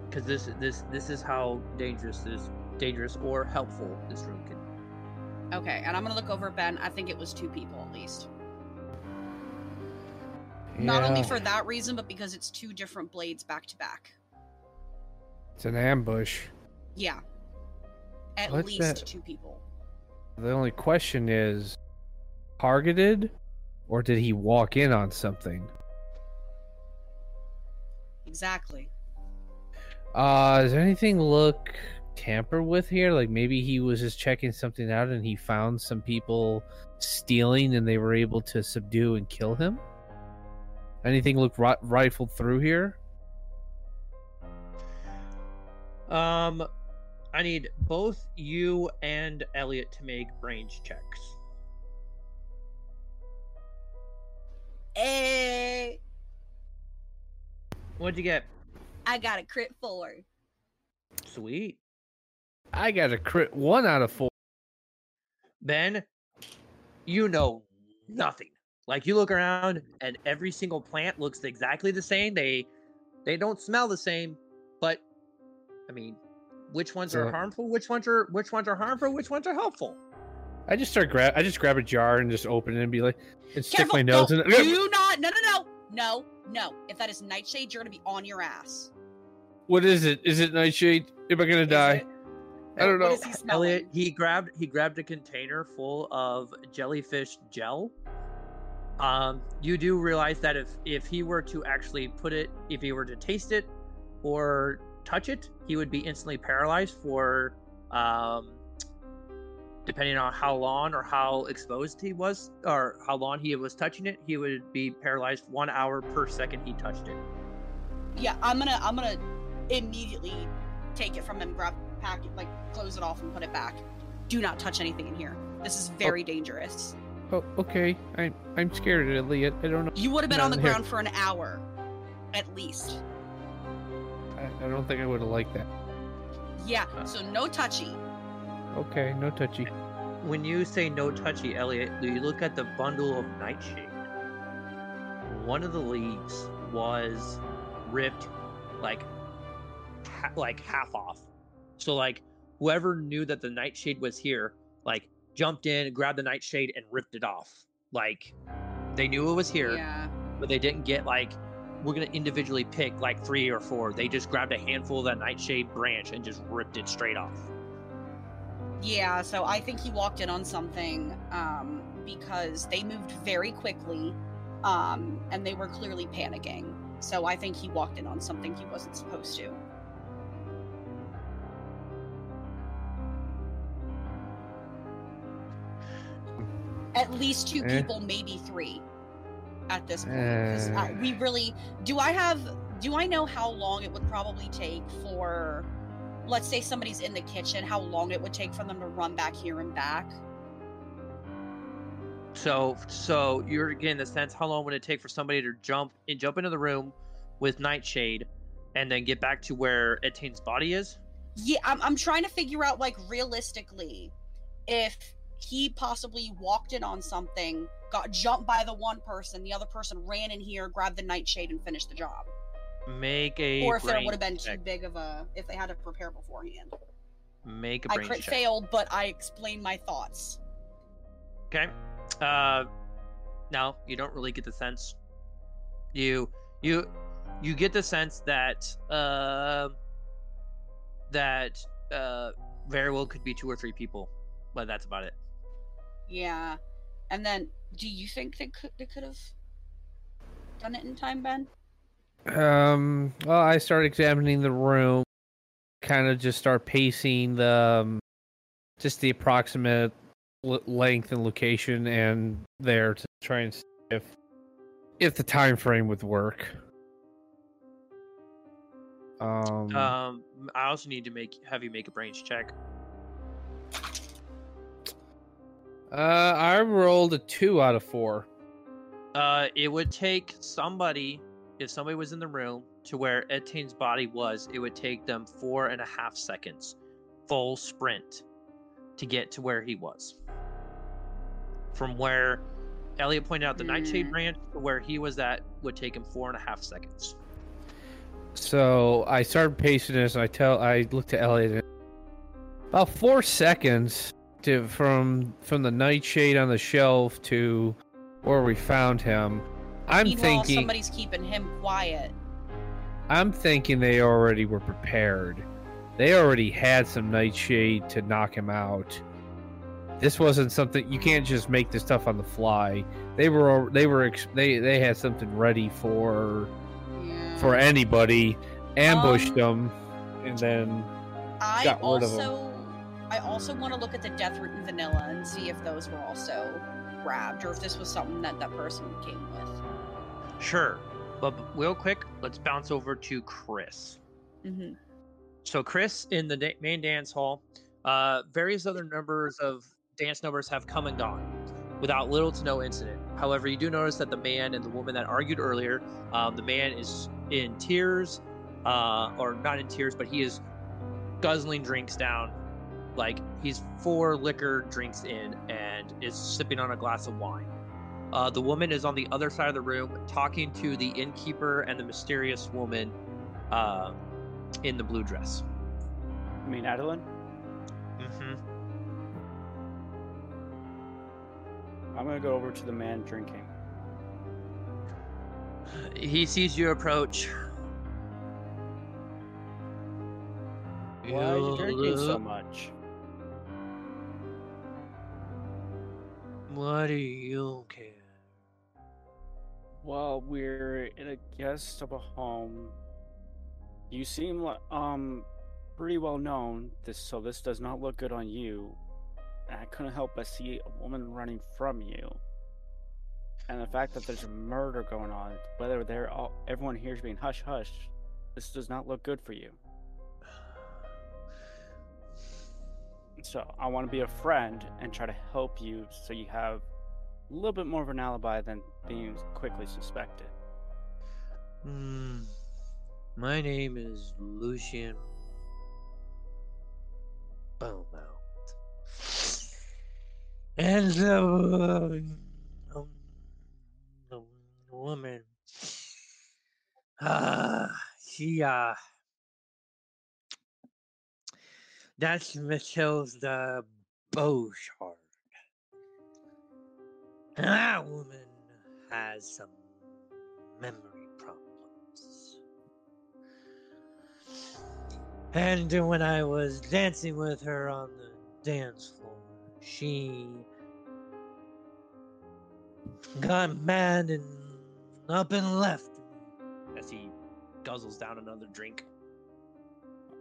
because this this this is how dangerous this dangerous or helpful this room can Okay, and I'm gonna look over Ben. I think it was two people at least. Not only for that reason, but because it's two different blades back to back. it's an ambush. Yeah. At What's least that? two people. The only question is targeted or did he walk in on something? Exactly. Uh does anything look tampered with here? Like maybe he was just checking something out and he found some people stealing and they were able to subdue and kill him? Anything look ri- rifled through here? Um, I need both you and Elliot to make brains checks. Hey, What'd you get? I got a crit four. Sweet. I got a crit one out of four. Ben, you know nothing. Like you look around and every single plant looks exactly the same. They they don't smell the same, but I mean, which ones are harmful? Which ones are which ones are harmful? Which ones are helpful? I just start grab. I just grab a jar and just open it and be like, and stick Careful! my nose no, in it. do not. No, no, no, no, no. If that is nightshade, you're gonna be on your ass. What is it? Is it nightshade? Am I gonna Is die? it? I don't What know. is he? Elliot, he grabbed he grabbed a container full of jellyfish gel. Um, you do realize that if if he were to actually put it, if he were to taste it or touch it, he would be instantly paralyzed for um depending on how long or how exposed he was or how long he was touching it, he would be paralyzed one hour per second he touched it. Yeah, I'm gonna, I'm gonna immediately take it from him, grab, pack it, like close it off and put it back. Do not touch anything in here. This is very oh. dangerous. Oh, okay. I'm I'm scared, Elliot. I don't know. You would have been on the None here. ground for an hour, at least. I, I don't think I would have liked that. Yeah. Uh. So no touchy. Okay, no touchy. When you say no touchy, Elliot, you look at the bundle of nightshade. One of the leaves was ripped like ha- like half off. So like whoever knew that the nightshade was here, like jumped in, grabbed the nightshade and ripped it off. Like they knew it was here, Yeah. but they didn't get like we're gonna individually pick like three or four. They just grabbed a handful of that nightshade branch and just ripped it straight off. Yeah, so I think he walked in on something um, because they moved very quickly um, and they were clearly panicking. So I think he walked in on something he wasn't supposed to. At least two Eh. people, maybe three at this point. 'cause I- we really. Do I have. Do I know how long it would probably take for let's say somebody's in the kitchen, how long it would take for them to run back here and back. So, so you're getting the sense how long would it take for somebody to jump and jump into the room with Nightshade, and then get back to where Etienne's body is? Yeah, I'm, I'm trying to figure out, like, realistically, if he possibly walked in on something, got jumped by the one person, the other person ran in here, grabbed the nightshade, and finished the job. Make a or if there brain would have been too big of a, if they had to prepare beforehand. Make a I brain crit check. failed, but I explained my thoughts. Okay. Uh, no, you don't really get the sense. You you you get the sense that uh that uh very well could be two or three people, but that's about it. Yeah. And then, do you think they could they could have done it in time, Ben? Um. Well, I start examining the room. Kind of just start pacing the, um, just the approximate l- length and location, and there to try and see if, if the time frame would work. Um. Um, I also need to make have you make a brains check. uh, I rolled a two out of four. Uh, it would take somebody, if somebody was in the room to where Etienne's body was, it would take them four and a half seconds, full sprint, to get to where he was. From where Elliot pointed out the Nightshade Mm. branch to where he was at would take him four and a half seconds. So I started pacing this, and I tell I look to Elliot. About four seconds to from from the nightshade on the shelf to where we found him. I'm Meanwhile, thinking. somebody's keeping him quiet. I'm thinking they already were prepared. They already had some nightshade to knock him out. This wasn't something you can't just make this stuff on the fly. They were they were they they had something ready for Yeah. for anybody, ambushed Um, them, and then I got rid of 'em. also I also want to look at the death root and vanilla and see if those were also grabbed or if this was something that that person came with. Sure. But real quick, let's bounce over to Chris. hmm So Chris in the da- main dance hall, uh, various other numbers of dance numbers have come and gone without little to no incident. However, you do notice that the man and the woman that argued earlier, um, the man is in tears, uh, or not in tears, but he is guzzling drinks down. Like he's four liquor drinks in and is sipping on a glass of wine. Uh, the woman is on the other side of the room talking to the innkeeper and the mysterious woman uh, in the blue dress. I mean, Adeline, Mm-hmm. I'm gonna go over to the man drinking. He sees you approach. Why are you drinking so much? What do you? Well, we're in a guest of a home. You seem um pretty well known. This so this does not look good on you. And I couldn't help but see a woman running from you. And the fact that there's a murder going on, whether they're all everyone here is being hush hush, this does not look good for you. [SIGHS] So I want to be a friend and try to help you so you have a little bit more of an alibi than being quickly suspected. Hmm. My name is Lucian Beaumont. And the, um, the woman, uh, she, uh, that's Beauchard. And that woman has some memory problems. And when I was dancing with her on the dance floor, she got mad and up and left. As he guzzles down another drink.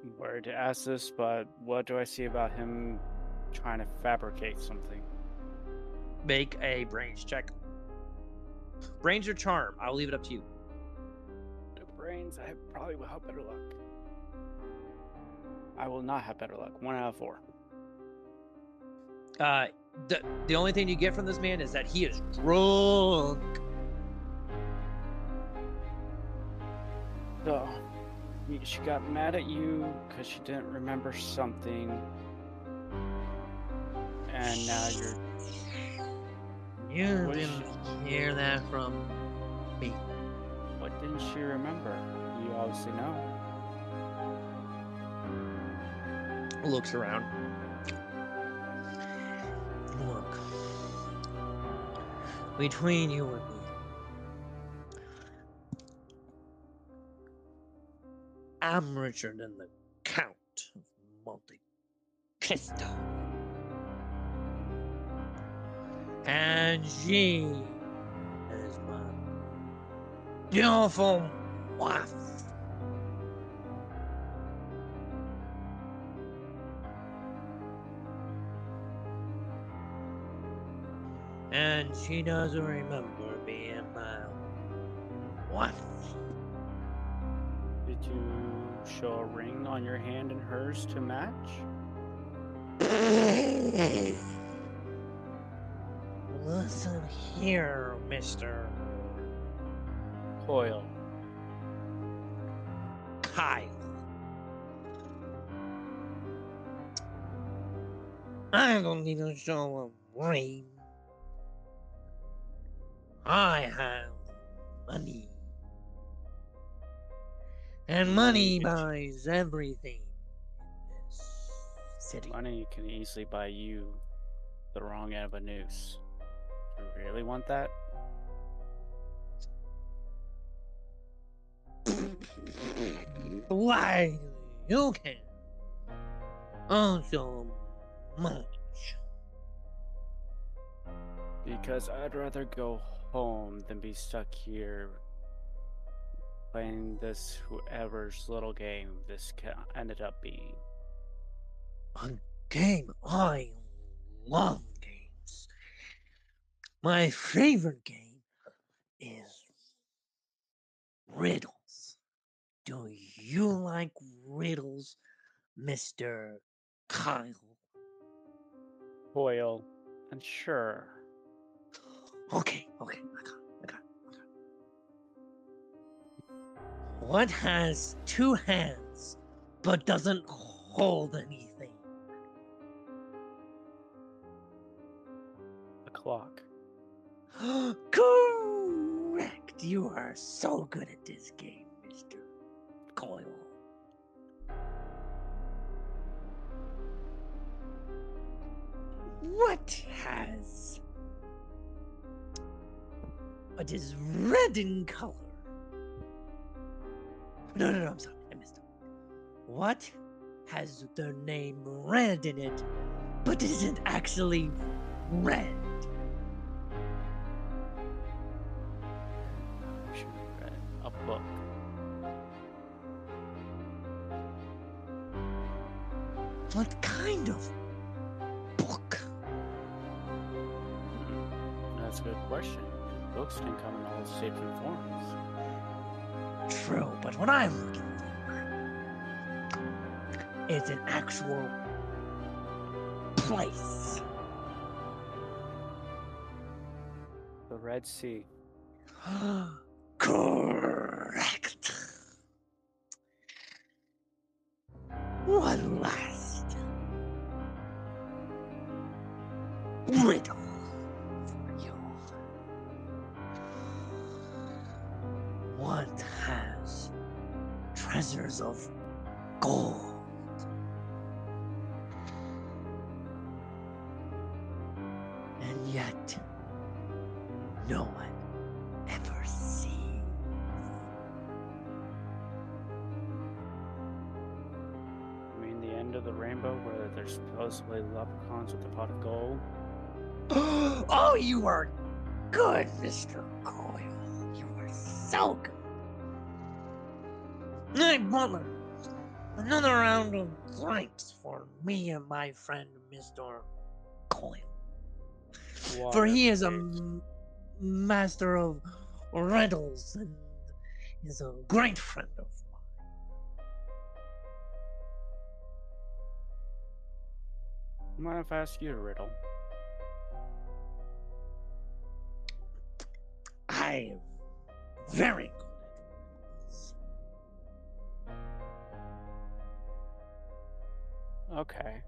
I'm worried to ask this, but what do I see about him trying to fabricate something? Make a brains check. Brains or charm? I'll leave it up to you. Brains, I probably will have better luck. I will not have better luck. One out of four. Uh, the the only thing you get from this man is that he is drunk. So, she got mad at you because she didn't remember something, and now you're. You What didn't hear that from me. What didn't she remember? You obviously know. Looks around. Look. Between you and me. I'm richer than the Count of Monte Cristo. And she is my beautiful wife. And she doesn't remember being my wife. Did you show a ring on your hand and hers to match? [LAUGHS] Listen here, Mr. Coil. Kyle. I don't need to show a ring. I have money. And money buys everything in this city. Money can easily buy you the wrong end of a noose. You really want that? Why you can earn so much. Because I'd rather go home than be stuck here playing this whoever's little game this ended up being. A game I love. My favorite game is riddles. Do you like riddles, Mr. Kyle? Hoyle, and sure. Okay, okay, I got it, I got it, I got it. What has two hands but doesn't hold anything? A clock. [GASPS] Correct! You are so good at this game, Mr. Coyle. What has what is red in color? No, no, no, I'm sorry, I missed it. What has the name red in it, but isn't actually red? The Red [GASPS] [GASPS] [GASPS] leprechauns with a pot of gold. [GASPS] oh, you are good, Mr. Coyle. You are so good. Hey, Butler. Another round of drinks for me and my friend, Mr. Coyle. For he is a master of riddles and is a great friend of Mind if I ask you a riddle? I am very good at riddles. Okay.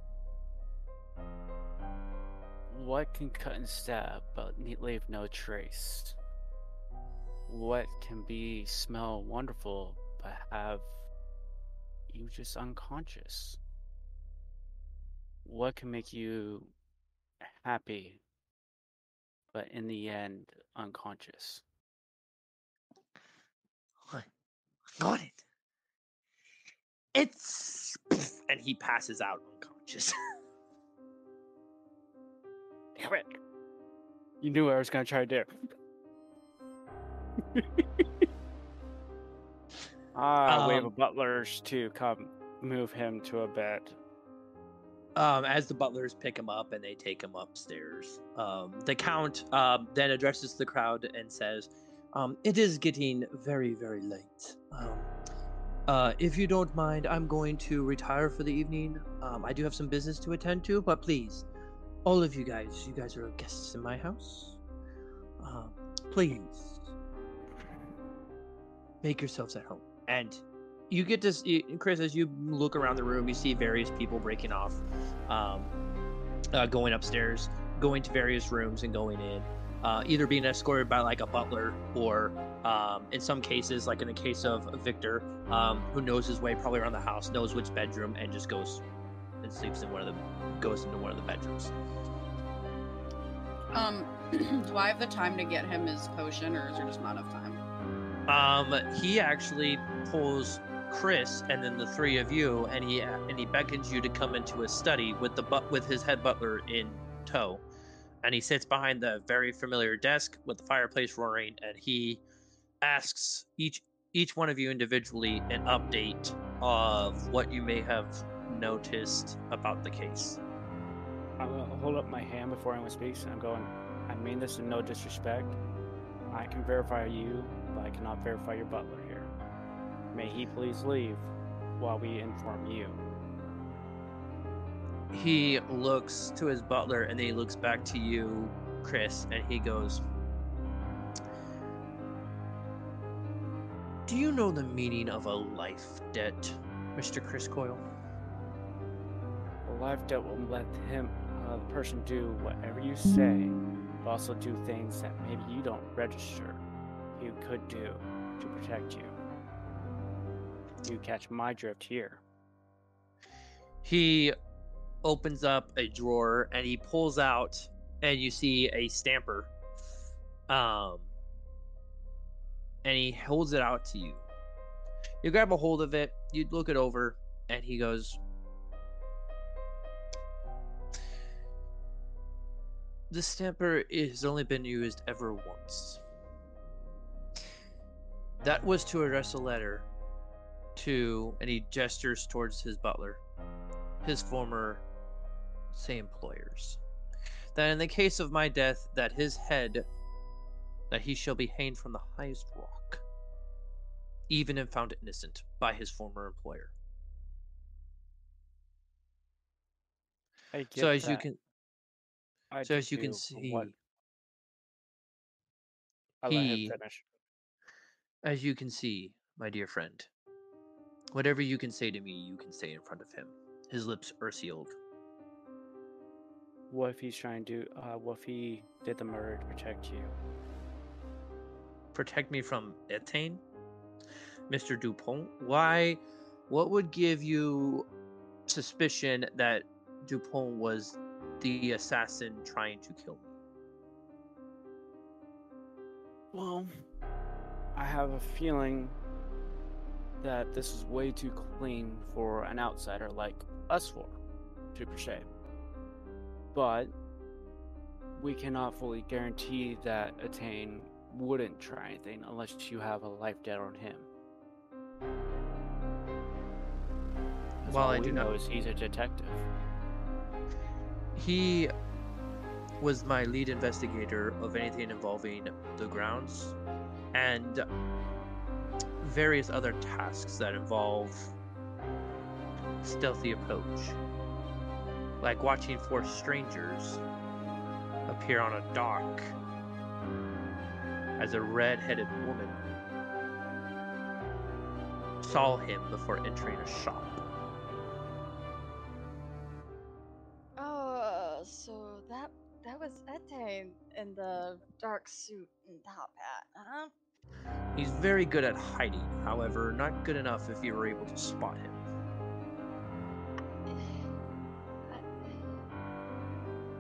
What can cut and stab but leave no trace? What can be smell wonderful but have you just unconscious? What can make you happy but in the end unconscious? I got it. It's [LAUGHS] and he passes out unconscious. [LAUGHS] Damn it! You knew what I was gonna try to do. [LAUGHS] Ah, wave Um, of butlers to come move him to a bed. Um, as the butlers pick him up and they take him upstairs, um, the count um, then addresses the crowd and says, um, "It is getting very, very late. Um, uh, if you don't mind, I'm going to retire for the evening. Um, I do have some business to attend to, but please, all of you guys, you guys are guests in my house. Please make yourselves at home." And you get to s- y- Chris as you look around the room, you see various people breaking off, um, uh, going upstairs, going to various rooms, and going in. Uh, either being escorted by like a butler, or um, in some cases, like in the case of Victor, um, who knows his way probably around the house, knows which bedroom, and just goes and sleeps in one of the goes into one of the bedrooms. Um, [CLEARS THROAT] do I have the time to get him his potion, or is there just not enough time? Um, he actually pulls Chris and then the three of you, and he and he beckons you to come into his study with the but with his head butler in tow, and he sits behind the very familiar desk with the fireplace roaring, and he asks each each one of you individually an update of what you may have noticed about the case. I'm gonna hold up my hand before anyone speaks, I'm going. I mean this in no disrespect. I can verify you, but I cannot verify your butler. May he please leave while we inform you. He looks to his butler and then he looks back to you, Chris, and he goes, Do you know the meaning of a life debt, Mr. Chris Coyle? A life debt will let him, uh, the person, do whatever you say, but also do things that maybe you don't register. You could do to protect you. You catch my drift here. He opens up a drawer and he pulls out and you see a stamper um and he holds it out to you you grab a hold of it you look it over and he goes the stamper has only been used ever once that was to address a letter to and he gestures towards his butler his former say employers that in the case of my death that his head that he shall be hanged from the highest rock even if found innocent by his former employer. So as you can I so as you can see what- let him he as you can see my dear friend whatever you can say to me you can say in front of him his lips are sealed What if he's trying to? Uh, what if he did the murder to protect you? protect me from Etienne? Mr. Dupont? Why? What would give you suspicion that Dupont was the assassin trying to kill me? Well, I have a feeling that this is way too clean for an outsider like us four to appreciate. But we cannot fully guarantee that Etienne wouldn't try anything unless you have a life debt on him. Well, all I we do know is he's a detective. He was my lead investigator of anything involving the grounds and various other tasks that involve stealthy approach. Like watching four strangers appear on a dock as a red headed woman saw him before entering a shop. Oh, so that that was Etienne in the dark suit and top hat, huh? He's very good at hiding, however, not good enough if you were able to spot him.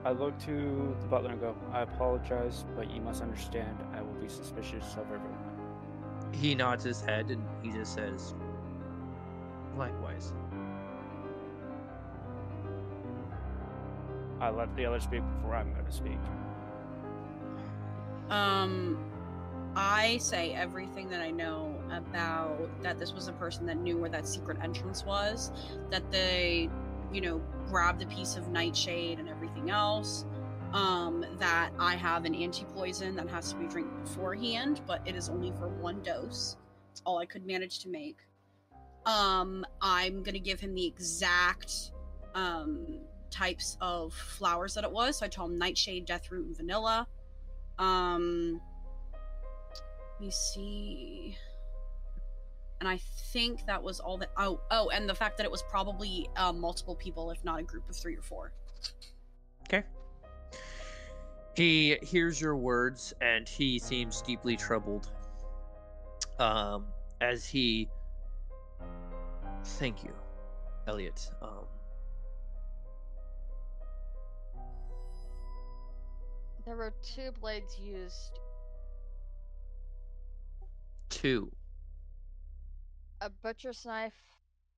I look to the butler and go, I apologize, but you must understand I will be suspicious of everyone. He nods his head and he just says, Likewise. I let the other speak before I'm going to speak. Um, I say everything that I know about that this was a person that knew where that secret entrance was, that they, you know, grabbed a piece of nightshade and everything else. Um, that I have an anti poison that has to be drank beforehand, but it is only for one dose. It's all I could manage to make. Um, I'm gonna give him the exact um types of flowers that it was. So I told him nightshade, deathroot, and vanilla. Um, me see. And I think that was all that. Oh, oh, and the fact that it was probably uh, multiple people, if not a group of three or four. Okay. He hears your words and he seems deeply troubled. Um, as he. Thank you, Elliot. Um, There were two blades used. Two. A butcher's knife,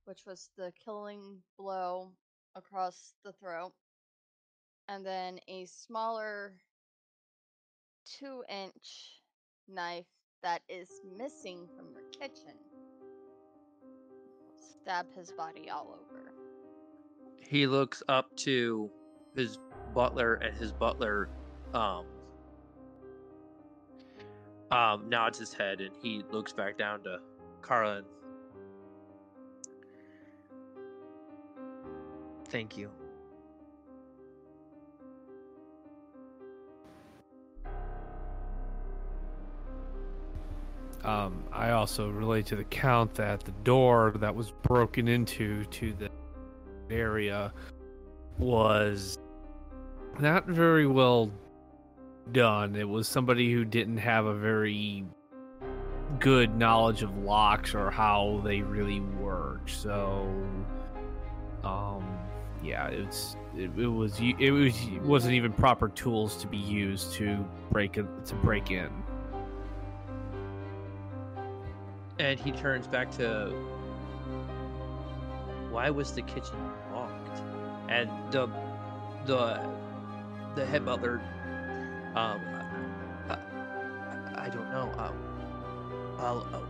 which was the killing blow across the throat, and then a smaller two inch knife that is missing from your kitchen. Stab his body all over. he looks up to his butler, and his butler um, um, nods his head, and he looks back down to Kara. And, Thank you. Um, I also relate to the count that the door that was broken into to the area was not very well done. It was somebody who didn't have a very good knowledge of locks or how they really work. So, um, yeah, it's it, it was it was it wasn't even proper tools to be used to break to break in. And he turns back to why was the kitchen locked? And the the the head butler, um, I, I don't know. Um, I'll, I'll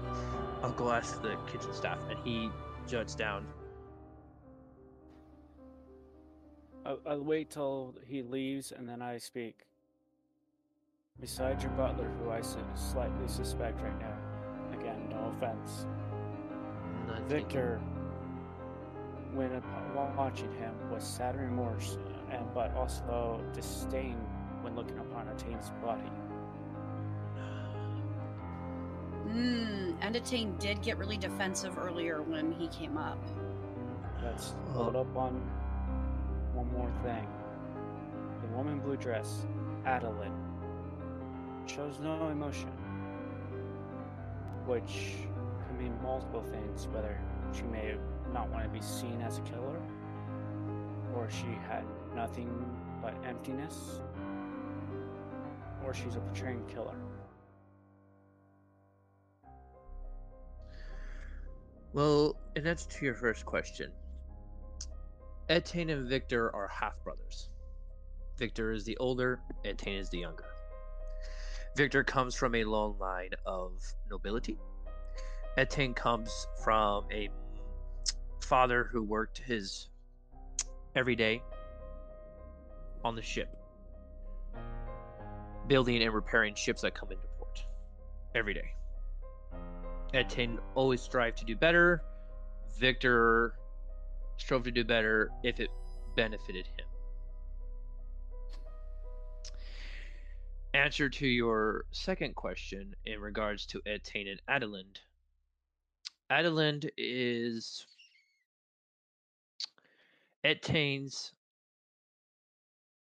I'll go ask the kitchen staff. And he juts down. I'll, I'll wait till he leaves and then I speak. Besides your butler, who I slightly suspect right now. Again, no offense. Taken. Victor, when up- watching him, was sad remorse, and but also disdain when looking upon Etienne's body. Hmm. And Etienne did get really defensive earlier when he came up. Let's hold up on one more thing. The woman in blue dress, Adeline, shows no emotion, which can mean multiple things. Whether she may not want to be seen as a killer, or she had nothing but emptiness, or she's a portraying killer. Well, in answer to your first question, Etienne and Victor are half brothers. Victor is the older, Etienne is the younger. Victor comes from a long line of nobility. Etienne comes from a father who worked his every day on the ship, building and repairing ships that come into port every day. Etienne always strive to do better. Victor strove to do better if it benefited him. Answer to your second question in regards to Etienne and Adeline. Adeline is Etienne's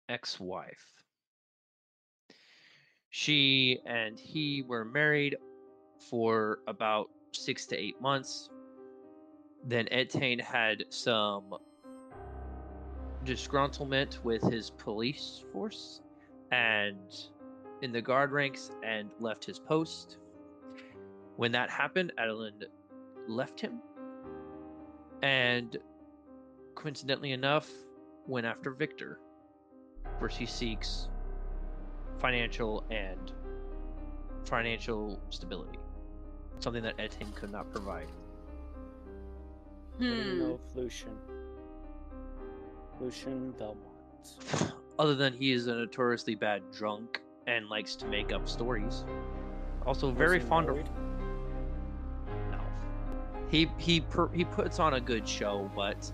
ex-wife. She and he were married for about six to eight months. Then Etienne had some disgruntlement with his police force and in the guard ranks and left his post. When that happened, Adeline left him and coincidentally enough went after Victor where she seeks financial and financial stability something that Etienne could not provide. What do you Hmm. know Lucian? Lucian Belmont. [LAUGHS] Other than he is a notoriously bad drunk and likes to make up stories. Also Was very he fond married? of no. He he per, he puts on a good show, but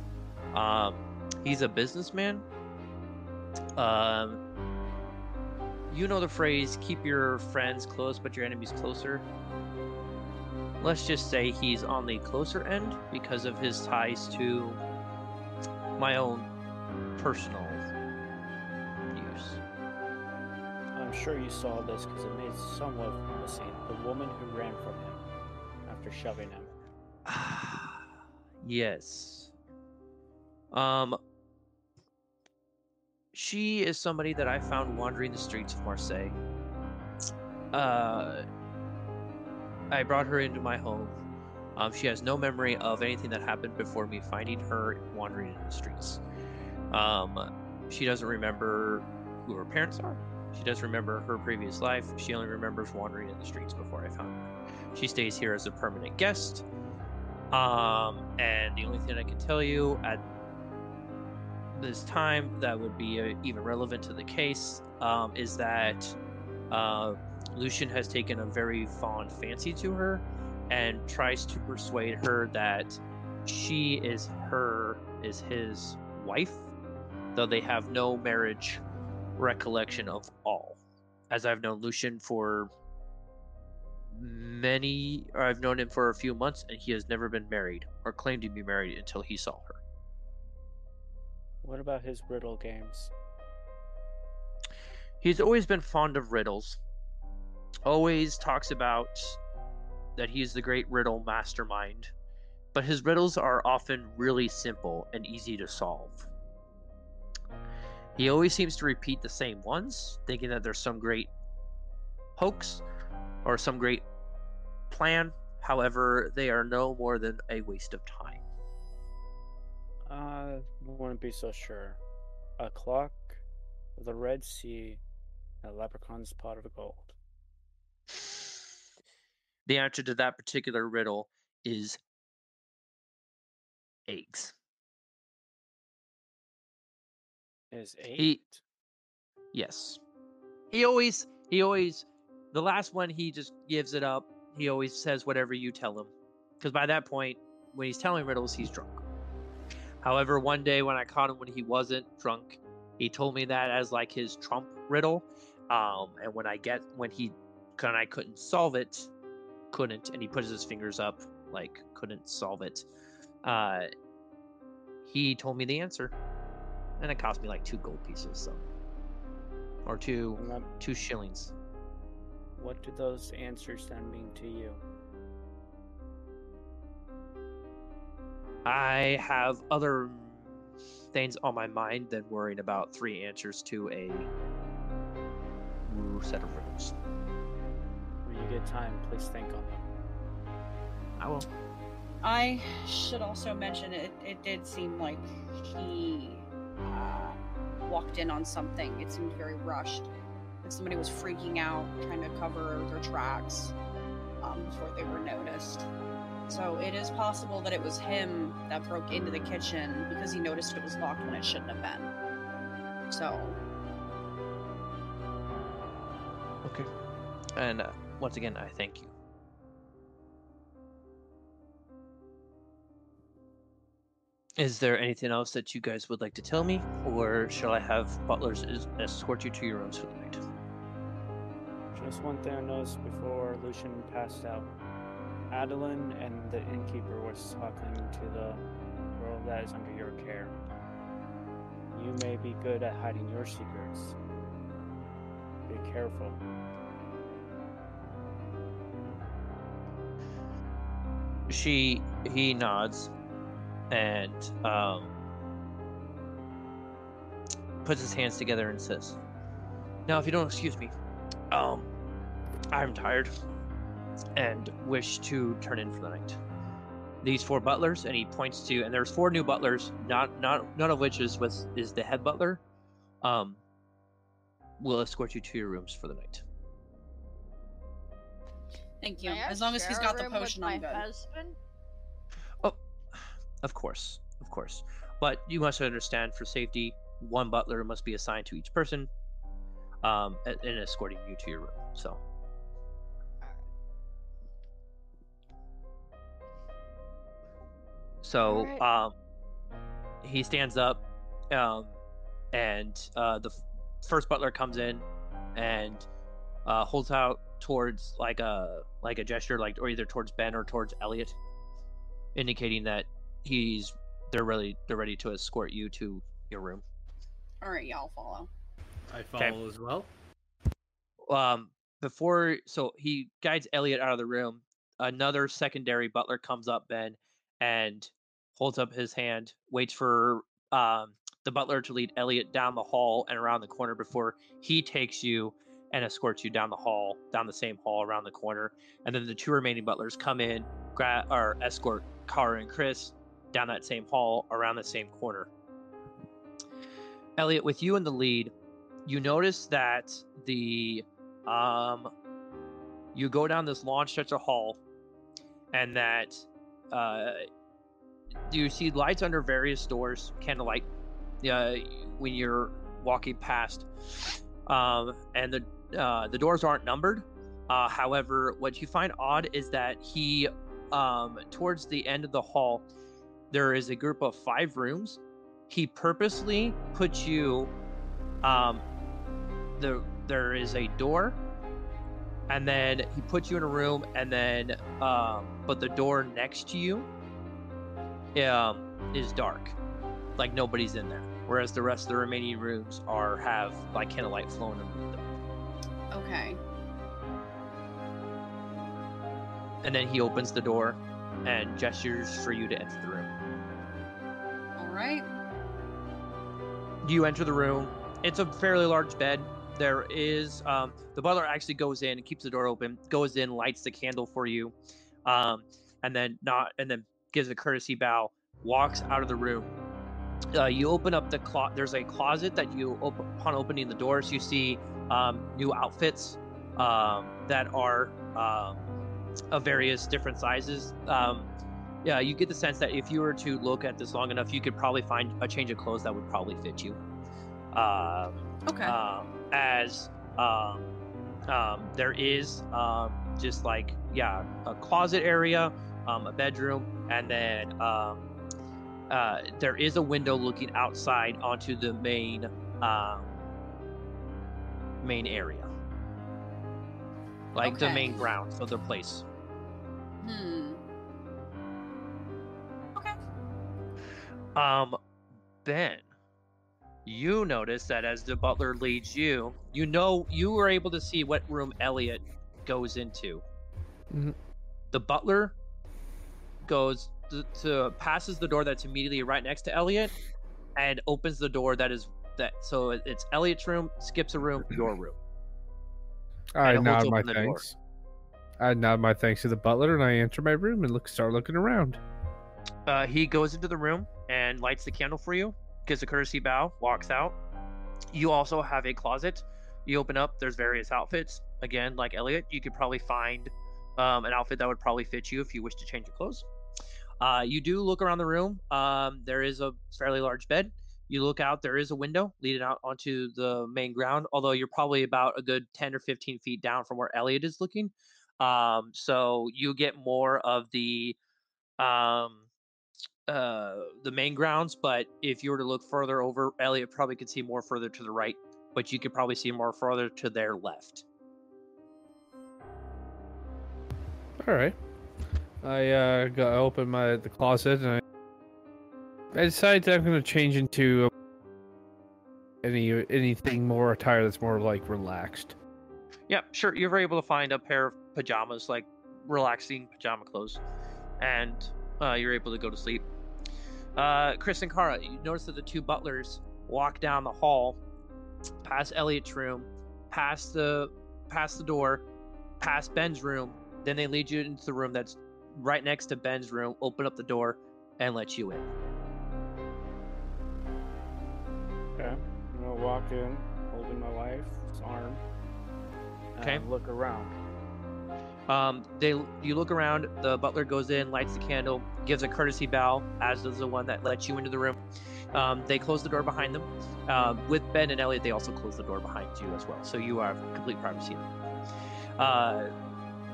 um he's a businessman. Um you know the phrase keep your friends close but your enemies closer. Let's just say he's on the closer end because of his ties to my own personal use. I'm sure you saw this because it made somewhat of a scene. The woman who ran from him after shoving him. [SIGHS] yes. Um she is somebody that I found wandering the streets of Marseille. Uh I brought her into my home. Um, she has no memory of anything that happened before me finding her wandering in the streets. Um, she doesn't remember who her parents are. She doesn't remember her previous life. She only remembers wandering in the streets before I found her. She stays here as a permanent guest. Um, and the only thing I can tell you at this time that would be uh, even relevant to the case um, is that uh, Lucian has taken a very fond fancy to her and tries to persuade her that she is her is his wife, though they have no marriage recollection of all. As I've known Lucian for many, I've known him for a few months, and he has never been married or claimed to be married until he saw her. What about his riddle games? He's always been fond of riddles. Always talks about that he's the great riddle mastermind, but his riddles are often really simple and easy to solve. He always seems to repeat the same ones, thinking that there's some great hoax or some great plan. However, they are no more than a waste of time. I wouldn't be so sure. A clock, the Red Sea, a leprechaun's pot of gold. The answer to that particular riddle is eggs. Is eight? He, yes. He always, he always, the last one, he just gives it up. He always says whatever you tell him. Because by that point, when he's telling riddles, he's drunk. However, one day when I caught him when he wasn't drunk, he told me that as like his trump riddle. Um, and when I get, when he, when I couldn't solve it, couldn't, and he puts his fingers up, like couldn't solve it. Uh, he told me the answer, and it cost me like two gold pieces, so or two two shillings. What do those answers then mean to you? I have other things on my mind than worrying about three answers to a set of riddles. When you get time, please think on them. I will. I should also mention it. It did seem like he uh, walked in on something. It seemed very rushed. Like somebody was freaking out, trying to cover their tracks um, before they were noticed. So it is possible that it was him that broke into the kitchen because he noticed it was locked when it shouldn't have been. So Okay. And uh, once again, I thank you. Is there anything else that you guys would like to tell me, or shall I have butlers es- escort you to your rooms for the night? Just one thing I noticed before Lucian passed out. Adeline and the innkeeper was talking to the girl that is under your care. You may be good at hiding your secrets. Be careful. She he nods and um, puts his hands together and says, "Now, if you don't excuse me, um, I'm tired and wish to turn in for the night. These four butlers, and he points to, and there's four new butlers, not not none of which is with is the head butler. Um, will escort you to your rooms for the night. thank you. As long as he's got the potion, my I'm good. husband? Oh, of course, of course. But you must understand, for safety, one butler must be assigned to each person, um, a- and escorting you to your room. So, so Alright. um, he stands up, um, and uh, the f- first butler comes in and uh, holds out towards like a like a gesture, like or either towards Ben or towards Elliot, indicating that he's they're ready they're ready to escort you to your room. All right, yeah, I'll follow. I follow as well. Um, before so he guides Elliot out of the room. Another secondary butler comes up, Ben, and holds up his hand, waits for um the butler to lead Elliot down the hall and around the corner before he takes you and escorts you down the hall, down the same hall around the corner. And then the two remaining butlers come in, gra- or escort Kara and Chris down that same hall around the same corner. Elliot, with you in the lead, you notice that the um you go down this long stretch of hall and that uh you see lights under various doors candlelight yeah, when you're walking past, um, and the uh, the doors aren't numbered. Uh, however, what you find odd is that he, um, towards the end of the hall, there is a group of five rooms. He purposely puts you, um, the there is a door, and then he puts you in a room, and then, um, but the door next to you, um, is dark, like nobody's in there. Whereas the rest of the remaining rooms are have like candlelight flowing underneath them. Okay. And then he opens the door and gestures for you to enter the room. All right. You enter the room. It's a fairly large bed. There is um, the butler actually goes in and keeps the door open, goes in, lights the candle for you, um, and then not and then gives a courtesy bow, walks out of the room. Uh, you open up the closet. There's a closet that you open upon opening the doors. You see um, new outfits um, that are um, of various different sizes. Um, yeah, you get the sense that if you were to look at this long enough, you could probably find a change of clothes that would probably fit you. Um, Okay. um, as um, um, there is um, just like yeah a closet area um, a bedroom and then um, uh, there is a window looking outside onto the main um, main area like the main grounds of the place hmm. Okay. Um, Ben, you notice that as the butler leads you, you know you were able to see what room Elliot goes into. Mhm. The butler goes to, to passes the door that's immediately right next to Elliot, and opens the door that is that. So it's Elliot's room, skips a room, your room. I And nod my the door. thanks. I nod my thanks to the butler, and I enter my room and look start looking around. Uh, he goes into the room and lights the candle for you, gives a courtesy bow, walks out. You also have a closet. You open up, there's various outfits. Again, like Elliot, you could probably find um, an outfit that would probably fit you if you wish to change your clothes. Uh, you do look around the room. Um, there is a fairly large bed. You look out, there is a window leading out onto the main ground, although you're probably about a good 10 or 15 feet down from where Elliot is looking. Um, so you get more of the um, uh, the main grounds, but if you were to look further over, Elliot probably could see more further to the right, but you could probably see more further to their left. All right. I uh, go open my the closet and I, I decide that I'm to change into any anything more attire that's more like relaxed. Yeah, sure. You're able to find a pair of pajamas, like relaxing pajama clothes, and uh, you're able to go to sleep. Uh, Chris and Kara, you notice that the two butlers walk down the hall, past Elliot's room, past the past the door, past Ben's room. Then they lead you into the room that's right next to Ben's room. Open up the door and let you in. Okay. I'm gonna walk in, holding my wife's arm. Okay. And look around. Um, they you look around. The butler goes in, lights the candle, gives a courtesy bow, as does the one that lets you into the room. Um, they close the door behind them. Um, with Ben and Elliot, they also close the door behind you as well, so you have complete privacy. Uh,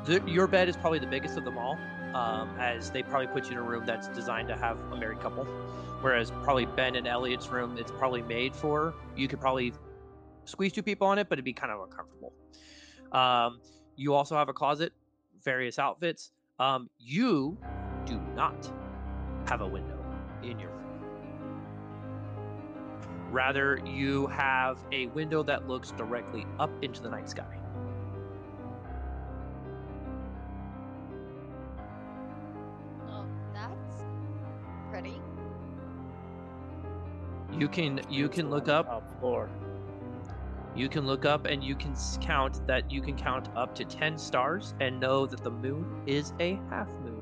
the, your bed is probably the biggest of them all, um, as they probably put you in a room that's designed to have a married couple, whereas probably Ben and Elliot's room, it's probably made for you could probably squeeze two people on it, but it'd be kind of uncomfortable. Um, you also have a closet, various outfits. Um, you do not have a window in your room. Rather, you have a window that looks directly up into the night sky. You can you It's can look up Top floor. You can look up and you can count that you can count up to 10 stars and know that the moon is a half moon.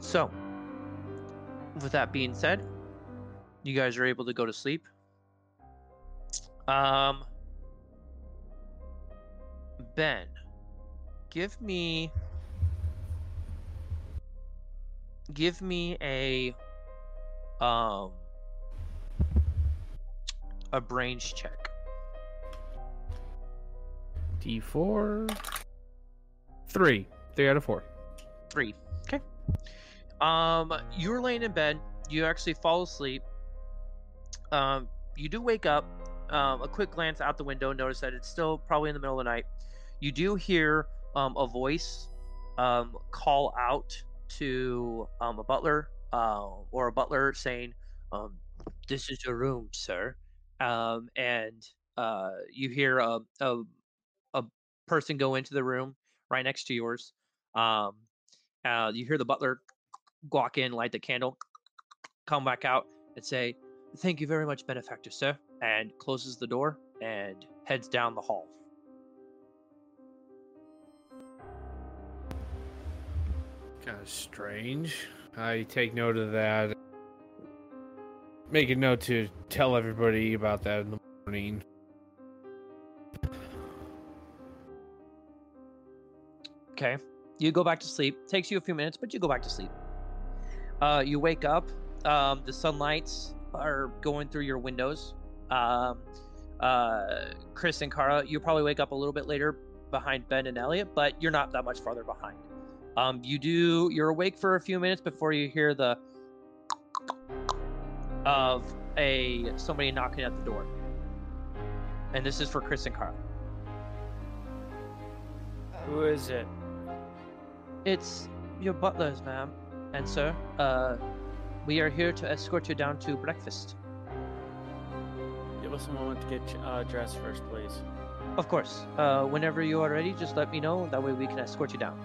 So, with that being said, you guys are able to go to sleep. Um, Ben, give me give me a um a brains check. D4. Three. Three out of four. Three. Okay. Um, you're laying in bed. You actually fall asleep. Um, you do wake up. Um, a quick glance out the window, notice that it's still probably in the middle of the night. You do hear um, a voice um, call out to um, a butler uh, or a butler saying, um, "This is your room, sir." Um, and uh, you hear a, a a person go into the room right next to yours. Um, uh, you hear the butler walk in, light the candle, come back out, and say, "Thank you very much, benefactor, sir," and closes the door and heads down the hall. Kind of strange. I take note of that. Make a note to tell everybody about that in the morning. Okay. You go back to sleep. Takes you a few minutes, but you go back to sleep. Uh, you wake up. Um, the sunlights are going through your windows. Um, uh, Chris and Kara, you probably wake up a little bit later behind Ben and Elliot, but you're not that much farther behind. Um, you do. You're awake for a few minutes before you hear the of a somebody knocking at the door. And this is for Chris and Kara. Who is it? It's your butlers, ma'am and sir. Uh, we are here to escort you down to breakfast. Give us a moment to get uh, dressed first, please. Of course. Uh, whenever you are ready, just let me know. That way we can escort you down.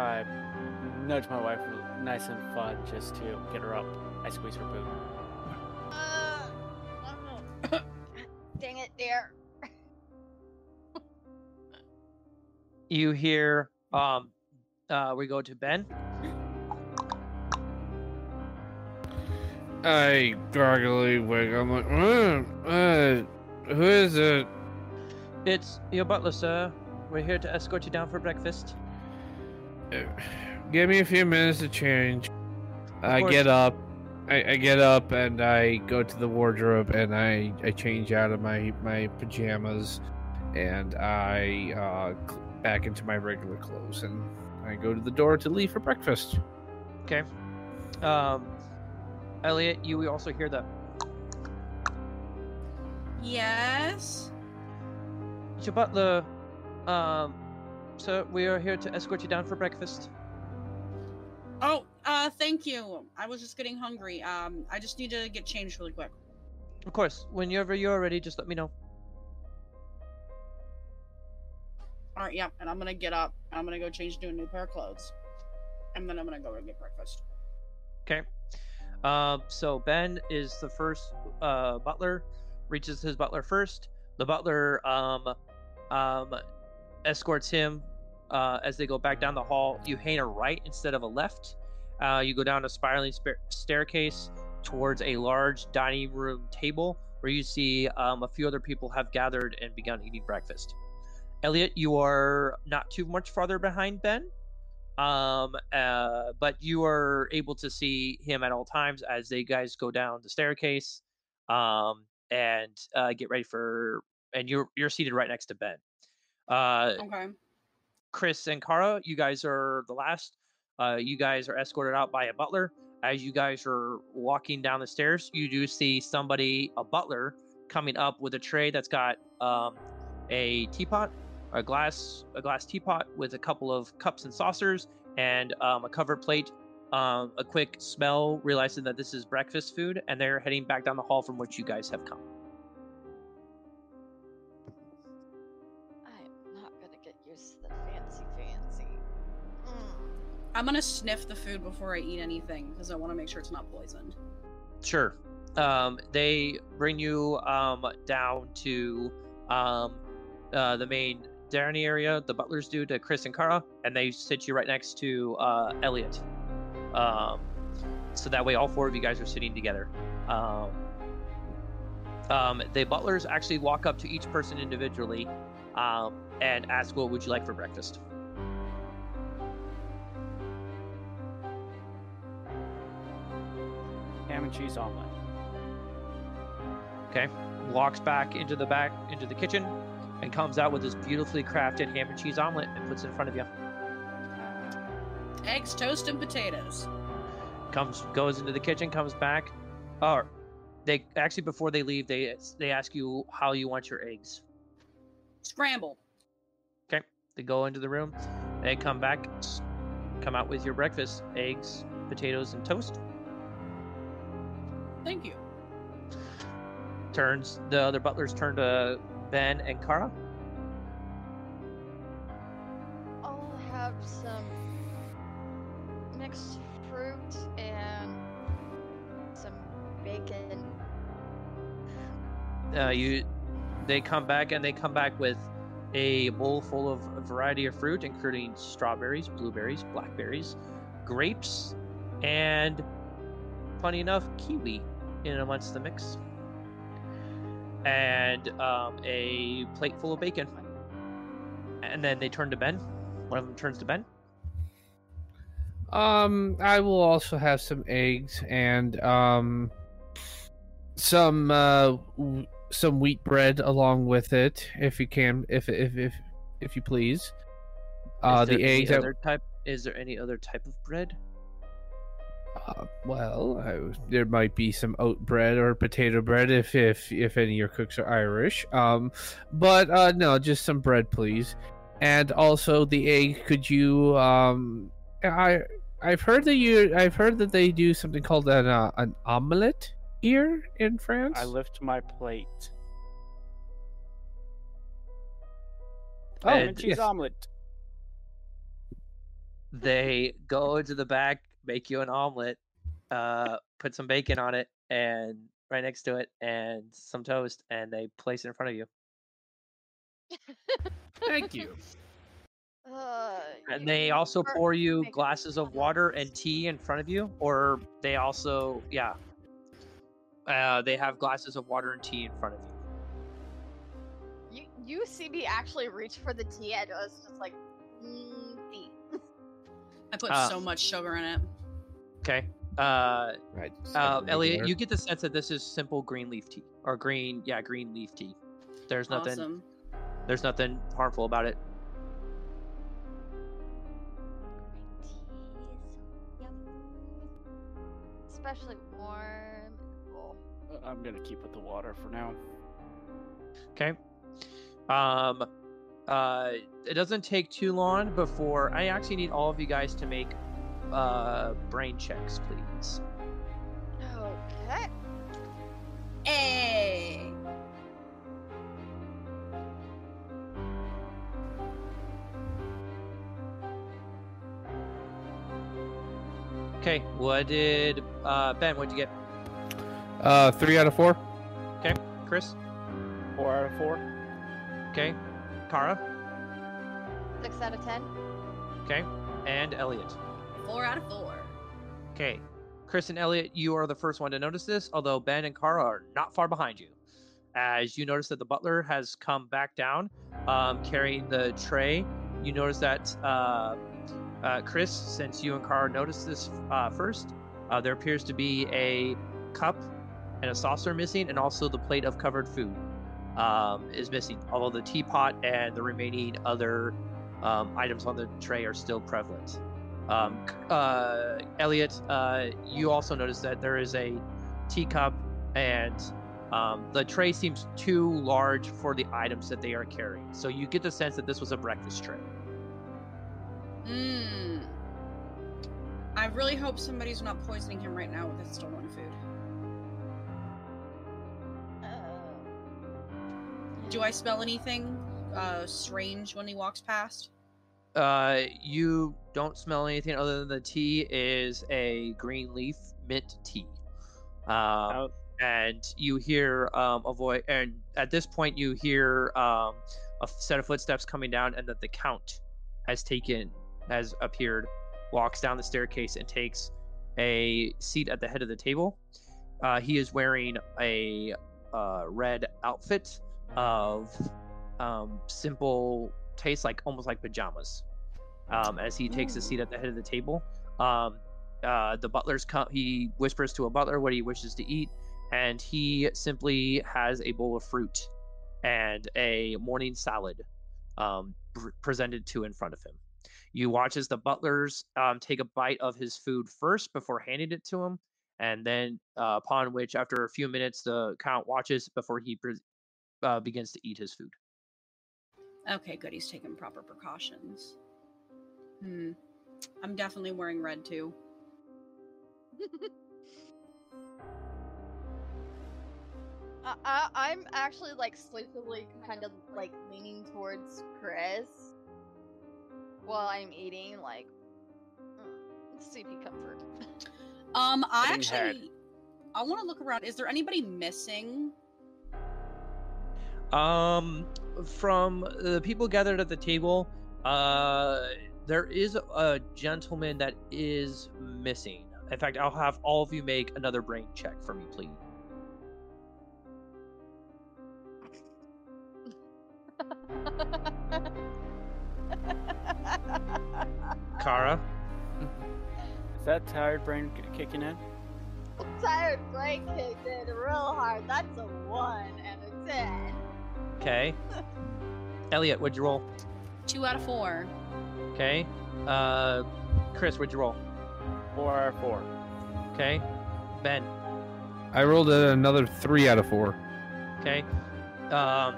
I nudge my wife nice and fun just to get her up. I squeeze her boot. Uh, [COUGHS] dang it, dear. You hear, um, uh, we go to Ben. I groggily wake. I'm like, uh, uh, who is it? It's your butler, sir. We're here to escort you down for breakfast. Uh, [SIGHS] Give me a few minutes to change. I get up. I, I get up and I go to the wardrobe and I, I change out of my, my pajamas and I uh, back into my regular clothes and I go to the door to leave for breakfast. Okay. Um, Elliot, you also hear the. Yes. It's your butler. Um, sir, we are here to escort you down for breakfast. Oh, uh, thank you. I was just getting hungry. Um, I just need to get changed really quick. Of course. Whenever you're ready, just let me know. All right, yeah, and I'm gonna get up. I'm gonna go change to a new pair of clothes, and then I'm gonna go and get breakfast. Okay. Um, so Ben is the first uh, butler, reaches his butler first. The butler um, um, escorts him uh, as they go back down the hall. You hang a right instead of a left. Uh, you go down a spiraling staircase towards a large dining room table where you see um, a few other people have gathered and begun eating breakfast. Elliot, you are not too much farther behind Ben um uh but you are able to see him at all times as they guys go down the staircase um and uh get ready for and you're you're seated right next to ben uh Okay. chris and kara you guys are the last. Uh you guys are escorted out by a butler. As you guys are walking down the stairs you do see somebody a butler coming up with a tray that's got um a teapot a glass a glass teapot with a couple of cups and saucers and um, a covered plate. Um, a quick smell realizing that this is breakfast food and they're heading back down the hall from which you guys have come I'm gonna sniff the food before I eat anything because I want to make sure it's not poisoned. Sure. Um, they bring you um, down to um, uh, the main dining area. The butlers do to Chris and Kara, and they sit you right next to uh, Elliot. Um, so that way, all four of you guys are sitting together. Um, um, the butlers actually walk up to each person individually and ask what would you like for breakfast. Ham and cheese omelet. Okay, walks back into the back into the kitchen, and comes out with this beautifully crafted ham and cheese omelet and puts it in front of you. Eggs, toast, and potatoes. Comes goes into the kitchen, comes back. Or they actually before they leave, they they ask you how you want your eggs. Scramble. Okay, they go into the room, they come back, come out with your breakfast: eggs, potatoes, and toast. Thank you. Turns the other butlers turn to Ben and Kara. I'll have some mixed fruit and some bacon. uh, you they come back and they come back with a bowl full of a variety of fruit including strawberries blueberries blackberries grapes and funny enough kiwi in amongst the mix and um, a plate full of bacon and then they turn to ben one of them turns to ben Um, I will also have some eggs and um some uh w- some wheat bread along with it, if you can, if if if if you please. Uh, the eggs. I- other type is there any other type of bread Uh, well, I, there might be some oat bread or potato bread if if if any of your cooks are Irish. Um, but uh, no, just some bread, please. And also the egg. Could you? Um, I I've heard that you. I've heard that they do something called an uh, an omelette here in France. I lift my plate. Oh, and cheese yes. omelet. they go into the back, make you an omelet, uh, put some bacon on it, and right next to it, and some toast, and they place it in front of you. Thank you. [LAUGHS] Uh, And they also pour you glasses of water and tea in front of you, or they also, yeah, uh, they have glasses of water and tea in front of you. You you see me actually reach for the tea, and it was just like mm, tea. I put Uh, so much sugar in it. Okay. Uh, Right. uh, Elliot, regular- you get the sense that this is simple green leaf tea or green, yeah, green leaf tea. There's nothing. Awesome. There's nothing harmful about it. Teas. Especially warm. Oh. I'm gonna keep with the water for now. Okay. Um, uh, it doesn't take too long before I actually need all of you guys to make uh brain checks, please. Okay. Hey. Okay. What did uh Ben? What'd you get? Uh, three out of four. Okay, Chris? Four out of four. Okay. Kara? Six out of ten. Okay. And Elliot. Four out of four. Okay. Chris and Elliot, you are the first one to notice this, although Ben and Kara are not far behind you. As you notice that the butler has come back down, um, carrying the tray. You notice that uh, uh, Chris, since you and Kara noticed this uh, first, uh, there appears to be a cup and a saucer missing, and also the plate of covered food um, is missing. Although the teapot and the remaining other um, items on the tray are still prevalent. Um, uh, Elliot, uh, you also notice that there is a teacup, and um, the tray seems too large for the items that they are carrying. So you get the sense that this was a breakfast tray. Mmm. I really hope somebody's not poisoning him right now with his stolen food. Uh, Do I smell anything uh strange when he walks past? Uh, you don't smell anything other than the tea is a green leaf mint tea. Um, Out. and you hear um, a voice, and at this point you hear um, a set of footsteps coming down, and that the count has taken, has appeared, walks down the staircase and takes a seat at the head of the table. Uh, he is wearing a uh, red outfit of um, simple taste, like almost like pajamas. Um, as he takes a seat at the head of the table, um, uh, the butler's come. He whispers to a butler what he wishes to eat, and he simply has a bowl of fruit and a morning salad um, pr- presented to in front of him. You watch as the butlers um, take a bite of his food first before handing it to him, and then uh, upon which, after a few minutes, the count watches before he pre- uh, begins to eat his food. Okay, good. He's taking proper precautions. Hmm. I'm definitely wearing red too. [LAUGHS] I, I, I'm actually like sleepily kind of like leaning towards Chris while I'm eating, like mm, sleepy comfort. [LAUGHS] Um, I Getting head. actually, I want to look around. Is there anybody missing? Um, from the people gathered at the table, uh, there is a gentleman that is missing. In fact, I'll have all of you make another brain check for me, please. Kara, Is that tired brain k- kicking in? Tired brain kicked in real hard. That's a one and a ten. Okay. Elliot, what'd you roll? Two out of four. Okay. Uh, Chris, what'd you roll? Four out of four. Okay. Ben, I rolled another three out of four. Okay. Um,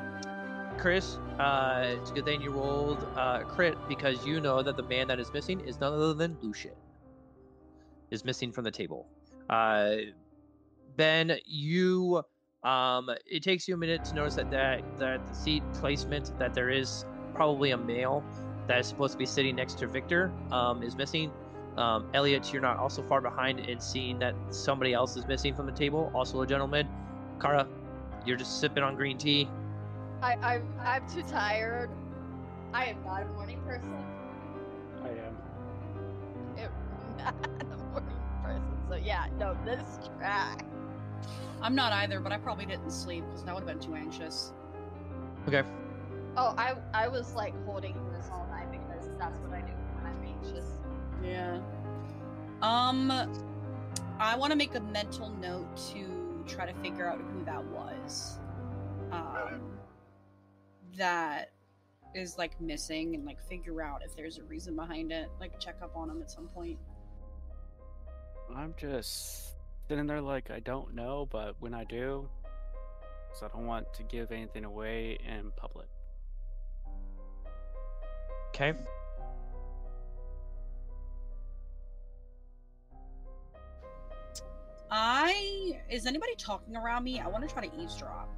Chris, uh, it's a good thing you rolled uh, crit because you know that the man that is missing is none other than Lucian. Is missing from the table. Uh, ben, you um, it takes you a minute to notice that that that the seat placement that there is probably a male that is supposed to be sitting next to Victor um, is missing. Um, Elliot, you're not also far behind in seeing that somebody else is missing from the table, also a gentleman. Kara, you're just sipping on green tea. I, I'm I'm too tired. I am not a morning person. I am. [LAUGHS] I'm not a morning person. So yeah, no, this is trash. I'm not either, but I probably didn't sleep because that would have been too anxious. Okay. Oh, I I was like holding this all night because that's what I do when I'm anxious. Yeah. Um, I want to make a mental note to try to figure out who that was. Um, that is like missing and like figure out if there's a reason behind it. Like check up on him at some point. I'm just sitting there like I don't know, but when I do, so I don't want to give anything away in public. Okay. I is anybody talking around me? I want to try to eavesdrop.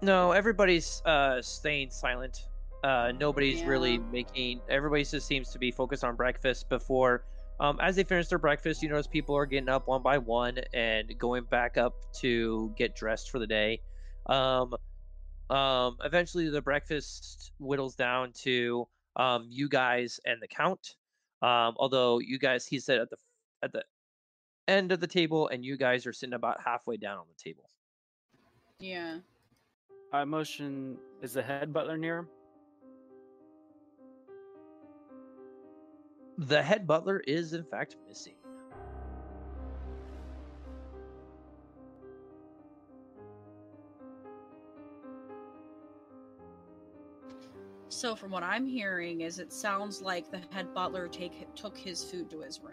No, everybody's uh staying silent. Uh nobody's really making everybody just seems to be focused on breakfast before um as they finish their breakfast, you notice people are getting up one by one and going back up to get dressed for the day. Um um eventually the breakfast whittles down to um you guys and the count. Um although you guys he said at the at the end of the table and you guys are sitting about halfway down on the table. Yeah. I motion. Is the head butler near him? The head butler is in fact missing. So from what I'm hearing is it sounds like the head butler take took his food to his room.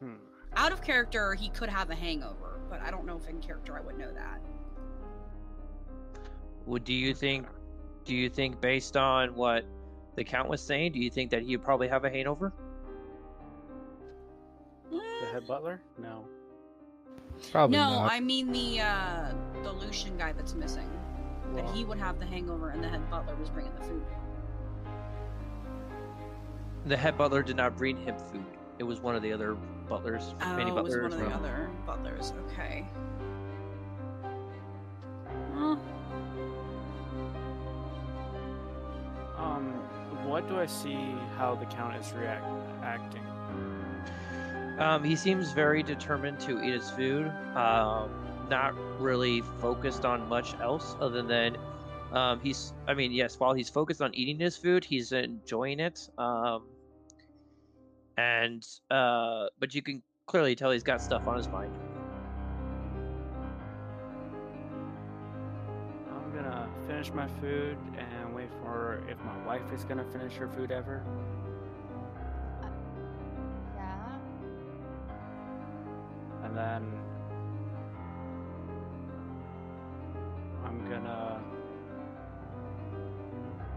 Hmm. Out of character, he could have a hangover, but I don't know if in character I would know that. Would do you think do you think based on what the count was saying, do you think that he'd probably have a hangover? The head butler? No. Probably no, not. I mean the uh the Lucian guy that's missing. That Well, he would have the hangover and the head butler was bringing the food. The head butler did not bring him food. It was one of the other butlers, Oh, many it was one of the from- other butlers. Okay. Well, what do I see how the count is react acting? Um, he seems very determined to eat his food. Um, not really focused on much else other than um, he's. I mean, yes, while he's focused on eating his food, he's enjoying it. Um, and uh, but you can clearly tell he's got stuff on his mind. I'm gonna finish my food and for if my wife is gonna finish her food ever. Yeah. And then I'm gonna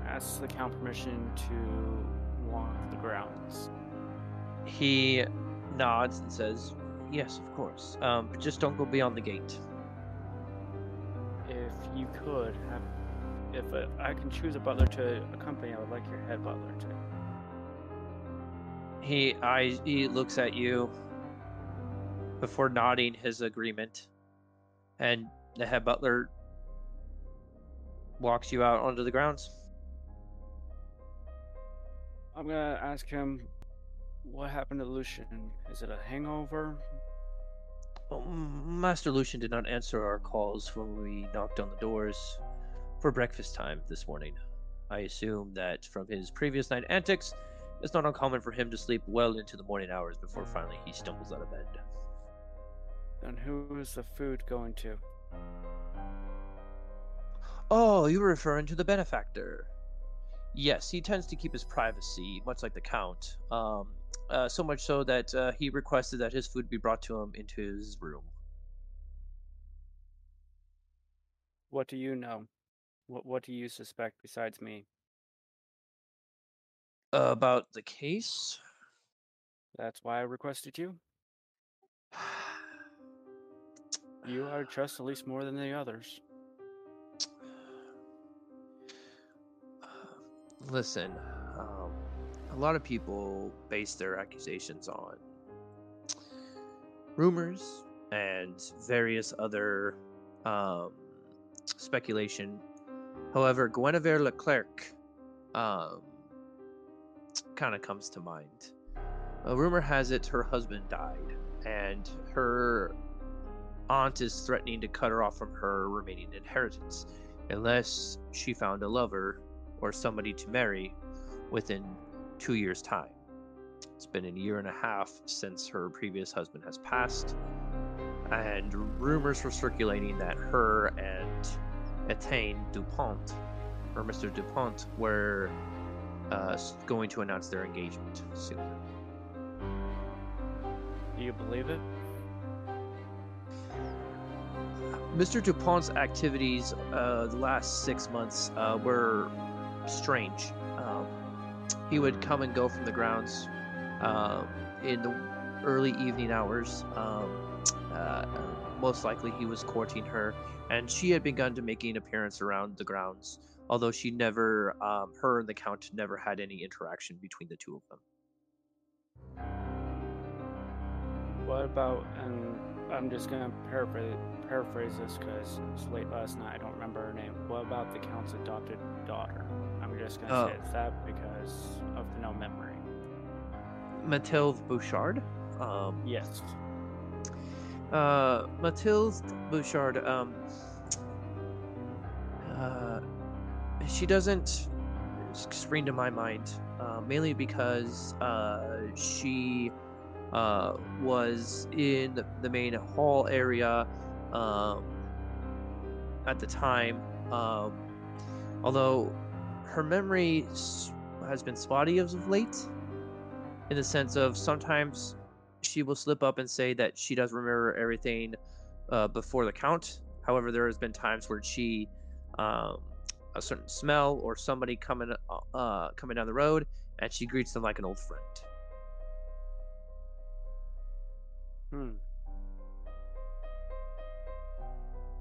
ask the count permission to walk the grounds. He nods and says, "Yes, of course. Um, but just don't go beyond the gate." If you could have, if I can choose a butler to accompany, I would like your head butler to. He I He looks at you before nodding his agreement, and the head butler walks you out onto the grounds. I'm gonna ask him what happened to Lucian. Is it a hangover? Master Lucian did not answer our calls when we knocked on the doors for breakfast time this morning. I assume that from his previous night antics, it's not uncommon for him to sleep well into the morning hours before finally he stumbles out of bed. Then who is the food going to? Oh, you're referring to the benefactor. Yes, he tends to keep his privacy, much like the Count. Um, uh, so much so that uh, he requested that his food be brought to him into his room. What do you know? What What do you suspect besides me? About the case? That's why I requested you. You are trust at least more than the others. [SIGHS] Listen, um, a lot of people base their accusations on rumors and various other um, speculation. However, Guinevere Leclerc um, kind of comes to mind. A rumor has it her husband died, and her aunt is threatening to cut her off from her remaining inheritance unless she found a lover or somebody to marry within two years' time. It's been a year and a half since her previous husband has passed, and rumors were circulating that her and Etienne Dupont, or Mr. Dupont, were uh, going to announce their engagement soon. Do you believe it? Mr. Dupont's activities uh, the last six months uh, were strange. Um, he would come and go from the grounds um, in the early evening hours. Um, uh, most likely, he was courting her, and she had begun to make an appearance around the grounds. Although she never, um, her and the count never had any interaction between the two of them. What about, and I'm just gonna paraphrase, paraphrase this because it's late last night. I don't remember her name. What about the count's adopted daughter? I'm just gonna Oh. say it's that because of the no memory. Mathilde Bouchard. Um, Yes. Uh, Mathilde Bouchard, um, uh, she doesn't spring to my mind, uh, mainly because uh, she uh, was in the, main hall area um, at the time. Um, although her memory has been spotty as of late, in the sense of sometimes she will slip up and say that she does remember everything uh, before the count. However, there has been times where she, um, a certain smell or somebody coming uh, uh, coming down the road, and she greets them like an old friend. Hmm.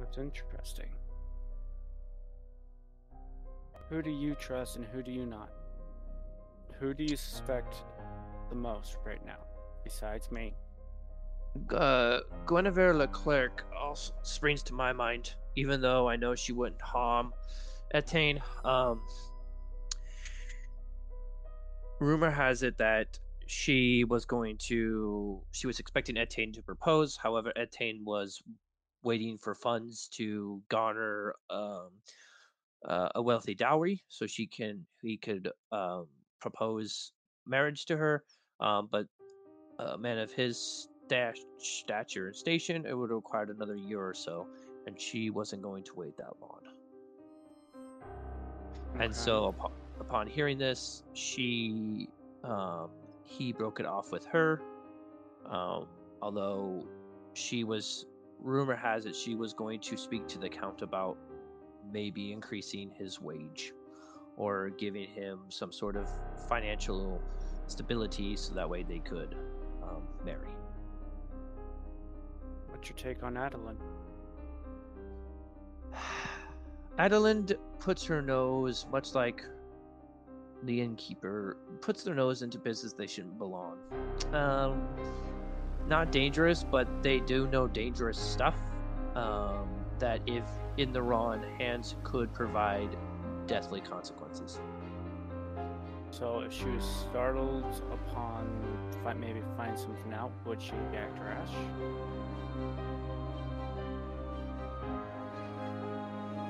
That's interesting. Who do you trust and who do you not? Who do you suspect the most right now, besides me? Uh, Guinevere Leclerc also springs to my mind, even though I know she wouldn't harm Etienne. Um, rumor has it that she was going to, she was expecting Etienne to propose. However, Etienne was waiting for funds to garner um, uh, a wealthy dowry so she can he could um, propose marriage to her. Um, but a man of his stash, stature and station, it would have required another year or so, and she wasn't going to wait that long. And so, upon, upon hearing this, she um, he broke it off with her. Um, although she was, rumor has it, she was going to speak to the count about maybe increasing his wage or giving him some sort of financial stability so that way they could um, marry. What's your take on Adeline? [SIGHS] Adeline puts her nose, much like the innkeeper, puts their nose into business they shouldn't belong. Um, not dangerous, but they do know dangerous stuff. Um, that if in the wrong hands could provide deathly consequences. So if she was startled upon fi- maybe find something out, would she act rash?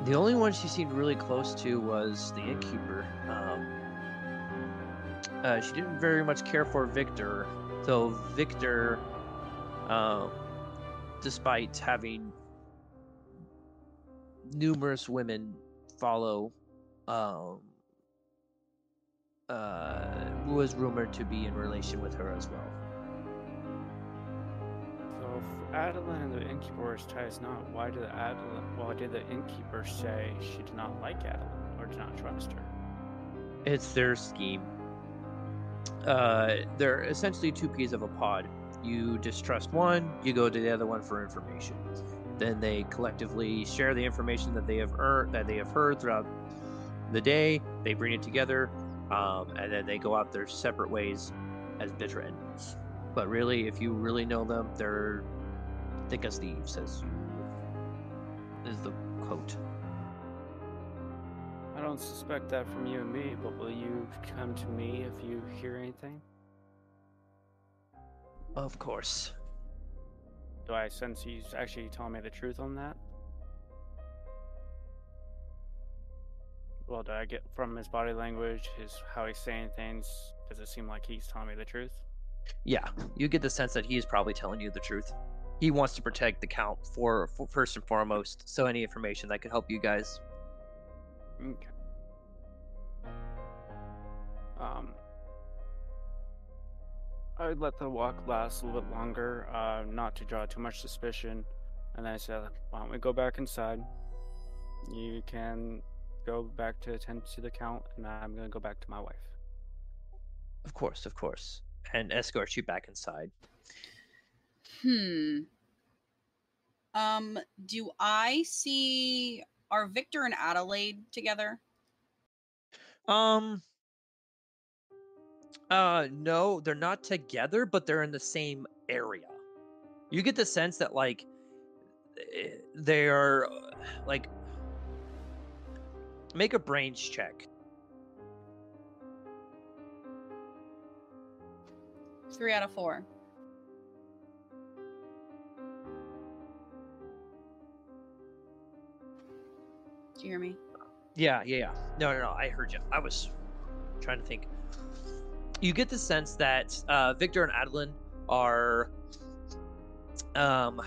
The only one she seemed really close to was the innkeeper. Um, uh, she didn't very much care for Victor, though Victor, um, despite having numerous women follow, um, uh, was rumored to be in relation with her as well. So if Adeline and the innkeeper is ties not, why did Adeline? Why did the innkeeper say she did not like Adeline or did not trust her? It's their scheme. Uh, they're essentially two peas of a pod. You distrust one, you go to the other one for information. Then they collectively share the information that they have earned, that they have heard throughout the day. They bring it together, um, and then they go out their separate ways as bitter enemies. But really, if you really know them, they're thick as thieves, as you is the quote. I don't suspect that from you and me, but will you come to me if you hear anything? Of course. Do I sense he's actually telling me the truth on that? Well, do I get from his body language, his how he's saying things? Does it seem like he's telling me the truth? Yeah, you get the sense that he is probably telling you the truth. He wants to protect the count for, for first and foremost. So any information that could help you guys. Okay. Um, I'd let the walk last a little bit longer, uh, not to draw too much suspicion. And then I said, "Why don't we go back inside? You can go back to attend to the count, and I'm gonna go back to my wife." Of course, of course. And escort you back inside. Hmm. Um, do I see are Victor and Adeline together? Um uh no, they're not together, but they're in the same area. You get the sense that like eh, they are uh, like make a brains check. Three out of four. Do you hear me? Yeah, yeah, yeah. No, no, no. I heard you. I was trying to think. You get the sense that uh, Victor and Adeline are, um,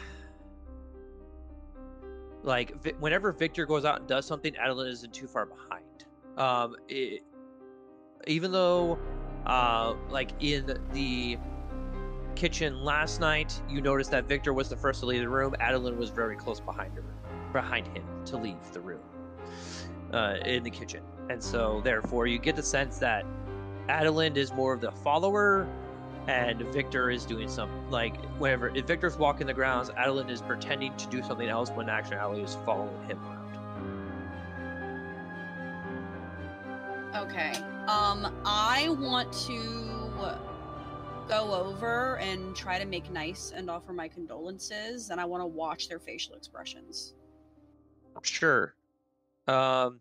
like Vi- whenever Victor goes out and does something, Adeline isn't too far behind. Um, it, even though, uh, like in the kitchen last night, you noticed that Victor was the first to leave the room. Adeline was very close behind her, behind him to leave the room uh, in the kitchen. And so, therefore, you get the sense that Adeline is more of the follower, and Victor is doing something like whenever if Victor's walking the grounds, Adeline is pretending to do something else when actually Ali is following him around. Okay. Um, I want to go over and try to make nice and offer my condolences, and I want to watch their facial expressions. Sure. Um,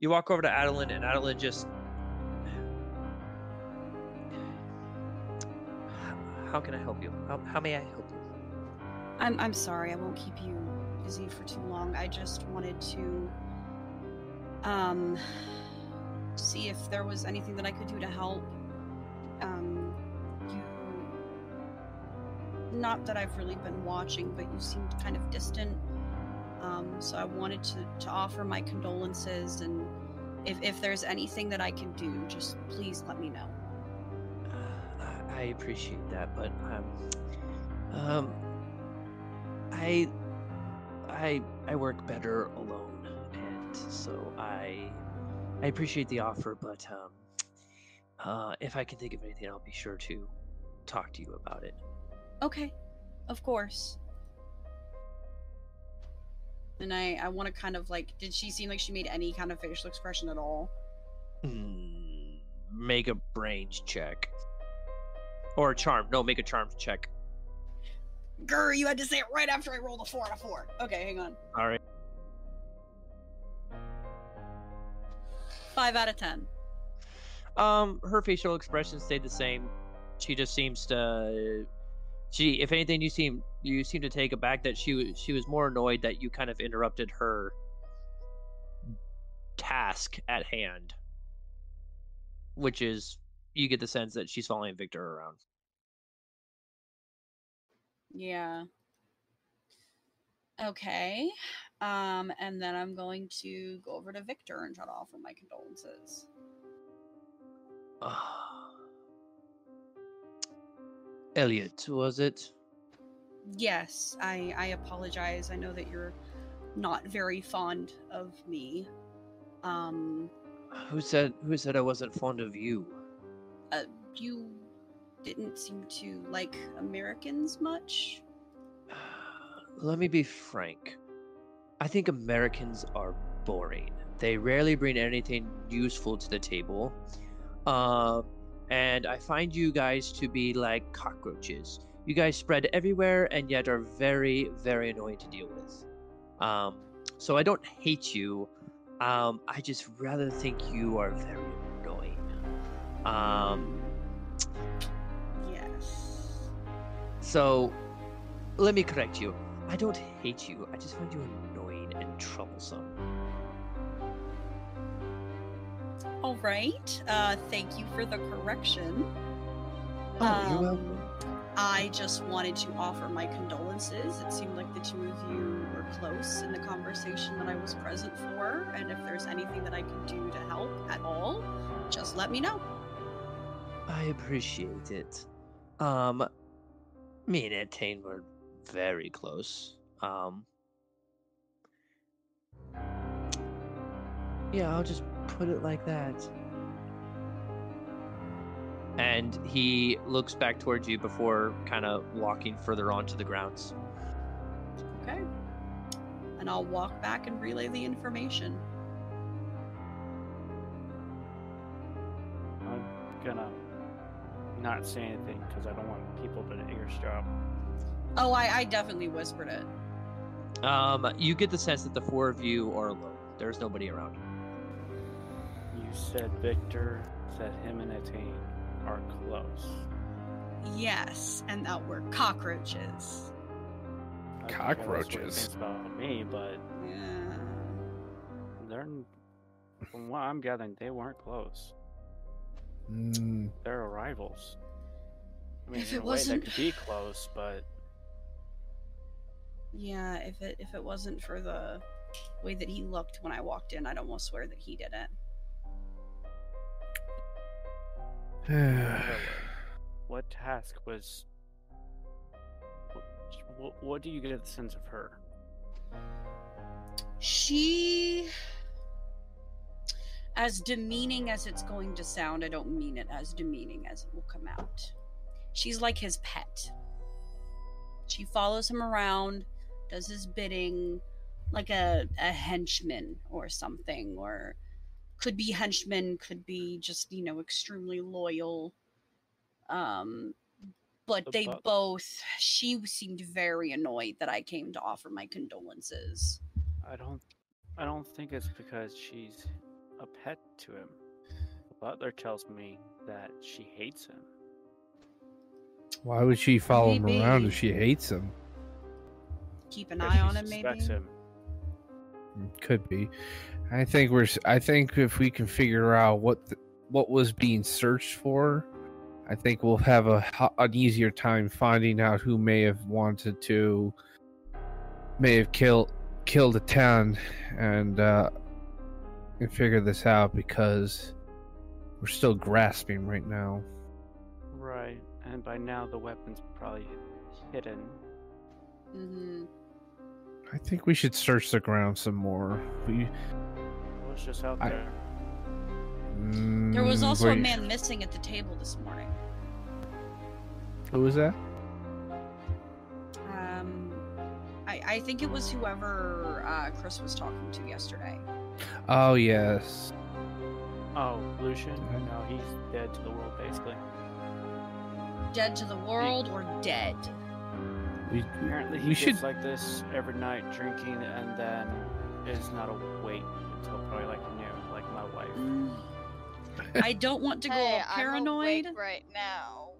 you walk over to Adeline, and Adeline just. How can I help you? How, how may I help you? I'm I'm sorry. I won't keep you busy for too long. I just wanted to um see if there was anything that I could do to help. Um you not that I've really been watching, but you seemed kind of distant. Um so I wanted to to offer my condolences and if if there's anything that I can do, just please let me know. I- appreciate that, but um, um, I, I, I work better alone, and so I, I appreciate the offer, but um, uh, if I can think of anything, I'll be sure to talk to you about it. Okay, of course. And I, I want to kind of like, did she seem like she made any kind of facial expression at all? Hmm, make a brains check, or a charm. No, make a charm check. Grr, you had to say it right after I rolled a four and a four. Okay, hang on. All right. Five out of ten. Um, her facial expression stayed the same. She just seems to. She, if anything, you seem you seem to take aback that she was she was more annoyed that you kind of interrupted her task at hand, which is you get the sense that she's following Victor around. Yeah. Okay. Um, and then I'm going to go over to Victor and try to offer my condolences. [SIGHS] Elliot, was it? Yes, I I apologize. I know that you're not very fond of me. Um, Who said who said I wasn't fond of you? Uh, you didn't seem to like Americans much. Let me be frank. I think Americans are boring. They rarely bring anything useful to the table. Uh, and I find you guys to be like cockroaches. You guys spread everywhere and yet are very, very annoying to deal with. Um, so I don't hate you. Um, I just rather think you are very. Um, Yes. so let me correct you. I don't hate you. I just find you annoying and troublesome. All right. Uh, thank you for the correction. Oh, you're Um, welcome. I just wanted to offer my condolences. It seemed like the two of you were close in the conversation that I was present for, and if there's anything that I can do to help at all, just let me know. I appreciate it. Um, me and Etienne were very close. Um, yeah, I'll just put it like that. And he looks back towards you before kind of walking further onto the grounds. Okay. And I'll walk back and relay the information. I'm gonna not say anything because I don't want people to eavesdrop. Oh, I, I definitely whispered it. Um, you get the sense that the four of you are alone. There's nobody around. You said Victor said him and Etienne are close. Yes, and that we're cockroaches. I think that's what Cockroaches. about me, but Yeah. they're n- from what I'm gathering, they weren't close. Mm, They're rivals. I mean, If in it a way, wasn't- they could be close, but Yeah, if it if it wasn't for the way that he looked when I walked in, I'd almost swear that he did it. [SIGHS] [SIGHS] what task was? What, what do you get the sense of her? She as demeaning as it's going to sound, I don't mean it as demeaning as it will come out. She's like his pet. She follows him around, does his bidding like a, a henchman or something, or could be henchman, could be just, you know, extremely loyal. Um but The they both she seemed very annoyed that I came to offer my condolences. I don't. I don't think it's because she's a pet to him. The butler tells me that she hates him. why would she follow him around if she hates him? keep an eye she on him, maybe. him. Could be. I think we're. s- I think if we can figure out what the, what was being searched for, I think we'll have a an easier time finding out who may have wanted to, may have killed killed Etienne, and uh, and figure this out because we're still grasping right now. Right. And by now the weapon's probably hidden. hmm I think we should search the ground some more. We. It was just out I- there. There was Mm, also where a man missing at the table this morning. Who was that? Um, I, I think it was whoever uh, Chris was talking to yesterday. Oh yes. Oh, Lucian? Mm-hmm. No, he's dead to the world, basically. Dead to the world or dead? We, Apparently, he we gets should. like this every night, drinking, and then is not awake until probably like noon, like my wife. Mm. I don't want to go Hey, all I'm paranoid. awake right now.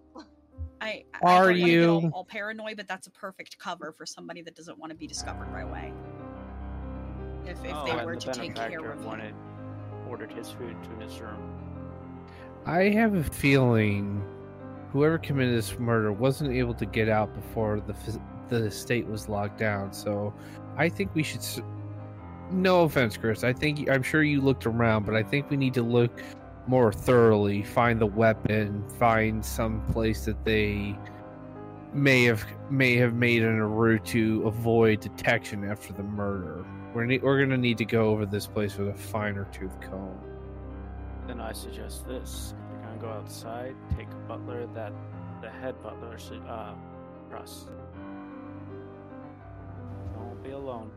I I Are don't wanna get you? all paranoid? But that's a perfect cover for somebody that doesn't want to be discovered right away. If if oh, they were the to take care of you. wanted ordered his food to his room. I have a feeling whoever committed this murder wasn't able to get out before the phys- the estate was locked down. So I think we should. No offense, Chris. I think I'm sure you looked around, but I think we need to look more thoroughly. Find the weapon. Find some place that they may have may have made in a route to avoid detection after the murder. We're ne- we're gonna need to go over this place with a finer tooth comb. Then I suggest this: if you're gonna go outside, take a butler that the head butler should uh trust. Don't be alone.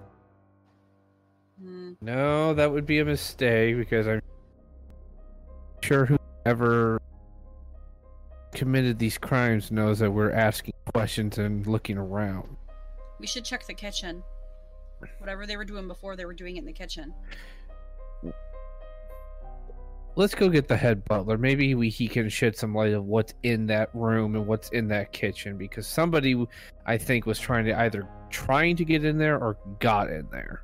Hmm. No, that would be a mistake because I'm sure whoever committed these crimes knows that we're asking questions and looking around. We should check the kitchen. Whatever they were doing before, they were doing it in the kitchen. Let's go get the head butler. Maybe we, he can shed some light of what's in that room and what's in that kitchen because somebody I think was trying to either trying to get in there or got in there.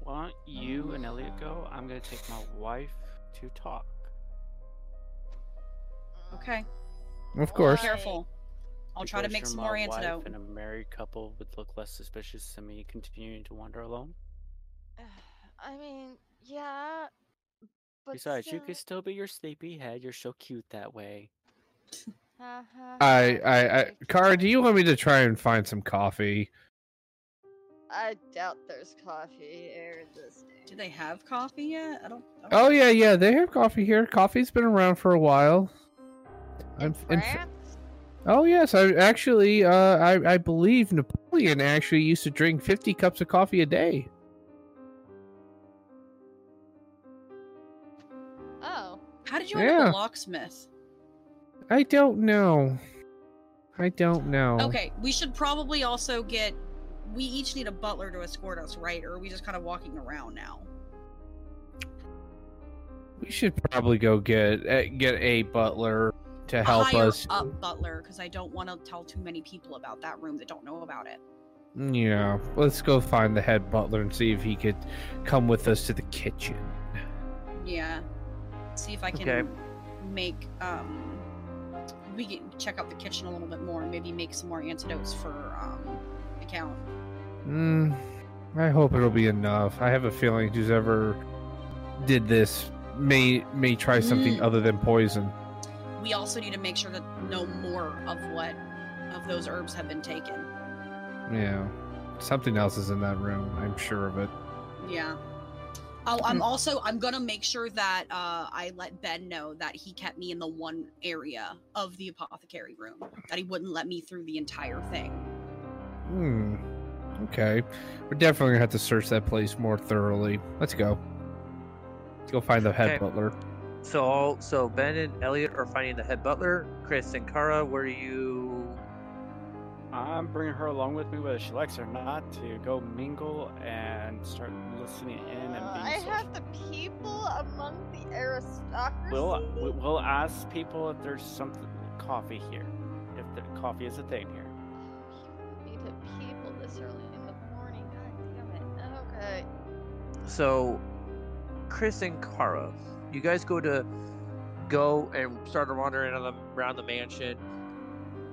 Why don't you and Elliot go? I'm gonna take my wife to talk. Okay. Of course. Why? Careful. I'll try to Because make some more wife antidote. And a married couple would look less suspicious than me continuing to wander alone. I mean, yeah. But Besides, you could still be your sleepy head. You're so cute that way. Ha, ha, I, I, I, okay. Kara, do you want me to try and find some coffee? I doubt there's coffee here this day. Do they have coffee yet? I don't. I don't Oh yeah, yeah, they have coffee here. Coffee's been around for a while. In I'm- in f- France? Oh yes, I actually, uh, I, I believe Napoleon actually used to drink fifty cups of coffee a day. Oh. How did you end up a locksmith? I don't know. I don't know. Okay, we should probably also get. We each need a butler to escort us, right? Or are we just kind of walking around now? We should probably go get eh, get a butler to help higher us. up butler, because I don't want to tell too many people about that room that don't know about it. Yeah, let's go find the head butler and see if he could come with us to the kitchen. Yeah. See if I can Okay. make um we can check out the kitchen a little bit more and maybe make some more antidotes for um the count. Hmm. I hope it'll be enough. I have a feeling who's ever did this may may try something Mm. other than poison. We also need to make sure that no more of what of those herbs have been taken. Yeah. Something else is in that room. I'm sure of it. Yeah. Oh, I'm also I'm gonna make sure that uh, I let Ben know that he kept me in the one area of the apothecary room that he wouldn't let me through the entire thing. Hmm. Okay. We're definitely gonna have to search that place more thoroughly. Let's go. Let's go find the head Okay. butler. So all so Ben and Elliot are finding the head butler. Chris and Kara, where are you? I'm bringing her along with me, whether she likes it or not, to go mingle and start listening in and being Uh, I social. have the people among the aristocracy. We'll we- we'll ask people if there's something coffee here, if the coffee is a thing here. You want me to people this early in the morning. God damn it. Okay. So, Chris and Kara, you guys go to go and start wandering around the, around the mansion.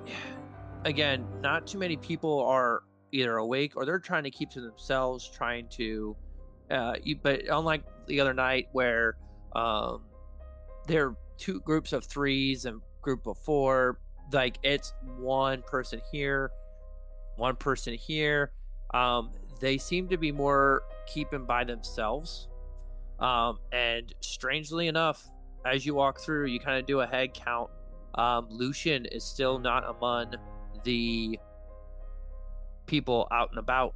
[SIGHS] Again, not too many people are either awake or they're trying to keep to themselves, trying to. Uh, you, but unlike the other night where um, there are two groups of threes and group of four, like it's one person here, one person here. Um, they seem to be more keeping by themselves. Um, and strangely enough, as you walk through, you kind of do a head count. Um, Lucian is still not among the people out and about.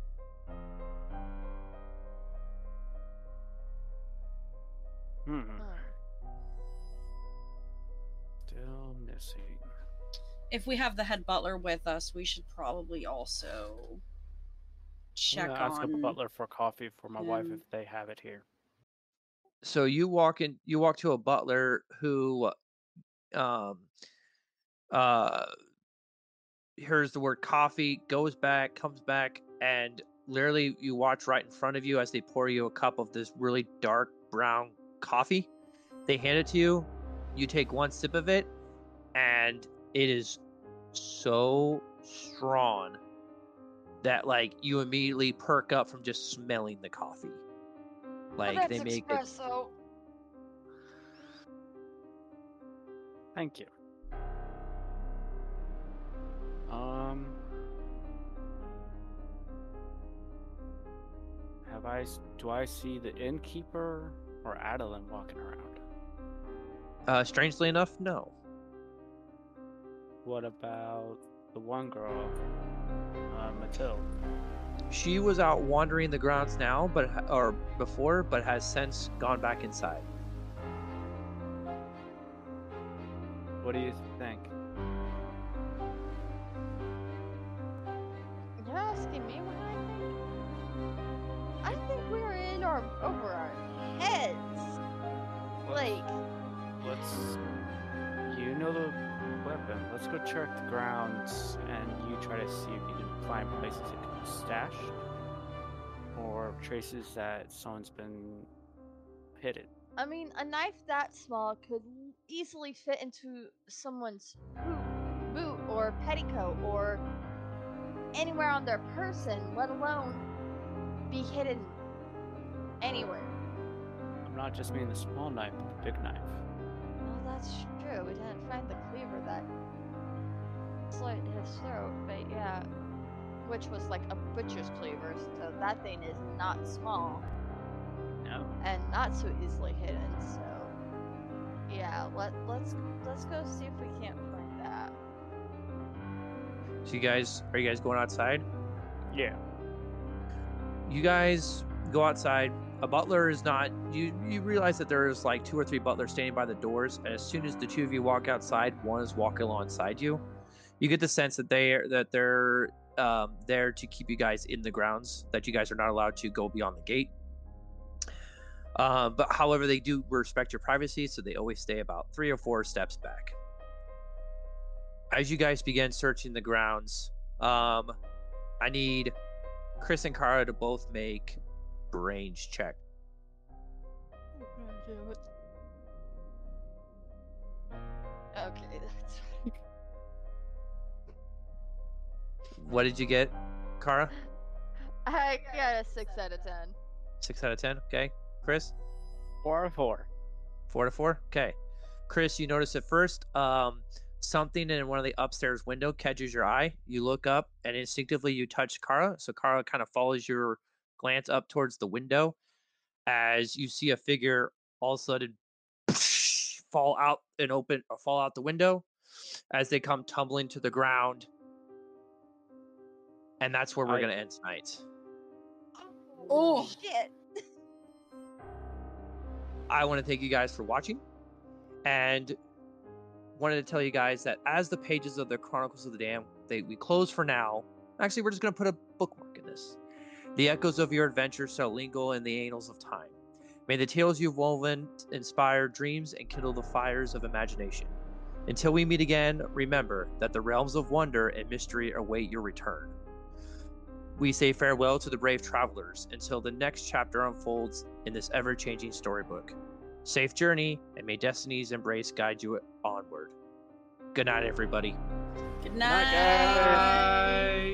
Hmm. Still missing. If we have the head butler with us, we should probably also I'm check gonna ask on. a butler for coffee for my wife if they have it here. So you walk in, you walk to a butler who, um, uh, hears the word coffee, goes back, comes back, and literally you watch right in front of you as they pour you a cup of this really dark brown coffee. They hand it to you. You take one sip of it, and it is so strong that like you immediately perk up from just smelling the coffee. Like oh, they that's make it. espresso. Thank you. Um. Have I? s- Do I see the innkeeper or Adeline walking around? Uh, strangely enough, no. What about the one girl, uh, Mathilde? She was out wandering the grounds now, but or before, but has since gone back inside. What do you think? You're asking me what I think? I think we're in our over our heads. Like, Let's. You know the weapon. Let's go check the grounds, and you try to see if you can find places it can be stashed, or traces that someone's been hidden. I mean, a knife that small could easily fit into someone's boot, boot or petticoat or anywhere on their person, let alone be hidden anywhere. I'm not just meaning the small knife, but the big knife. Well, that's true. We didn't find the cleaver that slit his throat, but yeah, which was like a butcher's cleaver, so that thing is not small No. and not so easily hidden. So yeah, let let's let's go see if we can't find that. So you guys, are you guys going outside? Yeah. You guys go outside. A butler is not. You you realize that there's like two or three butlers standing by the doors, and as soon as the two of you walk outside, one is walking alongside you. You get the sense that they are that they're um, there to keep you guys in the grounds. That you guys are not allowed to go beyond the gate. Uh, but however, they do respect your privacy, so they always stay about three or four steps back. As you guys begin searching the grounds, um, I need Chris and Kara to both make brains check. What did you get, Kara? I got a six out of ten. Six out of ten. Okay. Chris, Four out of four. four to four. Okay. Chris, you notice at first, um, something in one of the upstairs window catches your eye. You look up and instinctively you touch Kara. So Kara kind of follows your glance up towards the window as you see a figure all of a sudden [LAUGHS] fall out and open or fall out the window as they come tumbling to the ground. And that's where we're I- gonna end tonight. Oh. shit! I want to thank you guys for watching and wanted to tell you guys that as the pages of the Chronicles of the DaMmed, they we close for now. Actually, we're just going to put a bookmark in this. The echoes of your adventure shall linger in the annals of time. May the tales you've woven inspire dreams and kindle the fires of imagination. Until we meet again, remember that the realms of wonder and mystery await your return. We say farewell to the brave travelers until the next chapter unfolds in this ever changing storybook. Safe journey, and may Destiny's embrace guide you onward. Good night, everybody. Good Night, night. guys.